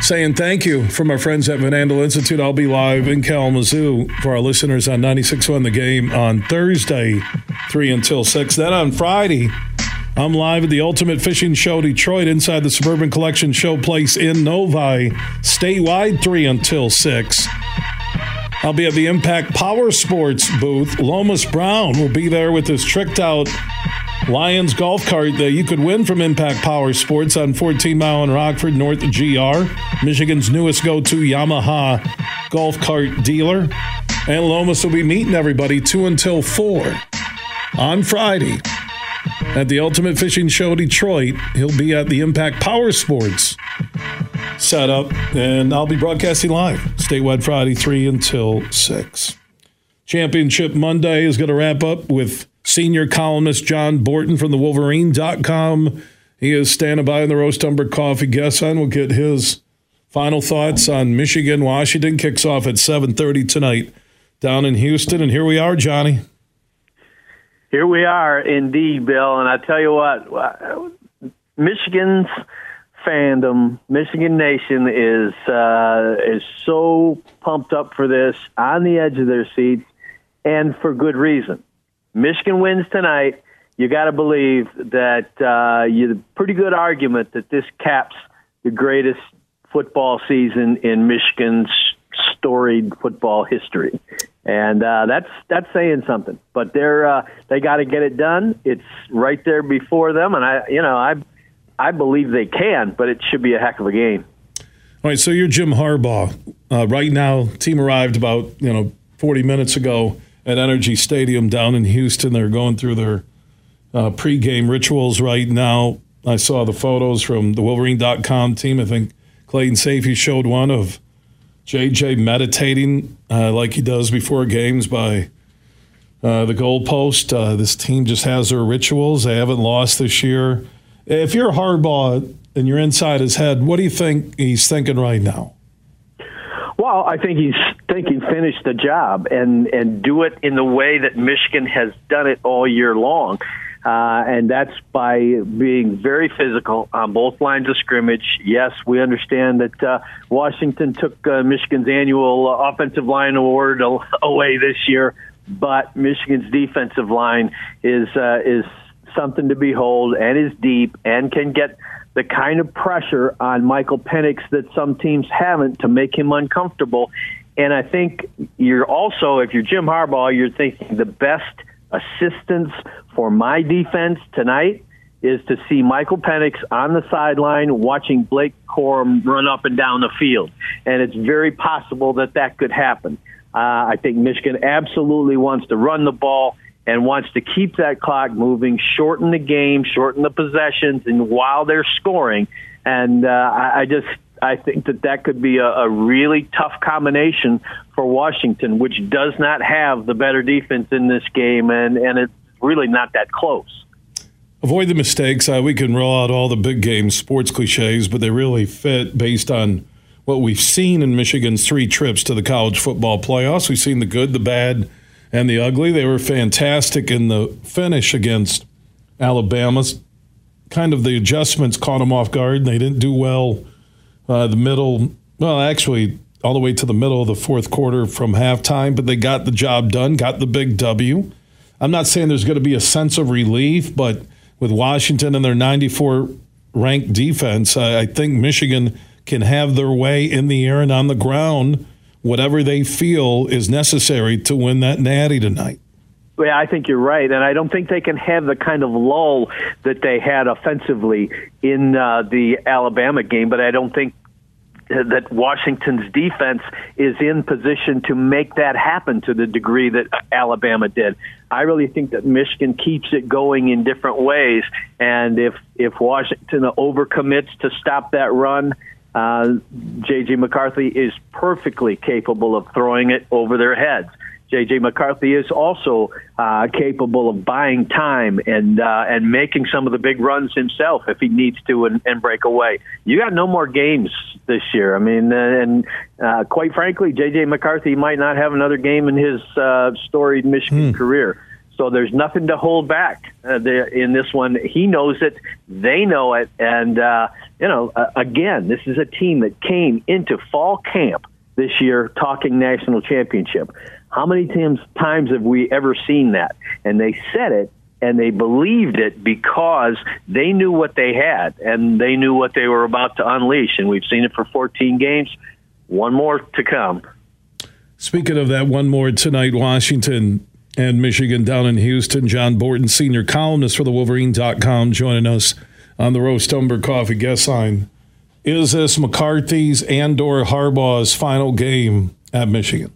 saying thank you from our friends at Van Andel Institute. I'll be live in Kalamazoo for our listeners on 96.1 The Game on Thursday, 3 until 6. Then on Friday, I'm live at the Ultimate Fishing Show Detroit inside the Suburban Collection Showplace in Novi, statewide 3 until 6. I'll be at the Impact Power Sports booth. Lomas Brown will be there with his tricked out Lions golf cart that you could win from Impact Power Sports on 14 Mile in Rockford, north GR, Michigan's newest go to Yamaha golf cart dealer. And Lomas will be meeting everybody 2 until 4 on Friday at the Ultimate Fishing Show Detroit. He'll be at the Impact Power Sports setup, and I'll be broadcasting live statewide Friday, 3 until 6. Championship Monday is going to wrap up with senior columnist John Borton from the Wolverine.com. He is standing by in the Roast Umber Coffee guest line. We'll get his final thoughts on Michigan Washington. Kicks off at 7:30 tonight down in Houston. And here we are, Johnny. Here we are, indeed, Bill. And I tell you what, Michigan's fandom, Michigan Nation is uh, is so pumped up for this, on the edge of their seats, and for good reason. Michigan wins tonight. You got to believe that uh, you pretty good argument that this caps the greatest football season in Michigan's storied football history, and uh, that's that's saying something. But they're uh, they got to get it done. It's right there before them, and I you know I I believe they can, but it should be a heck of a game. All right, so you're Jim Harbaugh. Uh, right now, team arrived about you know 40 minutes ago at NRG Stadium down in Houston. They're going through their uh, pregame rituals right now. I saw the photos from the Wolverine.com team. I think Clayton Sayfie showed one of JJ meditating uh, like he does before games by uh, the goalpost. Uh, this team just has their rituals. They haven't lost this year. If you're Harbaugh and you're inside his head, what do you think he's thinking right now? Well, I think he's thinking finished the job and and do it in the way that Michigan has done it all year long. Uh, and that's by being very physical on both lines of scrimmage. Yes, we understand that uh, Washington took uh, Michigan's annual uh, offensive line award away this year, but Michigan's defensive line is uh, is something to behold and is deep and can get the kind of pressure on Michael Penix that some teams haven't to make him uncomfortable. And I think you're also, if you're Jim Harbaugh, you're thinking the best assistance for my defense tonight is to see Michael Penix on the sideline watching Blake Corum run up and down the field. And it's very possible that that could happen. Uh, I think Michigan absolutely wants to run the ball and wants to keep that clock moving, shorten the game, shorten the possessions, and while they're scoring. And uh, I, I just I think that that could be a, a really tough combination for Washington, which does not have the better defense in this game, and and it's really not that close. Avoid the mistakes. Uh, we can roll out all the big game sports cliches, but they really fit based on what we've seen in Michigan's three trips to the college football playoffs. We've seen the good, the bad, and the ugly. They were fantastic in the finish against Alabama. Kind of the adjustments caught them off guard. They didn't do well uh, the middle, well, actually, all the way to the middle of the fourth quarter from halftime, but they got the job done, got the big W. I'm not saying there's going to be a sense of relief, but with Washington and their 94 ranked defense, I, I think Michigan can have their way in the air and on the ground whatever they feel is necessary to win that natty tonight. Yeah, I think you're right, and I don't think they can have the kind of lull that they had offensively in uh, the Alabama game. But I don't think that Washington's defense is in position to make that happen to the degree that Alabama did. I really think that Michigan keeps it going in different ways, and if if Washington overcommits to stop that run uh, J.J. McCarthy is perfectly capable of throwing it over their heads. JJ McCarthy is also uh, capable of buying time and uh, and making some of the big runs himself if he needs to and, and break away. You got no more games this year. I mean, uh, and uh, quite frankly, JJ McCarthy might not have another game in his uh, storied Michigan Hmm. career. So there's nothing to hold back uh, there in this one. He knows it, they know it, and uh, you know, uh, again, this is a team that came into fall camp this year talking national championship. How many times times have we ever seen that? And they said it and they believed it because they knew what they had and they knew what they were about to unleash. And we've seen it for 14 games. One more to come. Speaking of that, one more tonight, Washington and Michigan down in Houston. John Borton, senior columnist for the Wolverine.com, joining us on the Roast Umber Coffee guest line. Is this McCarthy's and or Harbaugh's final game at Michigan?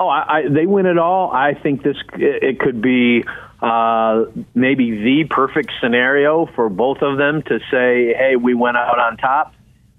Oh, I, I, they win it all. I think this it, could be uh, maybe the perfect scenario for both of them to say, "Hey, we went out on top."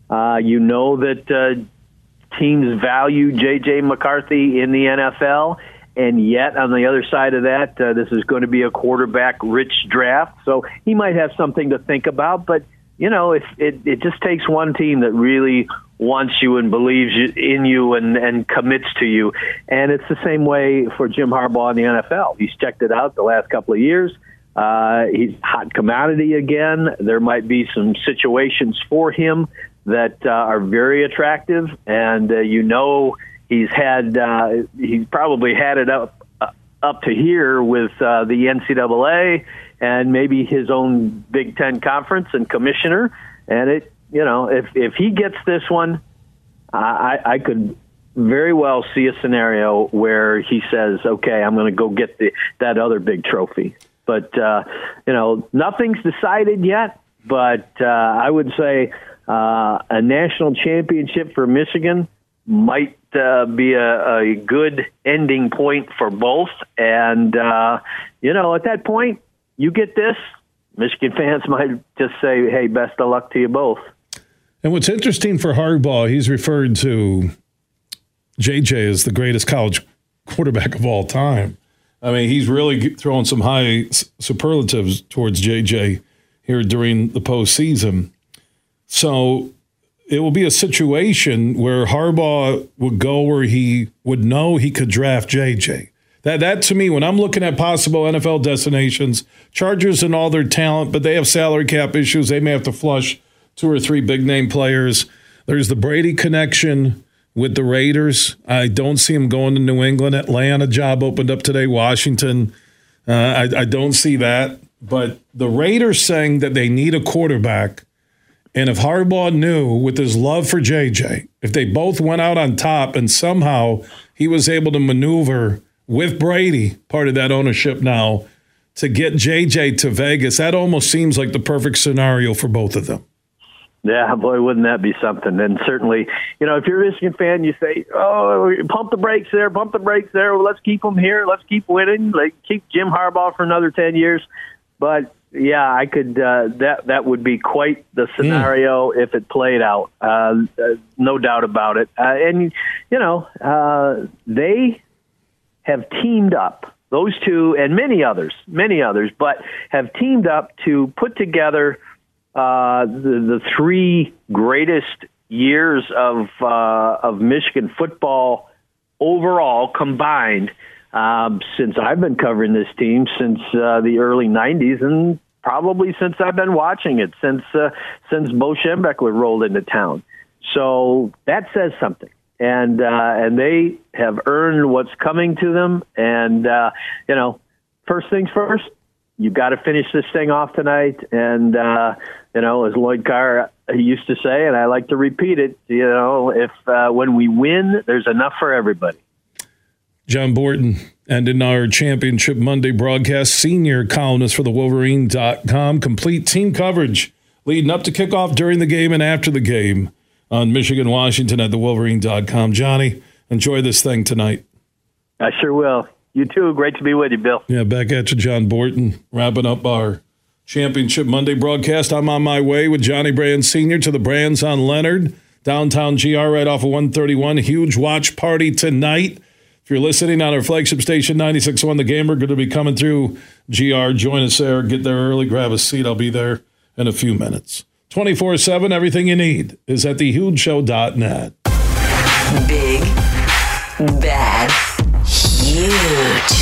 Uh, you know that uh, teams value J.J. McCarthy in the NFL, and yet on the other side of that, uh, this is going to be a quarterback-rich draft, so he might have something to think about. But you know, if it, it just takes one team that really wants you and believes in you and, and commits to you. And it's the same way for Jim Harbaugh in the NFL. He's checked it out the last couple of years. Uh, he's hot commodity again. There might be some situations for him that uh, are very attractive, and uh, you know he's had uh, he's probably had it up uh, up to here with uh, the NCAA and maybe his own Big Ten conference and commissioner. And it, you know, if if he gets this one, I, I could very well see a scenario where he says, "Okay, I'm going to go get the that other big trophy." But uh, you know, nothing's decided yet. But uh, I would say uh, a national championship for Michigan might uh, be a, a good ending point for both. And uh, you know, at that point, you get this. Michigan fans might just say, "Hey, best of luck to you both." And what's interesting for Harbaugh, he's referred to JJ as the greatest college quarterback of all time. I mean, he's really throwing some high superlatives towards JJ here during the postseason. So it will be a situation where Harbaugh would go where he would know he could draft JJ. That that to me, when I'm looking at possible NFL destinations, Chargers and all their talent, but they have salary cap issues. They may have to flush two or three big name players. There's the Brady connection with the Raiders. I don't see him going to New England. Atlanta job opened up today. Washington. Uh, I, I don't see that. But the Raiders saying that they need a quarterback. And if Harbaugh knew with his love for JJ, if they both went out on top and somehow he was able to maneuver with Brady, part of that ownership now, to get JJ to Vegas, that almost seems like the perfect scenario for both of them. Yeah, boy, wouldn't that be something? And certainly, you know, if you're a Michigan fan, you say, "Oh, pump the brakes there, pump the brakes there. Well, let's keep them here. Let's keep winning. Like keep Jim Harbaugh for another ten years." But yeah, I could. Uh, that that would be quite the scenario if it played out. Uh, uh, no doubt about it. Uh, and you know, uh, they have teamed up. Those two and many others, many others, but have teamed up to put together uh, the, the three greatest years of uh, of Michigan football overall combined um, since I've been covering this team since uh, the early '90s, and probably since I've been watching it since uh, since Bo Schembechler rolled into town. So that says something, and uh, and they have earned what's coming to them. And uh, you know, first things first, you've got to finish this thing off tonight. And uh, you know, as Lloyd Carr used to say, and I like to repeat it, you know, if uh, when we win, there's enough for everybody. John Borton, and in our Championship Monday broadcast, senior columnist for the Wolverine.com, complete team coverage leading up to kickoff during the game and after the game on Michigan, Washington at the Wolverine.com. Johnny, enjoy this thing tonight. I sure will. You too. Great to be with you, Bill. Yeah, back at you, John Borton, wrapping up our Championship Monday broadcast. I'm on my way with Johnny Brann Sr. to the Brann's on Leonard, downtown GR, right off of 131. Huge watch party tonight. You're listening on our flagship station, 96.1 The Gamer, going to be coming through GR. Join us there. Get there early. Grab a seat. I'll be there in a few minutes. 24 7, everything you need is at thehugeshow.net. Big, bad, huge.